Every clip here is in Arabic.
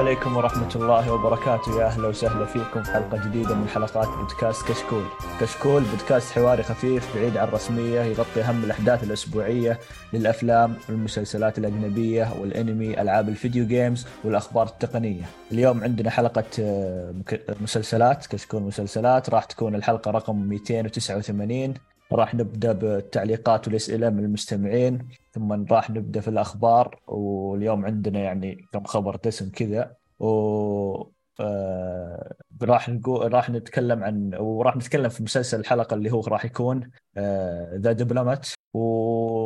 عليكم ورحمة الله وبركاته. يا أهلا وسهلا فيكم في حلقة جديدة من حلقات بودكاست كشكول. كشكول بودكاست حواري خفيف بعيد عن الرسمية يغطي أهم الأحداث الأسبوعية للأفلام والمسلسلات الأجنبية والأنمي ألعاب الفيديو جيمز والأخبار التقنية. اليوم عندنا حلقة آه، مسلسلات كشكول مسلسلات. راح تكون الحلقة رقم 289 راح نبدأ بالتعليقات والأسئلة من المستمعين ثم راح نبدأ في الأخبار. واليوم عندنا يعني كم خبر دسم كذا. و آه، راح نقول راح نتكلم عن وراح نتكلم في مسلسل الحلقة اللي هو راح يكون The Diplomat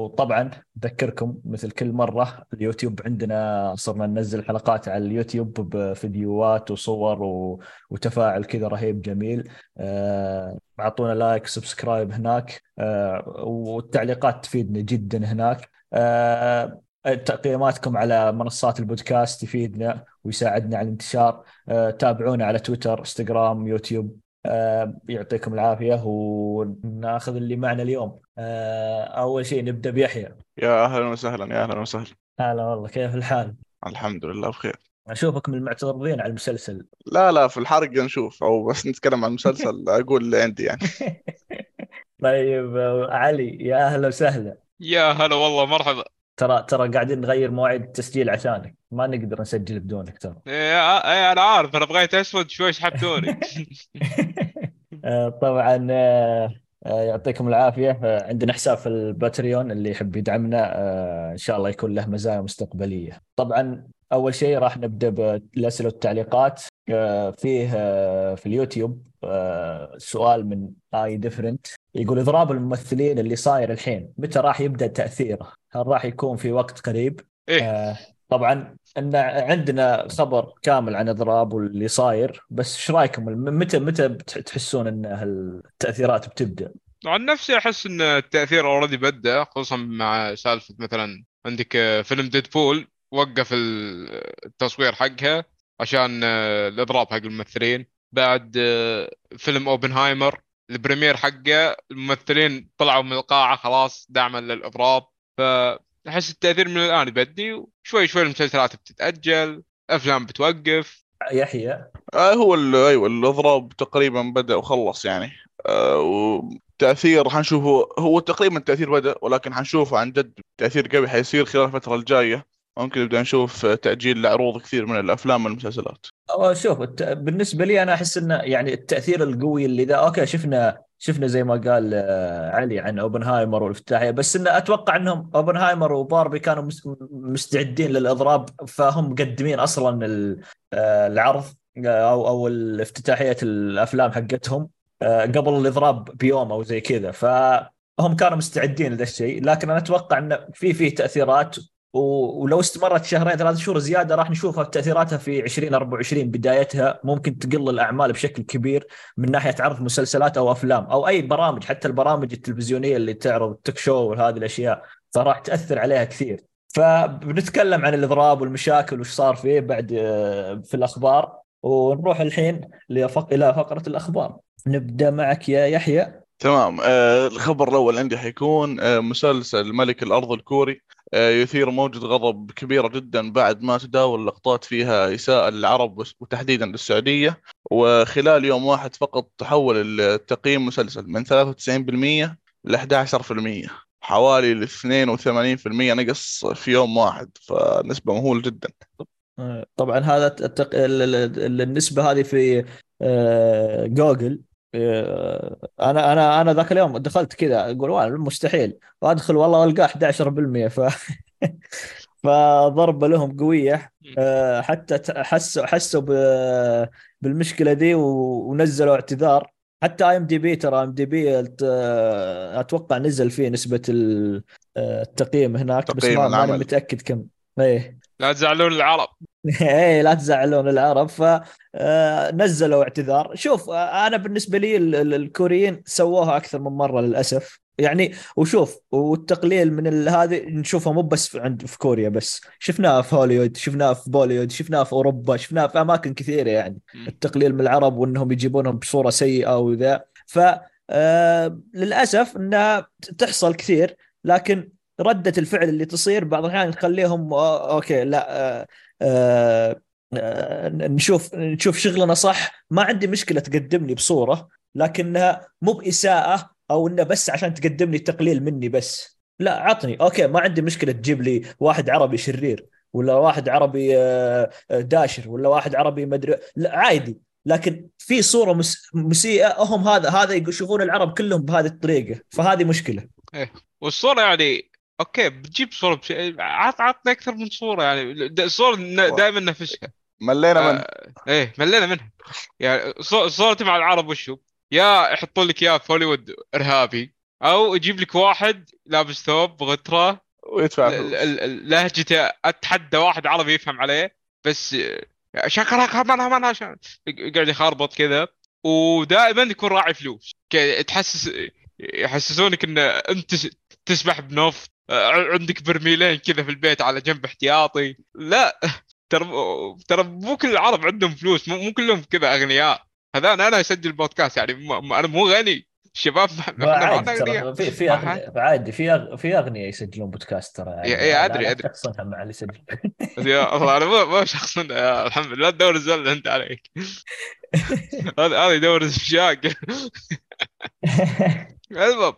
وطبعا أذكركم مثل كل مرة اليوتيوب عندنا صرنا ننزل حلقات على اليوتيوب بفيديوهات وصور و... وتفاعل كذا رهيب جميل. آه، أعطونا like subscribe هناك آه، والتعليقات تفيدنا جدا هناك. آه، تقييماتكم على منصات البودكاست يفيدنا ويساعدنا على الانتشار. آه، تابعونا على تويتر إنستغرام يوتيوب. آه، يعطيكم العافية وناخذ اللي معنا اليوم. آه، أول شيء نبدأ بيحيى. يا أهلا وسهلا يا أهلا وسهلا. هلا والله كيف الحال؟ الحمد لله بخير. أشوفك من المعترضين على المسلسل. لا لا في الحرق نشوف أو بس نتكلم عن المسلسل أقول اللي عندي يعني. طيب آه، علي يا أهلا وسهلا. يا هلا والله مرحبا. ترى ترى قاعدين نغير مواعيد التسجيل عشانك. ما نقدر نسجل بدونك ترى. إيه إيه أنا عارف أنا بغيت أسود شوي سحبتوني. آه، طبعا آه، آه، يعطيكم العافية. آه، عندنا حساب في الباتريون اللي يحب يدعمنا. آه، إن شاء الله يكون له مزايا مستقبلية. طبعا أول شيء راح نبدأ بالأسئلة والتعليقات. آه، فيه آه، في اليوتيوب آه، سؤال من I Different يقول إضراب الممثلين اللي صاير الحين متى راح يبدأ تأثيره؟ هل راح يكون في وقت قريب؟ آه، طبعا إن عندنا خبر كامل عن إضراب واللي صاير بس إيش رأيكم؟ متى متى تحسون إن هالتأثيرات بتبدأ؟ عن نفسي أحس إن التأثير already بدأ خصوصا مع سالفة مثلا عندك فيلم ديدبول وقف ال- التصوير حقها عشان الإضراب حق الممثلين. بعد فيلم أوبنهايمر ال premiere حقه الممثلين طلعوا من القاعة خلاص دعما للإضراب. فأحس التأثير من الآن يبدي وشوي شوي المسلسلات بتتأجل أفلام بتوقف. يحيى. آه هو أيوه الأضراب تقريبا بدأ وخلص يعني. آه وتأثير حنشوفه هو تقريبا التأثير بدأ ولكن حنشوفه عن جد تأثير قوي حيصير خلال الفترة الجاية. ممكن نبدأ نشوف تأجيل لعروض كثير من الأفلام والمسلسلات. أو شوف بالنسبة لي أنا أحس إنه يعني التأثير القوي اللي ذا okay شفنا شفنا زي ما قال آه، علي عن اوبنهايمر والافتتاحية بس انه أتوقع إنهم اوبنهايمر وباربي كانوا مس- مستعدين للإضراب فهم مقدمين أصلا آه، العرض آه، أو أو الافتتاحية الأفلام حقتهم قبل الإضراب بيوم أو زي كذا. فهم كانوا مستعدين لذا الشيء لكن أنا أتوقع انه في فيه تأثيرات ولو استمرت شهرين ثلاث شهور زيادة راح نشوفها تاثيراتها في 2024 بدايتها. ممكن تقل الأعمال بشكل كبير من ناحية عرض مسلسلات أو أفلام أو أي برامج حتى البرامج التلفزيونية اللي تعرض التك شو وهذه الأشياء فراح تأثر عليها كثير. فبنتكلم عن الإضراب والمشاكل وش صار فيه بعد آه، في الأخبار. ونروح الحين. إلى فقرة الأخبار. نبدأ معك يا يحيى. تمام. آه الخبر الأول عندي حيكون آه مسلسل ملك الأرض الكوري آه يثير موجة غضب كبيرة جدا بعد ما تداول لقطات فيها إساءة للعرب وتحديدا للسعودية. وخلال يوم واحد فقط تحول التقييم المسلسل من 93% ل 11% حوالي ال 82% نقص في يوم واحد فنسبة مهولة جدا. آه، طبعا هذا التق... ال- ال- ال- النسبة هذه في آه، جوجل. أنا أنا أنا ذاك اليوم دخلت كذا أقول والله مستحيل وادخل والله ألقاه 11% ف فضربه لهم قوية آه، حتى حسوا حسوا بالمشكلة دي ونزلوا اعتذار. حتى اي ام دي بي ترى ام دي بي أتوقع نزل فيه نسبة آه، التقييم هناك بس ما ماني. متأكد كم. إيه. لا تزعلون العرب. إيه لا تزعلون العرب. فنزلوا اعتذار. شوف آه، أنا بالنسبة لي ال- ال- الكوريين سووها أكثر من مرة للأسف. يعني وشوف والتقليل من هذه نشوفها مو بس عند في كوريا بس. شفناها في هوليوود شفناها في بوليوود شفناها في أوروبا شفناها في أماكن كثيرة يعني. التقليل من العرب وإنهم يجيبونهم بصورة سيئة وذا. ف آه، للأسف إنها تحصل كثير لكن ردة الفعل اللي تصير بعض الأحيان تخليهم آه، okay لا آه، آه، آه، نشوف نشوف شغلنا صح. ما عندي مشكلة تقدمني بصورة لكنها مو بإساءة أو إنه بس عشان تقدمني تقليل مني بس. لا عطني. okay ما عندي مشكلة تجيب لي واحد عربي شرير ولا واحد عربي آه، آه، داشر ولا واحد عربي مدري لا عادي. لكن في صورة مس... مسيئة هم هذا هذا يشوفون العرب كلهم بهذه الطريقة فهذه مشكلة. إيه والصورة يعني أوكي بتجيب صورة بش... عط عطنا أكثر من صورة يعني. الصورة دائما نفسها. ملينا منها. آه إيه ملينا منها. يعني صورتي مع العرب وشو؟ يا يحطون لك اياه في هوليوود إرهابي أو يجيب لك واحد لابس ثوب غتره ويدفع لهجته أتحدى واحد عربي يفهم عليه بس شكرا منها منها يقعد يخربط كذا. ودائما يكون راعي فلوس. تحسس يحسسونك إن أنت تسبح بنفط عندك برميلين كذا في البيت على جنب احتياطي. لا ترى ترى مو كل العرب عندهم فلوس مو كلهم كذا أغنياء. هذا أنا أسجل بودكاست يعني أنا مو غني. الشباب عادي في في عادي في في أغنياء يسجلون بودكاست ترى. يعني اي أدري أدري. شخصنها مع اللي يسجل. يا الله أنا مو مو شخصنها الحمد لله تدور الزول أنت عليك. هذا هذا يدور الشاق المهم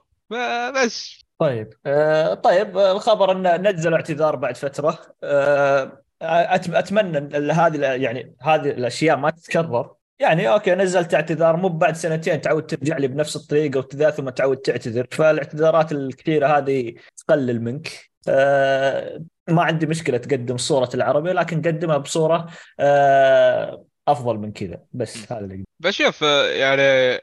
بس. طيب آه طيب الخبر انه نزلوا اعتذار بعد فترة. آه أتمنى هذه يعني هذه الأشياء ما تتكرر. يعني أوكي نزلت اعتذار مو بعد سنتين تعود ترجع لي بنفس الطريقة وتذا ثم تعود تعتذر. فالاعتذارات الكثيرة هذه تقلل منك. آه ما عندي مشكلة تقدم صورة العربي لكن قدمها بصورة آه أفضل من كذا. بس هذا اللي بس شوف يعني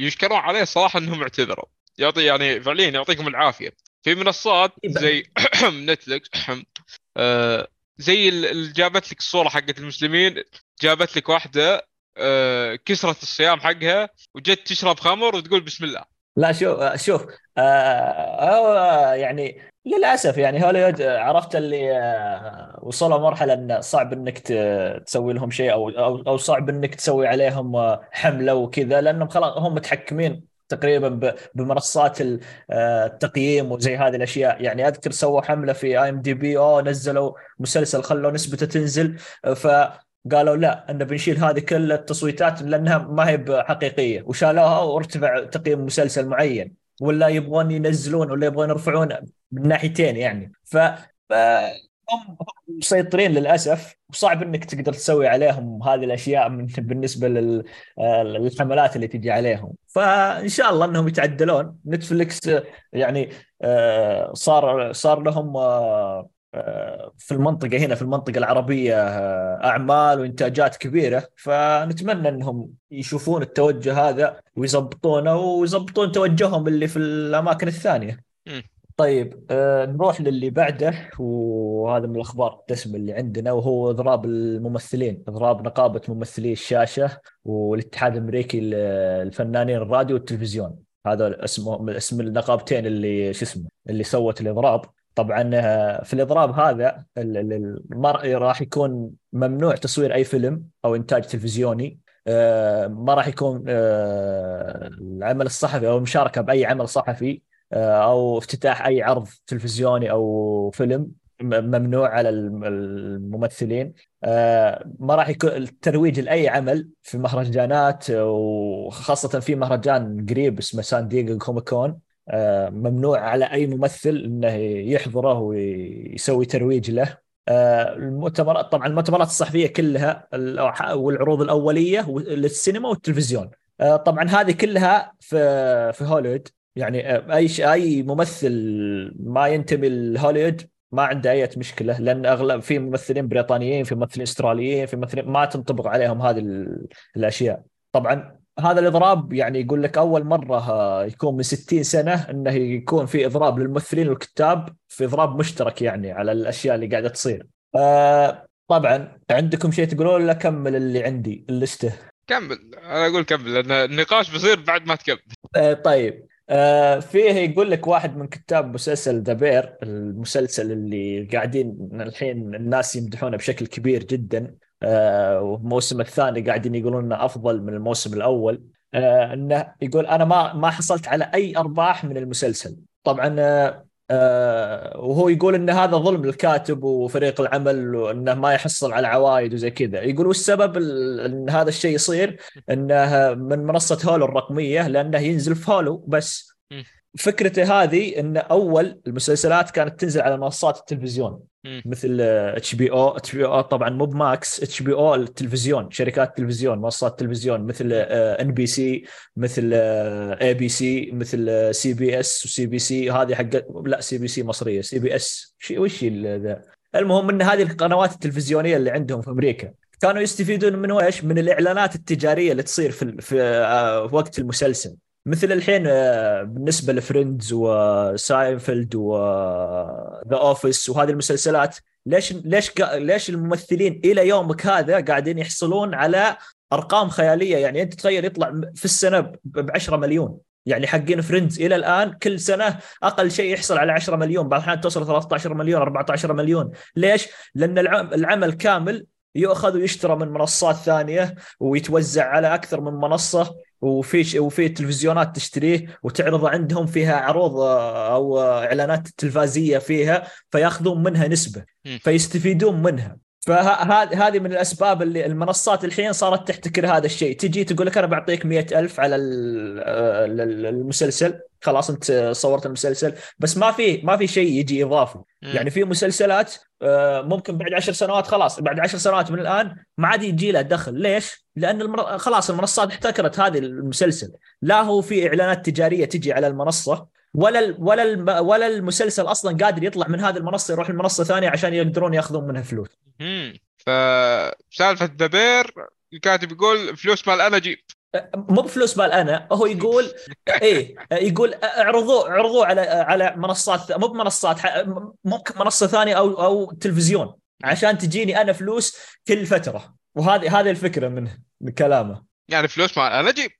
يشكرون عليه صراحة إنهم اعتذروا. يعطي يعني فعليا يعطيكم العافية. في منصات زي نتفلكس آه زي اللي جابت لك الصورة حقت المسلمين جابت لك واحدة آه، كسرت الصيام حقها وجت تشرب خمر وتقول بسم الله. لا شوف شوف آه يعني للأسف يعني هوليوود عرفت اللي آه وصلوا مرحلة انه صعب إنك تسوي لهم شيء أو أو أو صعب إنك تسوي عليهم حملة وكذا لأنهم خلاص هم متحكمين. تقريبا بمنصات آه، التقييم وزي هذه الأشياء. يعني أذكر سووا حملة في اي ام دي بي أو نزلوا مسلسل خلوا نسبته تنزل. ف قالوا لا إن بنشيل هذه كل التصويتات لأنها ما هي حقيقيه وشالوها وارتفع تقييم مسلسل معين. ولا يبغون ينزلون ولا يبغون يرفعون من ناحيتين يعني. ف هم مسيطرين للأسف وصعب إنك تقدر تسوي عليهم هذه الأشياء من بالنسبة للحملات اللي تجي عليهم. فإن شاء الله إنهم يتعدلون. نتفلكس يعني آه، صار صار لهم آه، في المنطقة هنا في المنطقة العربية آه، أعمال وإنتاجات كبيرة. فنتمنى إنهم يشوفون التوجه هذا ويظبطونه ويظبطون توجههم اللي في الأماكن الثانية. طيب آه نروح للي بعده وهذا من الأخبار الدسمة اللي عندنا وهو إضراب الممثلين، إضراب نقابة ممثلي الشاشة والاتحاد الأمريكي للفنانين الراديو والتلفزيون. هذا اسمه اسم النقابتين اللي شو اسمه اللي سوت الإضراب. طبعا آه، في الإضراب هذا المرء راح يكون ممنوع تصوير أي فيلم أو إنتاج تلفزيوني. آه، ما راح يكون آه، العمل الصحفي أو المشاركة بأي عمل صحفي. أو افتتاح أي عرض تلفزيوني أو فيلم ممنوع على الممثلين. ما راح يكون الترويج لأي عمل في مهرجانات وخاصة في مهرجان قريب اسمه سان دييغو Comic-Con آه، ممنوع على أي ممثل إنه يحضره ويسوي ترويج له. آه، المؤتمرات طبعا المؤتمرات الصحفية كلها والعروض الأولية للسينما والتلفزيون. آه، طبعا هذه كلها في في هوليوود. يعني أي أي ممثل ما ينتمي لهوليوود ما عنده أي مشكلة لأن أغلب في ممثلين بريطانيين في ممثلين أستراليين في ممثلين ما تنطبق عليهم هذه الأشياء طبعا هذا الإضراب يعني يقول لك أول مرة يكون من 60 سنة إنه يكون في إضراب للممثلين والكتاب في إضراب مشترك يعني على الأشياء اللي قاعدة تصير. آه طبعا عندكم شيء تقولون ولا كمل اللي عندي اللسته؟ كمل أنا أقول كمل لأن النقاش بيصير بعد ما تكمل. آه طيب آه فيه يقول لك واحد من كتاب مسلسل ذا بير المسلسل اللي قاعدين الحين الناس يمدحونه بشكل كبير جدا آه، والموسم الثاني قاعدين يقولون إنه أفضل من الموسم الأول. آه، إنه يقول أنا ما ما حصلت على أي أرباح من المسلسل. طبعا آه، آه وهو يقول إن هذا ظلم للكاتب وفريق العمل وإنه ما يحصل على عوائد وزي كذا. يقول والسبب ال- إن هذا الشيء يصير؟ إنه من منصة هولو الرقمية لأنه ينزل في هولو بس. فكرته هذه إن أول المسلسلات كانت تنزل على منصات التلفزيون. مثل إتش بي أو. إتش بي أو طبعا مو بماكس إتش بي أو التلفزيون شركات التلفزيون منصات التلفزيون مثل إن بي سي مثل إي بي سي مثل سي بي إس وسي بي سي. هذه حق لا سي بي سي مصرية سي بي إس. وش ذا؟ المهم إن هذه القنوات التلفزيونية اللي عندهم في أمريكا كانوا يستفيدون من إيش؟ من الإعلانات التجارية اللي تصير في آه، في وقت المسلسل. مثل الحين آه، بالنسبة ل Friends و Seinfeld و The Office وهذه المسلسلات ليش ليش ليش الممثلين إلى يومك هذا قاعدين يحصلون على أرقام خيالية؟ يعني أنت تخيل يطلع في السنة ب 10 مليون. يعني حقين Friends إلى الآن كل سنة أقل شيء يحصل على 10 مليون. بعض الأحيان توصل 13 مليون 14 مليون. ليش؟ لأن العم- العمل كامل يؤخذ ويشترى من منصات ثانية ويتوزع على أكثر من منصة. وفي وفي تلفزيونات تشتريه وتعرض عندهم فيها عروض آه، أو إعلانات تلفازية فيها فياخذون منها نسبة. فيستفيدون منها فهذه من الأسباب اللي المنصات الحين صارت تحتكر هذا الشيء. تجي تقول لك أنا بعطيك مئة ألف على آه، ال- المسلسل. خلاص أنت صورت المسلسل. بس ما في ما في شيء يجي إضافي. مم. يعني في مسلسلات آه، ممكن بعد عشر سنوات خلاص بعد عشر سنوات من الآن ما عاد يجي له دخل. ليش؟ لأن المر... خلاص المنصات احتكرت هذه المسلسل. لا هو في إعلانات تجارية تجي على المنصة. ولا. ولا. ولا المسلسل أصلا قادر يطلع من هذه المنصة يروح لمنصة ثانية عشان يقدرون يأخذون منها فلوس مم. فسالفه ذا بير الكاتب يقول فلوس مال أنا جيب مو بفلوس مال أنا هو يقول إيه يقول اعرضوه اعرضوه على على منصات مو بمنصات ممكن منصة ثانية أو أو تلفزيون عشان تجيني أنا فلوس كل فترة وهذه هذه الفكرة منه من كلامه يعني فلوس مال أنا جيب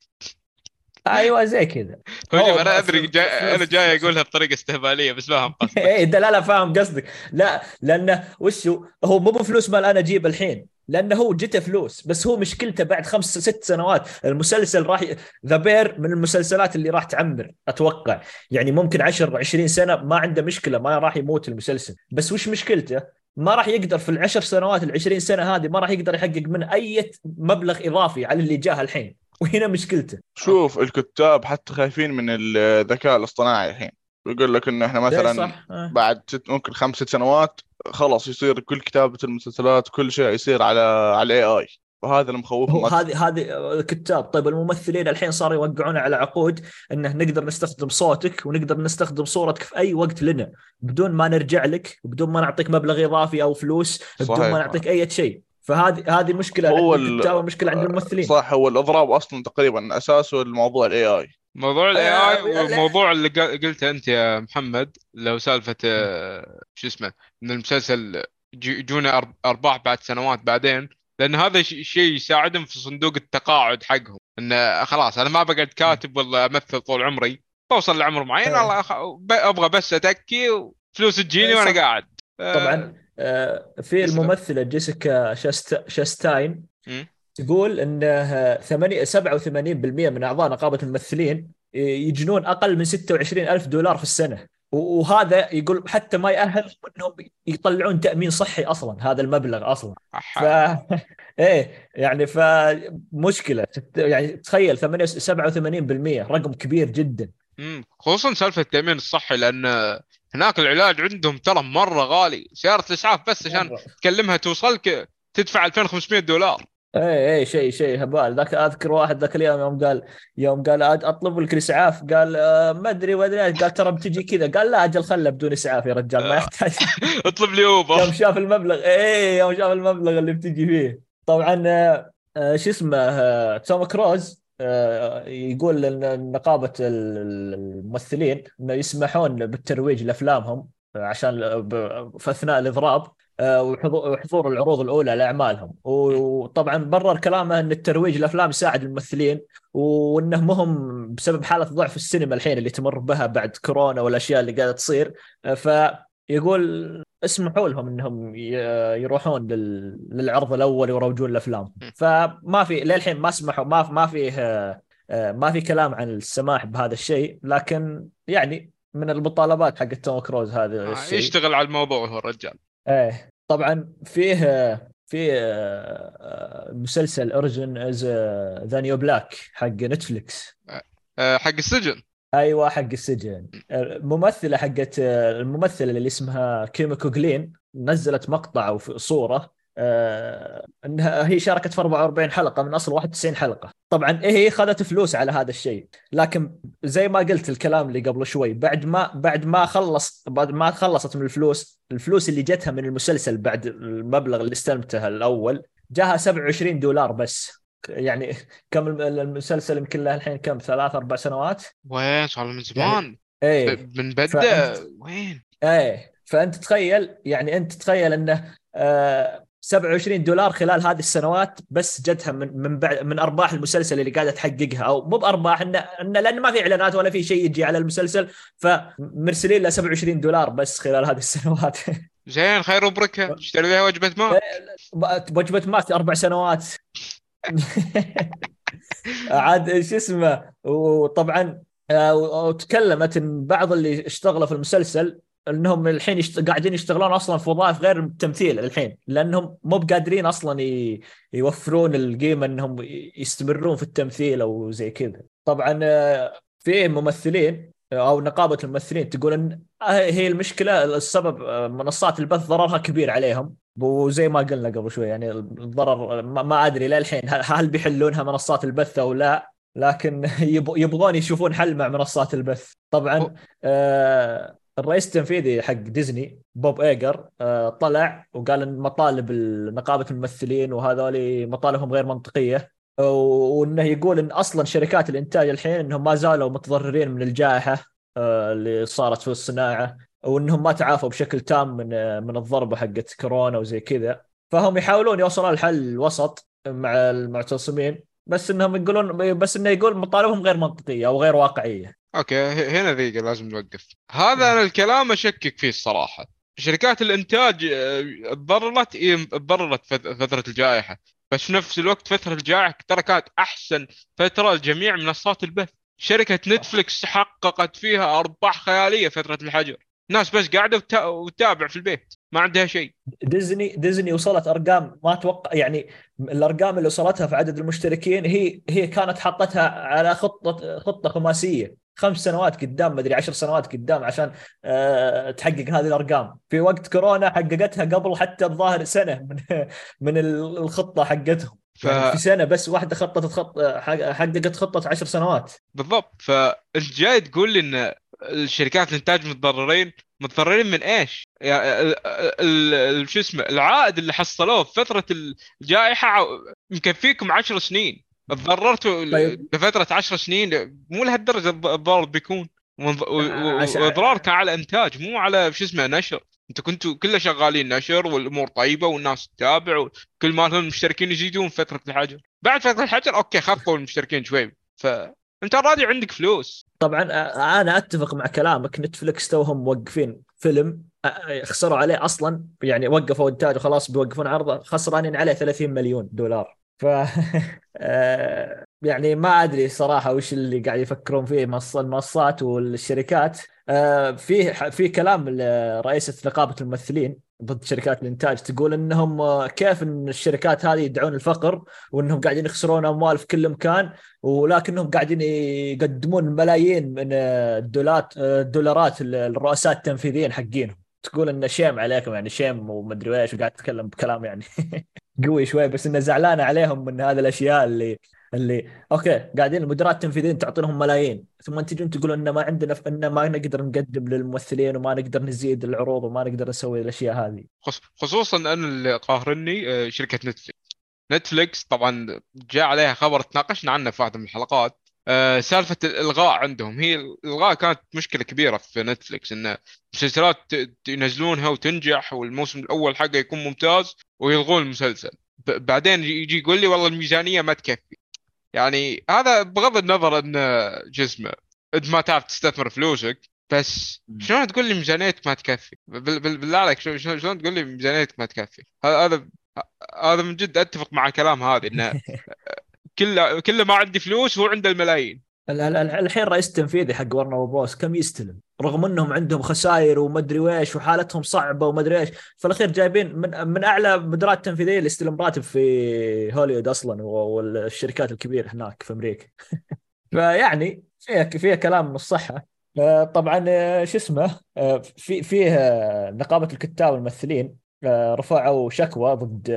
أيوه زي كذا. هو أنا أدري فلوس- أنا جاي. أقولها بطريقة استهبالية بس فاهم قصدك إيه ده لا لا فاهم قصدك. لا لأنه وش هو مو بفلوس مال أنا أجيب الحين لأنه هو جته فلوس بس هو مشكلته بعد خمس ست سنوات المسلسل راح ذا بير من المسلسلات اللي راح تعمر أتوقع. يعني ممكن 10 20 سنة ما عنده مشكلة ما راح يموت المسلسل. بس وش مشكلته؟ ما راح يقدر في العشر سنوات العشرين سنة هذه ما راح يقدر يحقق من أي مبلغ إضافي على اللي جاه الحين. وهنا مشكلته. شوف الكتاب حتى خايفين من الذكاء الاصطناعي الحين. يقول لك إنه إحنا إيه مثلا صح آه. بعد ست ممكن خمس ست سنوات خلاص يصير كل كتابة المسلسلات كل شيء يصير على على الاي اي وهذا اللي مخوفهم. هذه هذه الكتاب طيب الممثلين الحين صاروا يوقعون على عقود إنه نقدر نستخدم صوتك ونقدر نستخدم صورتك في أي وقت لنا. بدون ما نرجع لك بدون ما نعطيك مبلغ إضافي أو فلوس بدون صحيح. ما نعطيك أي شيء. فهذه هذه مشكلة هو ومشكله عند الممثلين صح هو الأضراب أصلا تقريبا اساسه الموضوع ال AI أي موضوع ال AI آه، اي لا. والموضوع اللي قا- قلته أنت يا محمد لو سالفة آه، شو اسمه إن المسلسل جو- يجونا أرباح بعد سنوات بعدين لأن هذا ش- شيء يساعدهم في صندوق التقاعد حقهم انه خلاص أنا ما بقعد كاتب ولا أمثل طول عمري بوصل لعمر معين آه. الله أبغى بس اتكي وفلوس تجيني آه، وأنا. قاعد آه، طبعا آه، في يسلم. الممثلة جيسيكا شاست شاستاين. تقول انه 8 87% من أعضاء نقابة الممثلين يجنون أقل من 26 ألف دولار في السنة و- وهذا يقول حتى ما يأهل إنهم يطلعون تأمين صحي أصلا هذا المبلغ أصلا ف إيه يعني فمشكله يعني تخيل 8 87% رقم كبير جدا مم. خصوصا سالفة التأمين الصحي لأن هناك العلاج عندهم ترى مرة غالي. سيارة الإسعاف بس عشان. تكلمها توصلك تدفع 2500 دولار. إيه إيه شيء شيء هبال. ذاك أذكر واحد ذاك اليوم يوم قال يوم قال أطلب لك الإسعاف. قال آه ما أدري ما أدري. قال ترى بتجي كذا. قال لا أجل خله بدون إسعاف يا رجال ما آه. يحتاج. اطلب لي أوبر. يوم شاف المبلغ إيه يوم شاف المبلغ اللي بتجي فيه. طبعا آه، شو اسمه آه، توم كروز يقول إن نقابة ال- الممثلين إنه يسمحون بالترويج لأفلامهم عشان في أثناء الإضراب آه، وحضور العروض الأولى لأعمالهم. وطبعا برر كلامه إن الترويج الافلام يساعد الممثلين وإنه مهم بسبب حالة ضعف السينما الحين اللي تمر بها بعد كورونا والأشياء اللي قاعدة تصير. آه، فيقول اسمحوا لهم إنهم يروحون لل- للعرض الأول ويروجون الأفلام. فما في للحين ما سمحوا ما ما فيه آه، ما في كلام عن السماح بهذا الشيء لكن يعني من المطالبات حق توم كروز هذا آه، الشيء. يشتغل على الموضوع هو الرجال. إيه. طبعا فيه في آه، مسلسل Orange Is the New Black حق نتفلكس حق السجن. أيوه حق السجن. الممثلة حقت الممثلة اللي اسمها كيميكو جلين نزلت مقطع أو صورة آه إنها هي شاركت في 44 حلقة من أصل 91 حلقة. طبعا هي اخذت فلوس على هذا الشيء. لكن زي ما قلت الكلام اللي قبل شوي بعد ما بعد ما خلص بعد ما خلصت من الفلوس الفلوس اللي جتها من المسلسل بعد المبلغ اللي استلمته الأول جاها 27 دولار بس. يعني كم المسلسل يمكن له الحين كم ثلاث أربع سنوات؟ وين؟ صار من زمان. يعني إيه من بدا وين؟ إيه. فأنت تخيل يعني أنت تخيل إنه آه 27 دولار خلال هذه السنوات بس جتها من من بعد من أرباح المسلسل اللي قاعدة تحققها. أو مو بأرباح إنه إنه لأن ما في إعلانات ولا في شيء يجي على المسلسل. فمرسلين له 27 دولار بس خلال هذه السنوات. زين خير وبركة. اشتري لها وجبة ماء. وجبة مات أربع سنوات. عاد شو اسمه وطبعا آه، وتكلمت إن بعض اللي اشتغلوا في المسلسل إنهم الحين يشت... قاعدين يشتغلون أصلا في وظائف غير التمثيل الحين لأنهم مو بقادرين أصلا ي... يوفرون القيمة إنهم يستمرون في التمثيل أو زي كذا. طبعا آه، في ممثلين أو نقابة الممثلين تقول ان آه، هي المشكلة السبب آه، منصات البث ضررها كبير عليهم. وزي ما قلنا قبل شوي يعني الضرر ما, أدري للحين هل بيحلونها منصات البث أو لا لكن يبغون يشوفون حل مع منصات البث. طبعا آه الرئيس التنفيذي حق ديزني بوب إيجر آه طلع وقال إن مطالب نقابة الممثلين وهذول مطالبهم غير منطقية وإنه يقول إن أصلا شركات الإنتاج الحين إنهم ما زالوا متضررين من الجائحة آه اللي صارت في الصناعة. وانهم ما تعافوا بشكل تام من من الضربه حقت كورونا وزي كذا. فهم يحاولون يوصلون لحل وسط مع المعتصمين بس إنهم يقولون بس إنه يقول مطالبهم غير منطقية أو غير واقعية. أوكي هنا ذيك لازم نوقف. هذا أنا الكلام أشكك فيه الصراحة. شركات الإنتاج آه، تضررت تضررت فترة الجائحة. بس نفس الوقت فترة الجائحة ترى كانت أحسن فترة لجميع منصات البث. شركة نتفلكس حققت فيها أرباح خيالية فترة الحجر. ناس بس قاعدة وتتابع في البيت ما عندها شيء. ديزني ديزني وصلت أرقام ما أتوقع يعني الأرقام اللي وصلتها في عدد المشتركين هي هي كانت حطتها على خطة خطة خماسية. خمس سنوات قدام ما أدري عشر سنوات قدام عشان أه تحقق هذه الأرقام. في وقت كورونا حققتها قبل حتى الظاهر سنة من من الخطة حقتهم. ف... يعني في سنة بس واحدة خطت خط حققت خطة عشر سنوات. بالضبط. فأنت جاي تقول لي إن الشركات الإنتاج متضررين. متضررين من إيش؟ يعني شو اسمه؟ العائد اللي حصلوه في فترة الجائحة. مكفيكم 10 سنين. تضررتوا طيب. لفترة 10 سنين. مو لهالدرجة الضرر بيكون. واضرار كان على إنتاج. مو على شو اسمه؟ نشر. أنتوا كنتوا كله شغالين نشر والأمور طيبة والناس تتابع وكل ما لهم المشتركين يزيدون فترة الحجر. بعد فترة الحجر أوكي خفوا المشتركين شوي. ف انت راضي عندك فلوس. طبعا أنا أتفق مع كلامك نتفلكس توهم موقفين فيلم خسروا عليه أصلا يعني وقفوا انتاج وخلاص بيوقفون عرضه خسرانين عليه 30 مليون دولار. ف يعني ما أدري صراحة وش اللي قاعد يفكرون فيه المنصات والشركات. في في كلام رئيسه نقابة الممثلين ضد شركات الإنتاج تقول إنهم كيف إن الشركات هذه يدعون الفقر وإنهم قاعدين يخسرون أموال في كل مكان ولكنهم قاعدين يقدمون ملايين من الدولارات الدولارات الرؤساء التنفيذيين حقينهم. تقول انه شيم عليكم يعني شيم ومدري إيش وقاعد تتكلم بكلام يعني قوي شوي بس إنه زعلانه عليهم من هذه الأشياء اللي اللي أوكي قاعدين المدراء التنفيذيين تعطينهم ملايين. ثم تجون تقولون إن ما عندنا إن ما نقدر نقدم للممثلين وما نقدر نزيد العروض وما نقدر نسوي الأشياء هذه. خصوصا أن اللي قاهرني آه، شركة نتفلكس نتفلكس طبعا جاء عليها خبر تناقشنا عنه في واحدة من الحلقات. آه، سالفة الإلغاء عندهم. هي الإلغاء كانت مشكلة كبيرة في نتفلكس إن مسلسلات ينزلونها وتنجح والموسم الأول حقه يكون ممتاز ويلغون المسلسل. بعدين يجي يقول لي والله الميزانية ما تكفي. يعني هذا بغض النظر إن جسمه إنت ما تعرف تستثمر فلوسك بس شلون تقول لي ميزانيتك ما تكفي؟ بالله عليك شلون تقول لي ميزانيتك ما تكفي؟ هذا هذا من جد أتفق مع كلام هذا إنه كل كل ما عندي فلوس هو عنده الملايين. ال- ال- ال- الحين رئيس التنفيذي حق ورنر بروس كم يستلم؟ رغم انهم عندهم خسائر ومدري ويش وحالتهم صعبة ومدري إيش. في الأخير جايبين من من أعلى مديرات التنفيذية اللي يستلم راتب في هوليوود أصلا والشركات الكبيرة هناك في أمريكا. فيعني فيها فيها كلام من الصحة. آه، طبعا آه، شو اسمه؟ آه، في فيه نقابة الكتاب والممثلين رفعوا شكوى ضد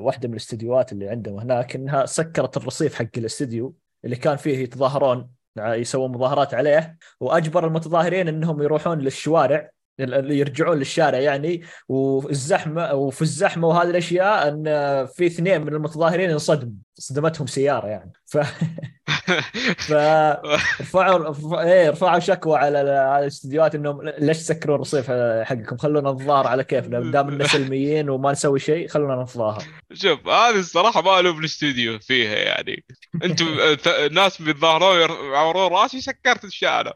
واحدة من الاستديوهات اللي عندهم هناك إنها سكرت الرصيف حق الاستديو. اللي كان فيه يتظاهرون يسوون مظاهرات عليه. وأجبر المتظاهرين إنهم يروحون للشوارع يرجعون للشارع يعني. والزحمه وفي الزحمة وهذه الأشياء إن في اثنين من المتظاهرين انصدموا. صدمتهم سيارة يعني. ف ف رفعوا رف- إيه رفعوا شكوى على ال- على الاستديوهات إنهم ليش تسكرون الرصيف حقكم؟ خلونا نتظاهر على كيفنا دام اننا سلميين وما نسوي شيء خلونا نتظاهر شوف هذه الصراحة ما ألوم الاستوديو فيها يعني. أنتم ث- ناس بيتظاهرون يعورون راسي سكرت الشارع.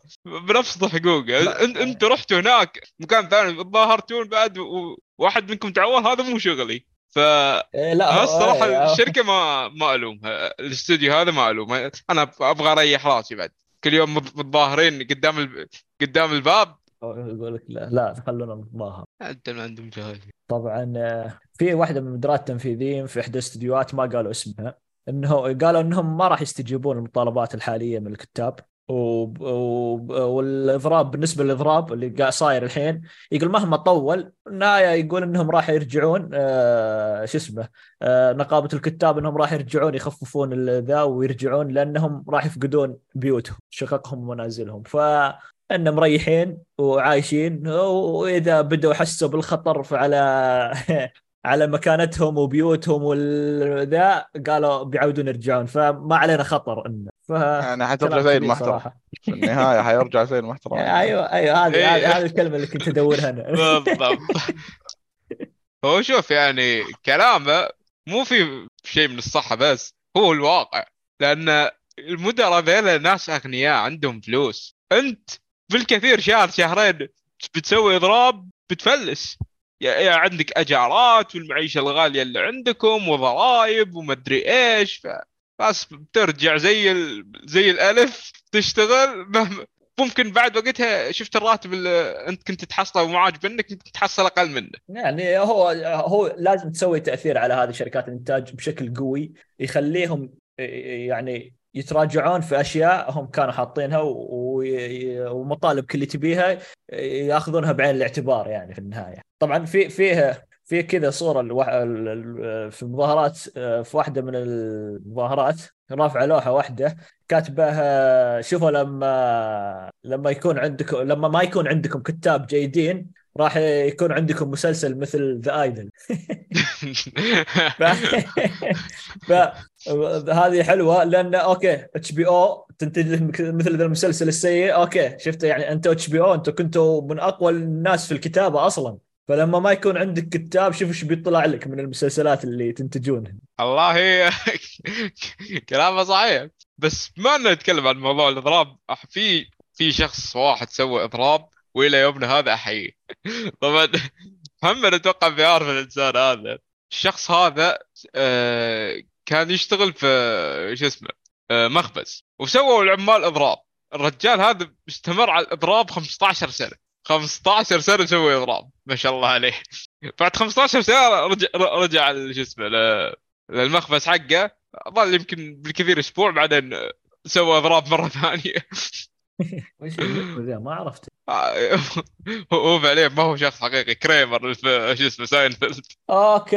بنفس الحقوق أن- أنتم رحتوا هناك مكان ثاني تظاهرتون بعد و- وواحد منكم تعور هذا مو شغلي. ف إيه لا الصراحة إيه، الشركة ما ما الومها الاستوديو هذا ما الومها أنا أبغى أريح راسي بعد. كل يوم مت- متظاهرين قدام ال... قدام الباب. يقول لك لا لا خلونا نتظاهر. أنت ما عندهم جهل طبعا آه، في واحدة من المديرات التنفيذيين في إحدى الاستديوهات ما قالوا اسمها. انه قالوا إنهم ما راح يستجيبون المطالبات الحالية من الكتاب. و... و... والإضراب بالنسبة للإضراب اللي قاعد صاير الحين يقول مهما طول النهاية يقول إنهم راح يرجعون آه شو اسمه آه نقابة الكتاب إنهم راح يرجعون يخففون ذا ويرجعون لأنهم راح يفقدون بيوتهم شققهم ومنازلهم. ف انهم مريحين وعايشين وإذا بدوا يحسوا بالخطر على على مكانتهم وبيوتهم والذا قالوا بيعودون يرجعون. فما علينا خطر إنه ف يعني حترجع زي المحترم. في النهاية حيرجع زي المحترم. أيوه أيوه هذه إيه. هذه هذه الكلمة اللي كنت ادورها أنا. بالضبط. هو شوف يعني كلامه مو في شيء من الصحة بس هو الواقع. لأن المدراء ذيلا ناس أغنياء عندهم فلوس. أنت بالكثير شهر شهرين بتسوي إضراب بتفلس. يا يا عندك أجارات والمعيشة الغالية اللي عندكم وضرائب ومدري إيش ف... بس بترجع زي ال... زي الألف تشتغل مهما ممكن بعد وقتها شفت الراتب اللي انت كنت تحصله ومو عاجبنك ممكن تحصل أقل منه يعني هو هو لازم تسوي تأثير على هذه شركات الإنتاج بشكل قوي يخليهم يعني يتراجعون في أشياء هم كانوا حاطينها ومطالب كل اللي تبيها ياخذونها بعين الاعتبار يعني في النهاية. طبعا في فيه في كذا صورة الوح... ال- ال- في مظاهرات في واحدة من المظاهرات رافعة لوحة واحدة كاتبه شوفوا لما لما يكون عندكم لما ما يكون عندكم كتاب جيدين راح يكون عندكم مسلسل مثل ذا ايدل ف... ف... هذه حلوة لأن okay HBO تنتج مثل ذا المسلسل السيء okay شفت يعني أنتوا HBO أنتوا كنتوا من أقوى الناس في الكتابة أصلا. فلما ما يكون عندك كتاب شوف إيش بيطلع لك من المسلسلات اللي تنتجونها. والله كلامه صحيح. بس ما إنه نتكلم عن موضوع الإضراب. في في شخص واحد سوى إضراب وإلى يومنا هذا احييه طبعا محمد أتوقع بيعرف الإنسان هذا. الشخص هذا آه، كان يشتغل في شو اسمه آه، مخبز. وسووا العمال إضراب. الرجال هذا استمر على الإضراب 15 سنة. 15 سنة يسوي إضراب ما شاء الله عليه. بعد 15 سنة رجع رجع شو اسمه للمخبز حقه. ظل يمكن بالكثير أسبوع بعدين سوى إضراب مرة ثانية. وش؟ ما عرفت هو هو فعليا ما هو شخص حقيقي كريمر شو اسمه ساينفيلد. Okay.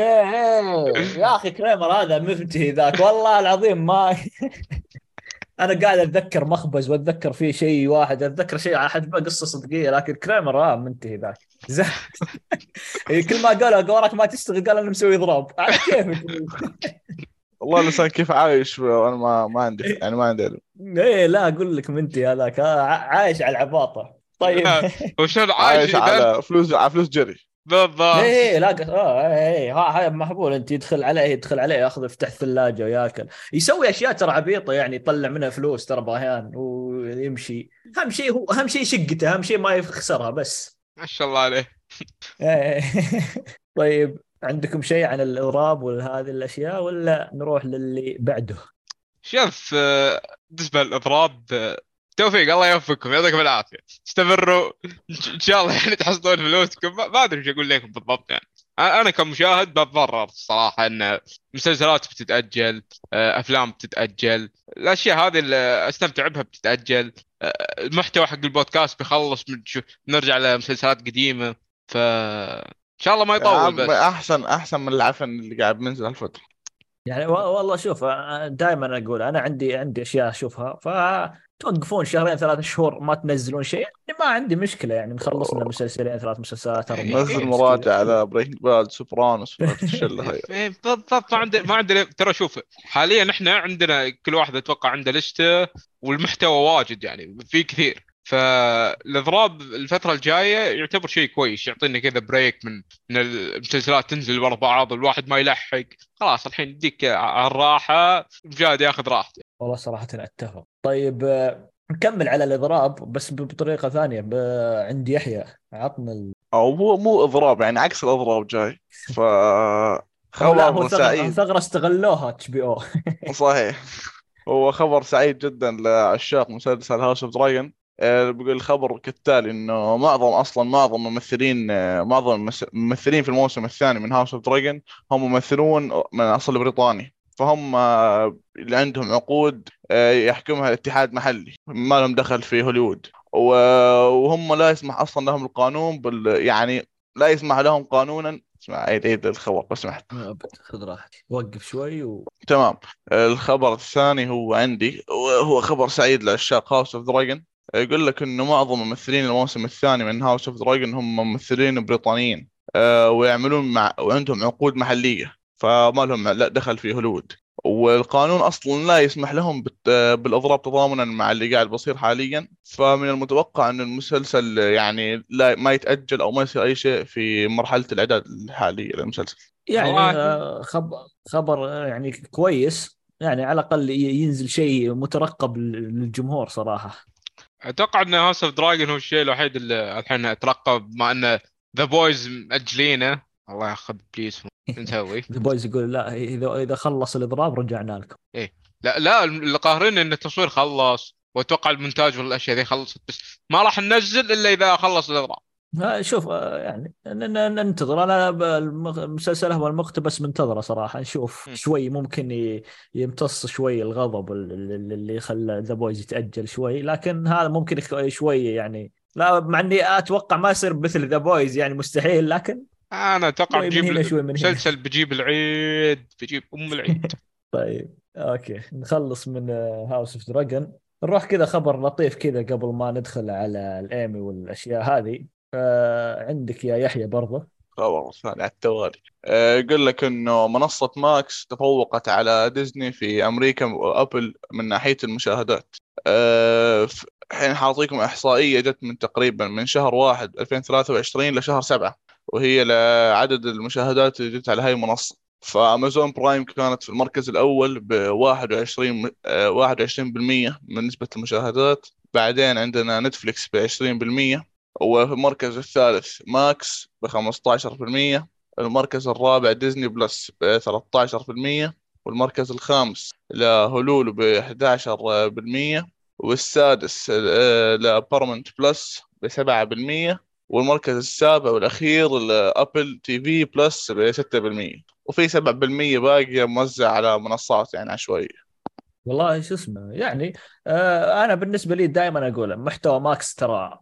يا أخي كريمر هذا منتهي ذاك والله العظيم ما أنا قاعد أتذكر مخبز وأتذكر فيه شيء واحد أتذكر شيء على حد قصة صدقية لكن كريمر آه منتهي ذاك. زين. كل ما قالوا وراك ما تشتغل قال أنا مسوي اضراب على كيفك والله الانسان كيف عايش وأنا ما ما عندي يعني ما عندي علم. إيه لا أقول لك منتهي هذاك. آه، ع- عايش على العباطه طيب. وشلون عايش عايش على فلوس على فلوس جري. بالضبط. إيه لا ق- آه إيه ها هاي محبول أنت يدخل عليه يدخل عليه ياخذ يفتح الثلاجة وياكل. يسوي أشياء ترى عبيطة يعني يطلع منها فلوس ترى باهيان ويمشي. أهم شيء هو أهم شيء شقته أهم شيء ما يخسرها بس. ما شاء الله عليه. إيه. طيب عندكم شيء عن الاضراب وهذه الأشياء ولا نروح للي بعده؟ شوف آه، بالنسبة للإضراب آه، توفيق الله يوفقكم يعطيكم العافية. استمروا. إن شاء الله يعني تحصلون فلوسكم. ما ما أدري إيش أقول لكم بالضبط يعني. أنا كمشاهد بتضرر الصراحه إن مسلسلات بتتأجل آه، أفلام بتتأجل الأشياء هذه اللي أستمتع بها بتتأجل. آه، المحتوى حق البودكاست بيخلص من شو نرجع لمسلسلات قديمة. ف إن شاء الله ما يطول عم بس. احسن أحسن من العفن اللي قاعد بينزل هالفترة. يعني والله شوف دائما أقول أنا عندي عندي أشياء أشوفها. فتوقفون شهرين ثلاث شهور ما تنزلون شيء يعني ما عندي مشكلة يعني نخلص لنا مسلسلين ثلاث مسلسلات اربعه نزل إيه، مراجعه على Breaking Bad Sopranos الشله هاي. إيه، بالضبط ما عندنا ما عندنا ترى شوف حاليا إحنا عندنا كل واحد أتوقع عنده لستة والمحتوى واجد يعني في كثير. فالإضراب الفترة الجاية يعتبر شيء كويس يعطينا كذا break من من المسلسلات تنزل ورا بعض الواحد ما يلحق. خلاص الحين يديك على الراحة مجاهد ياخذ راحته. والله صراحة أتفق. طيب آه، نكمل على الإضراب بس بطريقة ثانية ب- عند يحيى عطنا ال... أو مو مو إضراب يعني عكس الإضراب جاي. ف خبر سعيد. ثغرة استغلوها HBO صحيح. هو خبر سعيد جدا لعشاق مسلسل House of the Dragon بيقول الخبر كالتالي إنه معظم أصلا معظم ممثلين آه، معظم الممثلين في الموسم الثاني من House of the Dragon هم ممثلون من أصل بريطاني. فهم آه، اللي عندهم عقود آه، يحكمها الاتحاد محلي ما لهم دخل في هوليوود. وهم لا يسمح أصلا لهم القانون بال يعني لا يسمح لهم قانونا. اسمع عيد عيد الخبر بس سمحت. خذ راحتك. وقف شوي و... تمام. الخبر الثاني هو عندي. وهو خبر سعيد لعشاق House of the Dragon يقول لك إنه معظم ممثلين الموسم الثاني من House of the Dragon هم ممثلين بريطانيين. آه، ويعملون مع وعندهم عقود محلية. فما لهم لا دخل في هوليوود. والقانون أصلا لا يسمح لهم بت- بالإضراب تضامنا مع اللي قاعد بيصير حاليا. فمن المتوقع إن المسلسل يعني لا ما يتأجل أو ما يصير أي شيء في مرحلة الإعداد الحالية للمسلسل. يعني. آه، خب... خبر يعني كويس. يعني على الأقل ينزل شيء مترقب للجمهور صراحة. أتوقع إن House of the Dragon هو الشيء الوحيد اللي الحين أترقب بما إن The Boys مأجلينه. الله ياخذ please نسوي؟ The Boys يقول لا اذا إذا خلص الإضراب رجعنا لكم. لا لا اللي قاهرين إن التصوير خلص وأتوقع المونتاج والاشياء ذي خلصت بس ما راح ننزل إلا إذا خلص الإضراب. شوف آه، يعني ننتظر. أنا المسلسل هو المقتبس منتظره صراحة. نشوف. شوي ممكن يمتص شوي الغضب ال- ال- اللي خلى The Boys يتأجل شوي لكن هذا ممكن شوي يعني لا مع إني أتوقع ما يصير مثل The Boys يعني مستحيل لكن أنا أتوقع شوي من بجيب هنا شوي من هنا مسلسل بجيب العيد بجيب أم العيد. طيب okay. نخلص من House of Dragon نروح كذا خبر لطيف كذا قبل ما ندخل على الأيمي والأشياء هذه. آه عندك يا يحيى برضه. خبر ثاني على التوالي. آه، يقول لك إنه منصة ماكس تفوقت على ديزني في أمريكا وأبل من ناحية المشاهدات. آه، الحين حاعطيكم إحصائية جت من تقريبا من شهر واحد 2023 لشهر سبعة. وهي لعدد المشاهدات اللي جت على هاي المنصة. ف Amazon Prime كانت في المركز الأول ب 21 آه، 21% من نسبة المشاهدات. بعدين عندنا نتفليكس ب 20% وفي المركز الثالث ماكس ب 15% المركز الرابع Disney Plus ب 13% والمركز الخامس ل Hulu ب 11% والسادس آه، ل Paramount Plus ب 7% والمركز السابع والأخير ل Apple TV Plus ب 6% وفي 7% باقية موزع على منصات يعني عشوائية. والله شو اسمه يعني آه أنا بالنسبة لي دائما أقول محتوى ماكس ترى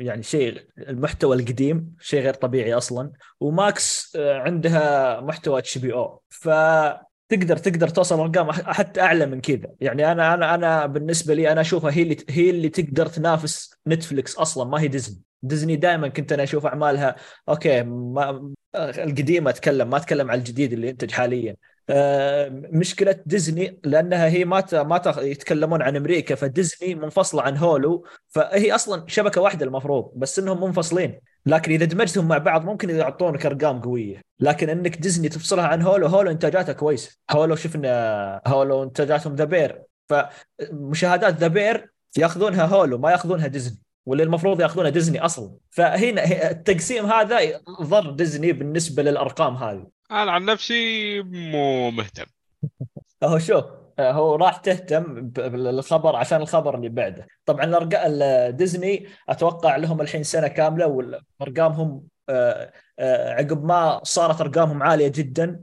يعني شيء المحتوى القديم شيء غير طبيعي أصلا. وماكس آه عندها محتوى HBO فتقدر تقدر توصل ارقام حتى أعلى من كذا. يعني أنا أنا أنا بالنسبة لي أنا أشوفها هي اللي هي اللي تقدر تنافس نتفلكس أصلا ما هي ديزني. ديزني دائما كنت أنا أشوف أعمالها okay ما القديمة أتكلم ما أتكلم عن الجديد اللي ينتج حاليا. آه، مشكلة ديزني لأنها هي ما ما يتكلمون عن أمريكا فديزني منفصلة عن Hulu فهي أصلا شبكة واحدة المفروض بس إنهم منفصلين. لكن إذا دمجتهم مع بعض ممكن يعطونك أرقام قوية. لكن إنك ديزني تفصلها عن Hulu Hulu انتاجاتها كويسة. Hulu شفنا Hulu إنتاجاتهم The Bear. فمشاهدات The Bear ياخذونها Hulu ما ياخذونها ديزني. واللي المفروض ياخذونها ديزني أصلا. فهنا التقسيم هذا ضر ديزني بالنسبة للأرقام هذه. أنا عن نفسي مو مهتم. أهو شوف. هو راح تهتم بالخبر عشان الخبر اللي بعده. طبعا ديزني أتوقع لهم الحين سنة كاملة وارقامهم آه، آه، عقب ما صارت أرقامهم عالية جدا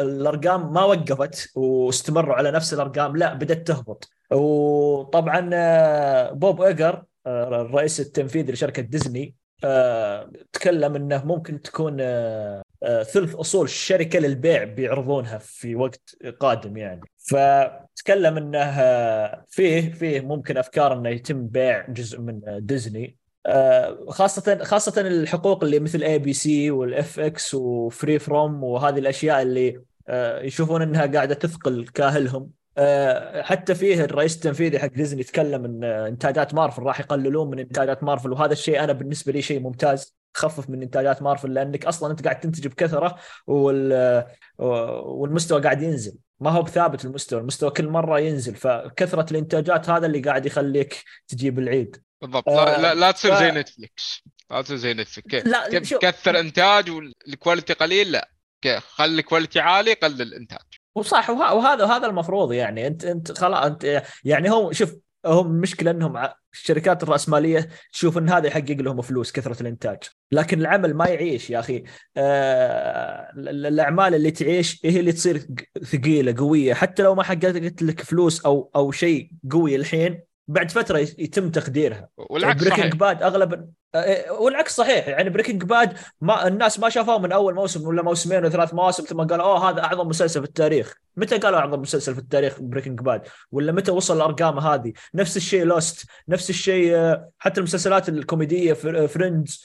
الأرقام ما وقفت واستمروا على نفس الأرقام لا بدأت تهبط. وطبعا آه، بوب أيجر آه، الرئيس التنفيذي لشركة ديزني آه، تكلم إنه ممكن تكون آه، آه، ثلث أصول الشركة للبيع بيعرضونها في وقت قادم يعني. فتكلم إنه آه، فيه فيه ممكن أفكار إنه يتم بيع جزء من آه، ديزني. آه، خاصة خاصة الحقوق اللي مثل ABC وال FX و Freeform وهذه الأشياء اللي آه، يشوفون إنها قاعدة تثقل كاهلهم. آه، حتى فيه الرئيس التنفيذي حق ديزني تكلم إن آه، إنتاجات مارفل راح يقللون من إنتاجات مارفل وهذا الشيء أنا بالنسبة لي شيء ممتاز. خفف من إنتاجات مارفل لانك أصلا أنت قاعد تنتج بكثرة وال والمستوى قاعد ينزل. ما هو بثابت المستوى المستوى كل مرة ينزل فكثرة الإنتاجات هذا اللي قاعد يخليك تجيب العيد. بالضبط. آه، لا, لا, تصير ف- زي نتفلكس لا تصير زي نتفلكس لا كثر إنتاج وال quality قليل لا. خلي ال quality عالي قلل الإنتاج. وصح وه- وهذا وهذا المفروض يعني. أنت أنت خلاص أنت يعني هو شوف هم المشكلة إنهم الشركات الرأسمالية تشوف إن هذا يحقق لهم فلوس كثرة الإنتاج. لكن العمل ما يعيش يا أخي. آه ال- الأعمال اللي تعيش هي اللي تصير ثقيلة قوية. حتى لو ما حققت لك فلوس أو أو شيء قوي الحين بعد فترة يت- يتم تقديرها. والعكس صحيح. Breaking Bad اغلب والعكس صحيح. يعني Breaking Bad ما الناس ما شافوه من أول موسم ولا موسمين ولا ثلاث مواسم ثم قالوا أوه هذا أعظم مسلسل في التاريخ. متى قالوا أعظم مسلسل في التاريخ Breaking Bad ولا متى وصل الأرقام هذه؟ نفس الشيء Lost نفس الشيء حتى المسلسلات الكوميدية Friends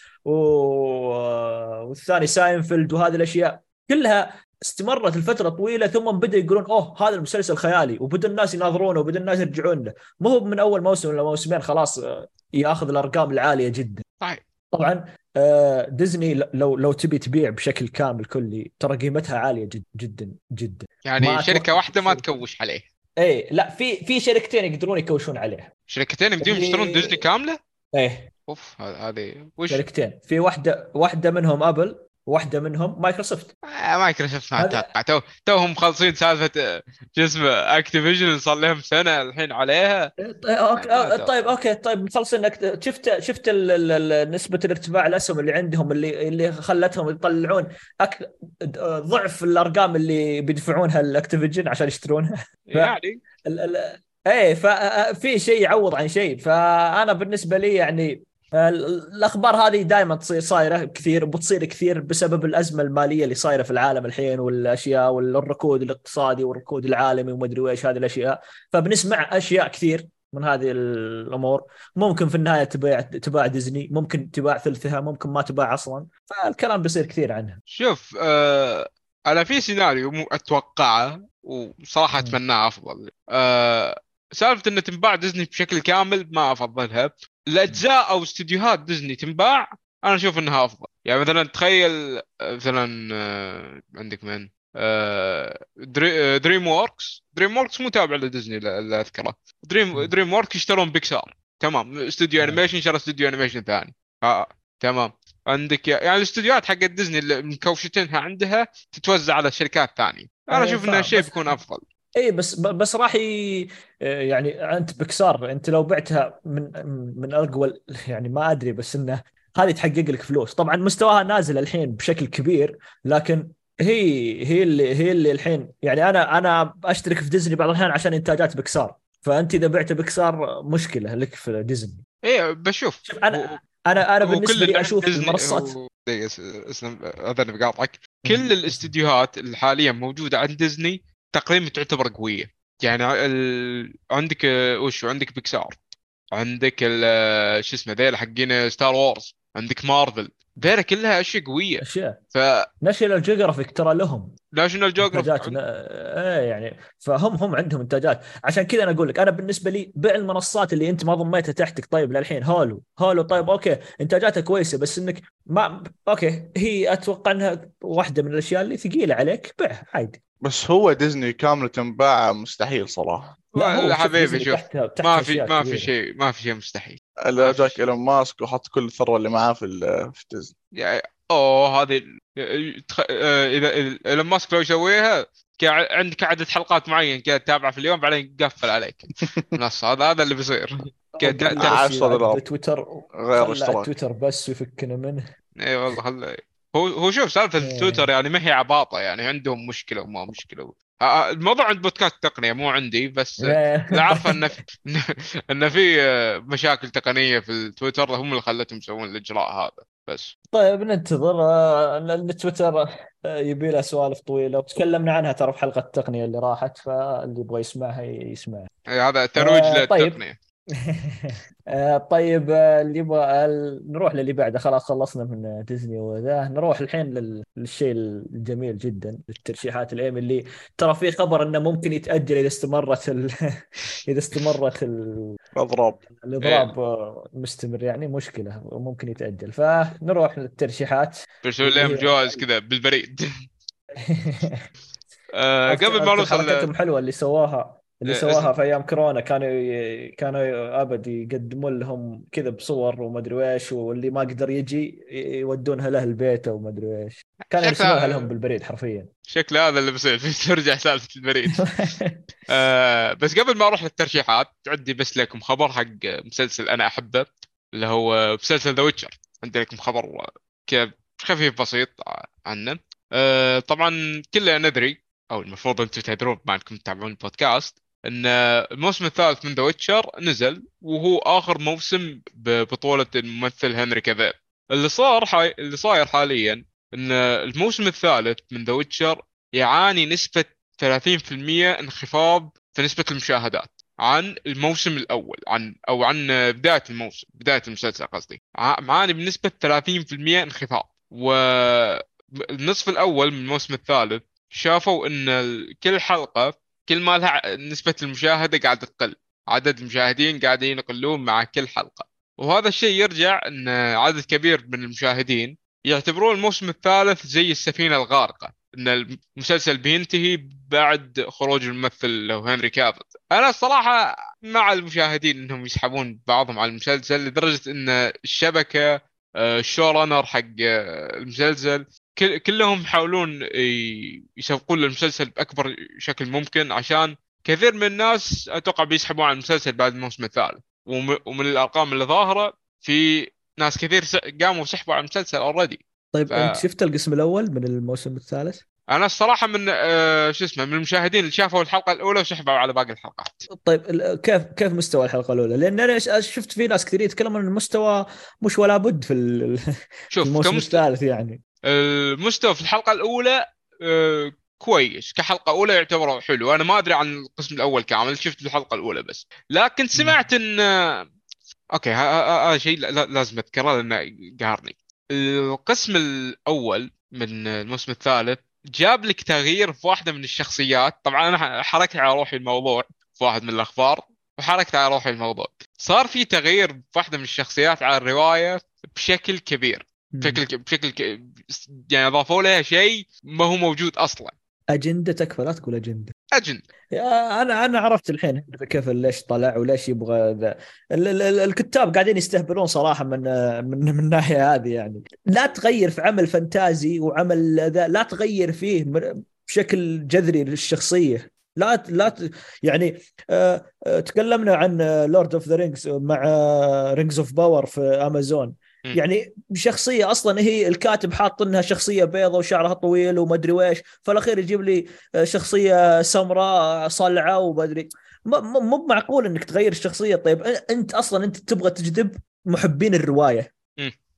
والثاني ساينفيلد وهذه الأشياء. كلها استمرت لفترة طويلة ثم بدا يقولون أوه هذا المسلسل خيالي وبدأ الناس يناظرونه وبدأ الناس يرجعون له. مو هو من أول موسم ولا موسمين خلاص آه، يأخذ الأرقام العالية جدا. صحيح طبعا آه، ديزني لو لو تبي تبيع بشكل كامل كلي ترى قيمتها عالية جد جدا جدا. يعني ما شركة واحدة ما. تكوش عليه. إيه لا في في شركتين يقدرون يكوشون عليها شركتين يمديهم يشترون ديزني كاملة؟ إيه. أوف هذه وش؟ شركتين. في واحدة واحدة منهم أبل واحدة منهم مايكروسوفت آه، مايكروسوفت ما هذا- تتوقع تو توهم مخلصين سالفة آه، شو اسمه Activision صار لهم سنة الحين عليها. طيب okay ما آه،. طيب okay طيب مخلص انك شفت شفت ال- ال- نسبة الارتفاع الأسهم اللي عندهم اللي اللي خلتهم يطلعون أك... ضعف الأرقام اللي بيدفعونها ال Activision عشان يشترونها. يعني؟ ال ال إيه ففي شيء يعوض عن شيء. فأنا بالنسبة لي يعني الأخبار هذه دائما تصير صايرة كثير وبتصير كثير بسبب الأزمة المالية اللي صايرة في العالم الحين والأشياء والركود الاقتصادي والركود العالمي وما ادري إيش هذه الأشياء. فبنسمع أشياء كثير من هذه الأمور. ممكن في النهاية تباع تباع ديزني ممكن تباع ثلثها ممكن ما تباع أصلا. فالكلام بيصير كثير عنها. شوف آه أنا في سيناريو مو أتوقعه وصراحة. أتمناه أفضل. آه سالفة إن تنباع ديزني بشكل كامل ما أفضلها. الاجزاء أو استديوهات ديزني تنباع أنا أشوف إنها أفضل. يعني مثلا تخيل آه، مثلا آه عندك من آه دري آه، DreamWorks DreamWorks مو تابع لديزني لا أذكره. Dream. DreamWorks يشترون بيكسار تمام. استوديو. animation شرى استوديو animation ثاني. آه تمام. عندك يعني الاستديوهات حقت ديزني اللي مكوشتينها عندها تتوزع على شركات ثانية. أنا إيه، أشوف. انه شيء بيكون أفضل. اي بس بس راح. يعني أنت بكسار أنت لو بعتها من من أقوى يعني ما أدري بس إنه هذه تحقق لك فلوس. طبعا مستواها نازل الحين بشكل كبير لكن هي هي اللي هي اللي الحين يعني أنا أنا أشترك في ديزني بعض الأحيان عشان إنتاجات بكسار. فأنت إذا بعت بكسار مشكلة لك في ديزني. إيه بشوف. شوف أنا أنا أنا بالنسبة لي أشوف المنصات إس- اسمح لي بس بقاطعك. كل الاستديوهات اللي حاليا موجودة عند ديزني. تقريبا تعتبر قوية. يعني ال... عندك وش عندك بيكسار عندك ال... شو اسمه ذيل حقين ستار وورز عندك مارفل ذيلا كلها أشياء قوية. أشياء. فناشونال ناشونال جيوغرافيك ترى لهم انتاجات جيوغرافي إيه يعني فهم هم عندهم انتاجات عشان كذا أنا أقول لك أنا بالنسبة لي بيع المنصات اللي أنت ما ضميتها تحتك طيب للحين هولو. هولو طيب أوكي انتاجاتها كويسة بس إنك ما أوكي هي أتوقع إنها واحدة من الأشياء اللي ثقيلة عليك بيعها عادي. بس هو ديزني كاملة باع مستحيل صراحة. لا هو لا حبيبي شوف. ما في ما في. شيء ما في شيء مستحيل. الا جاك. إيلون ماسك وحط كل الثروة اللي معاه في ال- في ديزني. يعني أوه هذه تخ... آه، إذا إذا إيلون ماسك لو يسويها عندك عدد حلقات معين كذا تتابعه في اليوم بعدين قفل عليك. نص هذا هذا اللي بيصير. دولار. تويتر غير خلى اشتراك تويتر بس ويفكنا منه. إي والله خل هو هو شوف سالفة إيه. تويتر يعني ما هي عباطة يعني عندهم مشكلة وما مشكلة. آه، آه، الموضوع عند بودكاست تقنية مو عندي بس آه، لا عارفه إن في إن في آه، مشاكل تقنية في التويتر هم اللي خلتهم يسوون الإجراء هذا. بس طيب ننتظر لأن تويتر آه، يبي له سوالف طويلة. وتكلمنا عنها ترى في حلقه التقنية اللي راحت فاللي يبغى يسمعها يسمعها. إيه، هذا ترويج طيب. للتقنية. طيب آه، اللي يبغى ال- نروح للي بعده. خلاص خلصنا من ديزني وذا. نروح الحين لل- للشيء الجميل جدا الترشيحات الأيمي اللي ترى في خبر إنه ممكن يتأجل إذا استمرت ال... إذا استمرت ال... اضراب الإضراب آه، مستمر. يعني مشكلة ممكن يتأجل. فنروح للترشيحات بيرسلوا لهم جوائز كذا بالبريد. آه، قبل ما نوصل حركتهم حلوة اللي سواها اللي إيه، سواها في أيام كورونا كانوا. كانوا أبد يقدمون لهم كذا بصور وما أدري إيش واللي ما قدر يجي يودونها له البيت وما أدري إيش. كانوا يرسلونها لهم بالبريد حرفيا. شكل هذا اللي بيصير ترجع سالفة البريد. آه بس قبل ما أروح للترشيحات عندي بس لكم خبر حق مسلسل أنا أحبه اللي هو مسلسل ذا ويتشر عندي لكم خبر خفيف بسيط عنه. آه طبعا كلنا ندري أو المفروض أنتم تدرون بما أنكم تتابعون البودكاست إن الموسم الثالث من ذا ويتشر نزل وهو آخر موسم ببطولة الممثل هنري كافيل. اللي صار حي... اللي صاير حاليا إن الموسم الثالث من ذا ويتشر يعاني نسبة 30% انخفاض في نسبة المشاهدات عن الموسم الأول عن أو عن بداية الموسم بداية المسلسل قصدي. معاني بنسبة 30% انخفاض. والنصف الأول من الموسم الثالث شافوا ال- كل حلقة كل ما لها نسبة المشاهدة قاعدة تقل. عدد المشاهدين قاعدين يقلون مع كل حلقة. وهذا الشيء يرجع أن عدد كبير من المشاهدين يعتبرون الموسم الثالث زي السفينة الغارقة. إن المسلسل بينتهي بعد خروج الممثل اللي هنري كافل أنا الصراحة مع المشاهدين إنهم يسحبون بعضهم على المسلسل لدرجة إن الشبكة آه، ال showrunner حق آه، المسلسل كلهم يحاولون يسوقون للمسلسل بأكبر شكل ممكن عشان كثير من الناس أتوقع بيسحبون على المسلسل بعد الموسم الثالث وم- ومن الأرقام اللي ظاهرة في ناس كثير قاموا سحبوا على المسلسل already طيب ف- أنت شفت القسم الأول من الموسم الثالث؟ أنا الصراحة من آه شو اسمه من المشاهدين اللي شافوا الحلقة الأولى وسحبوا على باقي الحلقات طيب كيف كيف مستوى الحلقة الأولى؟ لأن أنا شفت في ناس كثير يتكلمون عن المستوى مش ولا بد في شوف الموسم كمستوى الثالث يعني المستوى في الحلقة الأولى آه كويس. كحلقة أولى يعتبر حلو. أنا ما أدري عن القسم الأول كامل شفت الحلقة الأولى بس. لكن سمعت إن آه، أوكي هذا شيء لا- لا- لازم اذكره لأنه قهرني. القسم الأول من الموسم الثالث جاب لك تغيير في واحدة من الشخصيات. طبعا أنا حركت على روحي الموضوع في واحد من الأخبار وحرقت على روحي الموضوع. صار في تغيير في واحدة من الشخصيات على الرواية بشكل كبير. بشكل بشكل ك- يعني أضافوا لها شيء ما هو موجود أصلا. أجندة تكفى لا تقول أجندة. أجند يا أنا أنا عرفت الحين كيف ليش طلع وليش يبغى ذا. ال- ال- ال- الكتاب قاعدين يستهبلون صراحة من من من الناحية هذه يعني. لا تغير في عمل فانتازي وعمل ذا لا تغير فيه بشكل جذري للشخصية. لا لا ت- يعني آه، آه، تكلمنا عن لورد اوف ذا رينجز مع رينجز اوف باور في امازون. يعني شخصية أصلا هي الكاتب حاط إنها شخصية بيضة وشعرها طويل وما أدري ويش فالأخير يجيب لي شخصية سمراء صلعة م- م- مو معقول إنك تغير الشخصية. طيب أنت أصلا أنت تبغى تجذب محبين الرواية.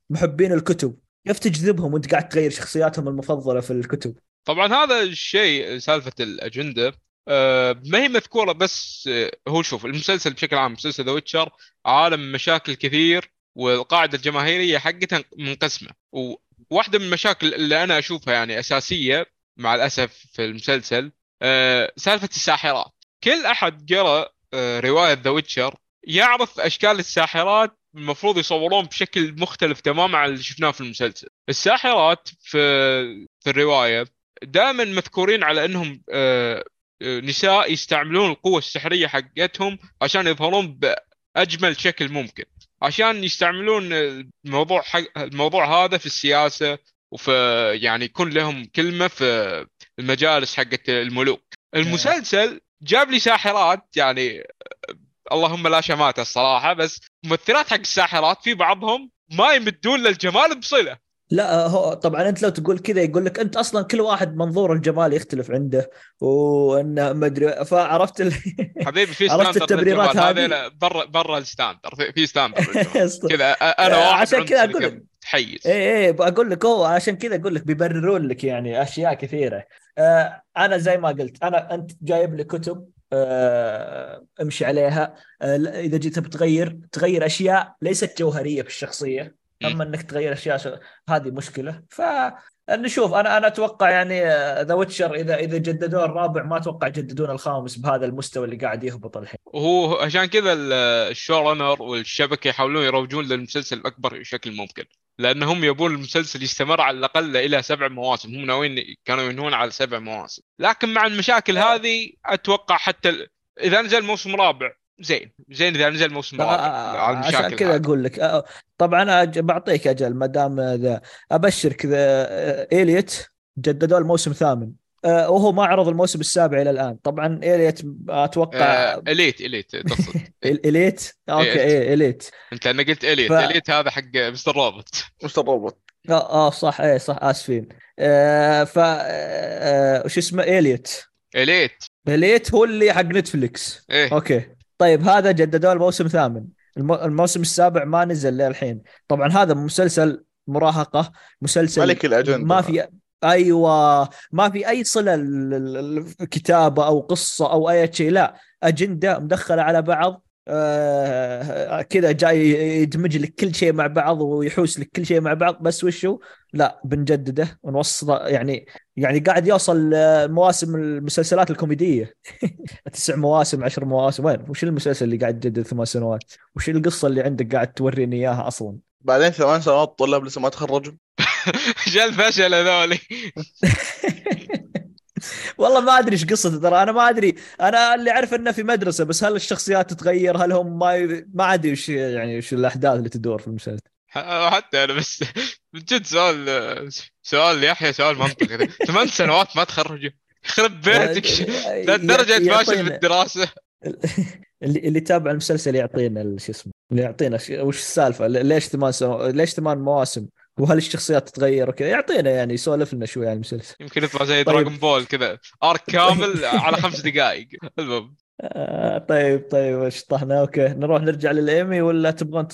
محبين الكتب. كيف تجذبهم وأنت قاعد تغير شخصياتهم المفضلة في الكتب؟ طبعا هذا الشيء سالفة الأجندة آه، ما هي مذكورة بس آه، هو شوف المسلسل بشكل عام مسلسل ذا ويتشر عالم مشاكل كثير والقاعدة الجماهيرية حقتها منقسمة. وواحدة من المشاكل اللي أنا أشوفها يعني أساسية مع الأسف في المسلسل آه، سالفة الساحرات. كل أحد قرا آه، رواية ذا ويتشر يعرف أشكال الساحرات المفروض يصورون بشكل مختلف تماما عن اللي شفناه في المسلسل. الساحرات في في الرواية دائما مذكورين على إنهم آه، آه، نساء يستعملون القوة السحرية حقتهم عشان يظهرون بأجمل شكل ممكن. عشان يستعملون الموضوع حق الموضوع هذا في السياسة وفي يعني يكون لهم كلمة في المجالس حقت الملوك. المسلسل جاب لي ساحرات يعني اللهم لا شماتة الصراحة بس ممثلات حق الساحرات في بعضهم ما يمدون للجمال بصلة. لا هو طبعا أنت لو تقول كذا يقول لك أنت أصلا كل واحد منظور الجمال يختلف عنده وانه ما أدري فعرفت ال... حبيبي في عرفت التبريرات. هذه؟ برا برا ال standard في- للجمال. كذا أنا آه، واحد عشان كذا أقول لك. تحيز إيه إيه بقول لك هو عشان كذا أقول لك بيبررون لك يعني أشياء كثيرة آه أنا زي ما قلت أنا أنت جايب لي كتب آه امشي عليها آه إذا جيت بتغير تغير أشياء ليست جوهرية في الشخصية. أما إنك تغير أشياء. هذه مشكلة. ف نشوف أنا أنا أتوقع يعني ذا ويتشر إذا إذا جددوه الرابع ما أتوقع يجددون الخامس بهذا المستوى اللي قاعد يهبط الحين. وهو عشان كذا ال- ال showrunner والشبكة يحاولون يروجون للمسلسل باكبر شكل ممكن. لأنهم يبون المسلسل يستمر على الأقل إلى سبع مواسم. هم ناويين كانوا ينهون على سبع مواسم. لكن مع المشاكل هذه أتوقع حتى. إذا نزل موسم رابع زين زين إذا نزل موسم رابع. على عشان كذا. أقول لك آه، طبعا أنا أج- بعطيك أجل ما دام ذا أبشرك ذا آه، اليت جددوا الموسم الثامن آه، وهو ما عرض الموسم السابع إلى الآن. طبعا اليت أتوقع آه إليت إليت تقصد. إل- إليت؟ أوكي إيه. إيه إليت. أنت أنا قلت إليت ف- إليت هذا حق مستر روبوت. مستر روبوت. آه آه صح إيه صح آسفين. آه ف آه وش اسمه؟ اليت Elite. Elite هو اللي حق Netflix إيه. okay. طيب هذا جددوه الموسم الثامن المو- الموسم السابع ما نزل للحين. طبعا هذا مسلسل مراهقة مسلسل ملك الأجندة. ما في أيوه ما في أي صلة الكتابه أو قصة أو أي شيء. لا أجندة مدخلة على بعض آه كذا جاي يدمج لك كل شيء مع بعض ويحوس لك كل شيء مع بعض. بس وشو؟ لا بنجدده ونوصله يعني يعني قاعد يوصل مواسم المسلسلات الكوميدية. تسع مواسم عشر مواسم. وين؟ وش المسلسل اللي قاعد يجدد ثمان سنوات؟ وش القصة اللي عندك قاعد توريني إياها أصلا؟ بعدين ثمان سنوات الطلاب لسه ما تخرجوا. جل فشل هذولي والله ما أدري إيش قصته. ترى أنا ما أدري. أنا اللي أعرف إنه في مدرسة بس هل الشخصيات تتغير؟ هل هم ما ي... ما أدري وش يعني وش الأحداث اللي تدور في المسلسل. حتى أنا بس بجد سؤال سؤال يحيى سؤال منطقي ثمان سنوات ما تخرجوا. يخرب بيتك. لدرجه فاشل بالدراسه اللي اللي تابع المسلسل يعطينا شو اسمه يعطينا وش السالفة؟ ليش ثمان سنوات ليش ثمان مواسم؟ وهل الشخصيات تتغير وكذا؟ يعطينا يعني يسولف لنا شوي عن المسلسل. يمكن يطلع زي طيب. Dragon Ball كذا. arc كامل على خمس دقائق. المهم. آه طيب طيب شطحنا okay نروح نرجع للأيمي ولا تبغون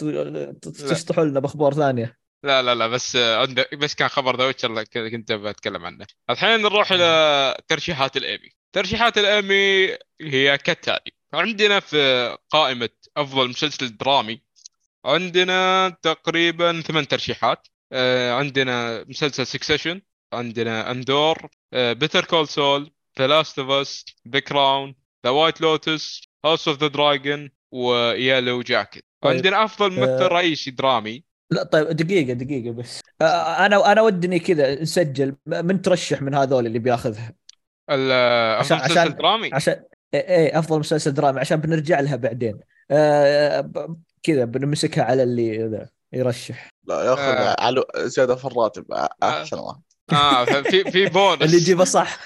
تشطحوا لنا بأخبار ثانية؟ لا لا لا بس عندك بس كان خبر ذا Witcher كنت بتكلم عنه. الحين نروح إلى ترشيحات الأيمي. ترشيحات الأيمي هي كالتالي. عندنا في قائمة أفضل مسلسل درامي عندنا تقريبا ثمان ترشيحات. آه، عندنا مسلسل Succession عندنا Andor Better Call Saul The Last of Us The Crown The White Lotus House of the Dragon و Yellowjackets طيب. عندنا أفضل ممثل آه. رئيسي درامي. لا طيب دقيقة دقيقة بس. آه، أنا أنا ودني كذا نسجل. من ترشح من هذول اللي بياخذها؟ عشان- أفضل مسلسل درامي. عشان إيه إيه، أفضل مسلسل درامي عشان بنرجع لها بعدين. آه، ب- كذا بنمسكها على اللي يرشح. لا ياخذ آه. علو زيادة في الراتب آه، أحسن واحد آه في في بونس. اللي يجيبه صح.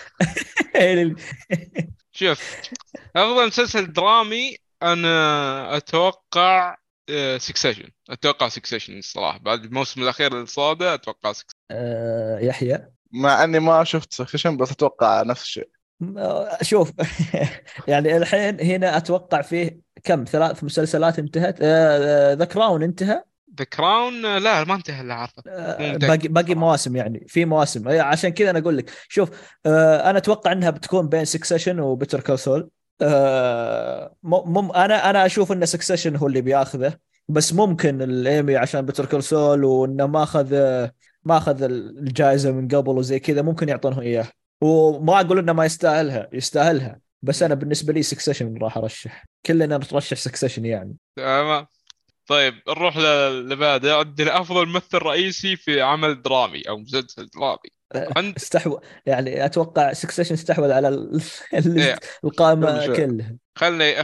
شوف أفضل مسلسل درامي أنا أتوقع Succession أتوقع Succession الصراحة. بعد الموسم الأخير اللي صاده أتوقع سكسيشن آه، يحيى؟ مع إني ما شفت Succession بس أتوقع نفس الشيء. آه، شوف يعني الحين هنا أتوقع فيه كم ثلاث مسلسلات انتهت The Crown انتهى. The Crown لا ما انتهى إلا عارفه. آه، باقي باقي. مواسم يعني في مواسم. عشان كذا أنا أقول لك شوف آه، أنا أتوقع إنها بتكون بين Succession و Better Call مم أنا أنا أشوف إن Succession هو اللي بياخذه بس ممكن الايمي عشان Better Call Saul وإنه ما أخذ ما أخذ الجائزة من قبل وزي كذا ممكن يعطونه إياه. وما أقول إنه ما يستاهلها يستاهلها بس أنا بالنسبة لي Succession راح أرشح. كلنا نترشح Succession يعني. تمام. طيب نروح اللي بعده عندنا افضل ممثل رئيسي في عمل درامي أو مسلسل درامي عند استحوذ يعني أتوقع Succession استحوذ على ال- ال- إيه. القائمه شيء. كلها خلني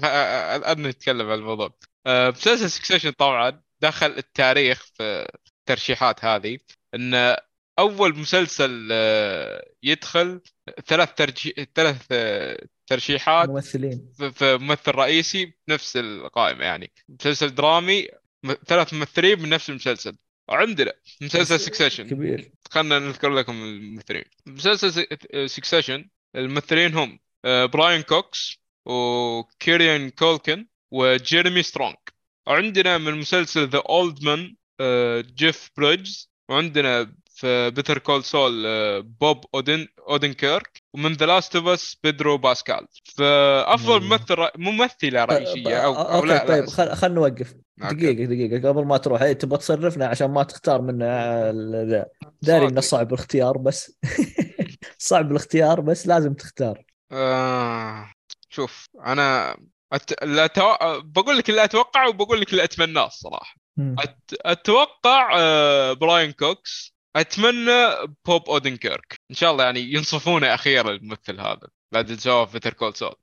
الان نتكلم عن الموضوع آه، مسلسل Succession طبعا دخل التاريخ في الترشيحات هذه إن أول مسلسل آه، يدخل ثلاث ترجي... ثلاث آه، ترشيحات ممثلين. في ممثل رئيسي بنفس القائمة يعني. مسلسل درامي ثلاث ممثلين من نفس المسلسل. وعندنا مسلسل Succession كبير. خلنا نذكر لكم الممثلين. مسلسل Succession الممثلين هم آه، براين كوكس وكيريان كولكن وجيريمي سترونج وعندنا من مسلسل The Old Man جيف بريدجز وعندنا في Better Call Saul بوب اودن اودن كيرك ومن The Last of Us بيدرو باسكال فافضل مم. ممثل ممثلة رئيسية أو أو okay لا طيب خل... خلنا نوقف okay. دقيقة دقيقة قبل ما تروح إيه تبغى تصرفنا عشان ما تختار من ذا داري إنه. صعب الاختيار بس صعب الاختيار بس لازم تختار آه شوف أنا أت... لا تو... بقول لك اللي أتوقعه وبقول لك اللي أتمناه الصراحة. أت... أتوقع آه براين كوكس أتمنى بوب اودنكيرك إن شاء الله يعني ينصفونه أخيرا الممثل هذا بعد سواه في Better Call Saul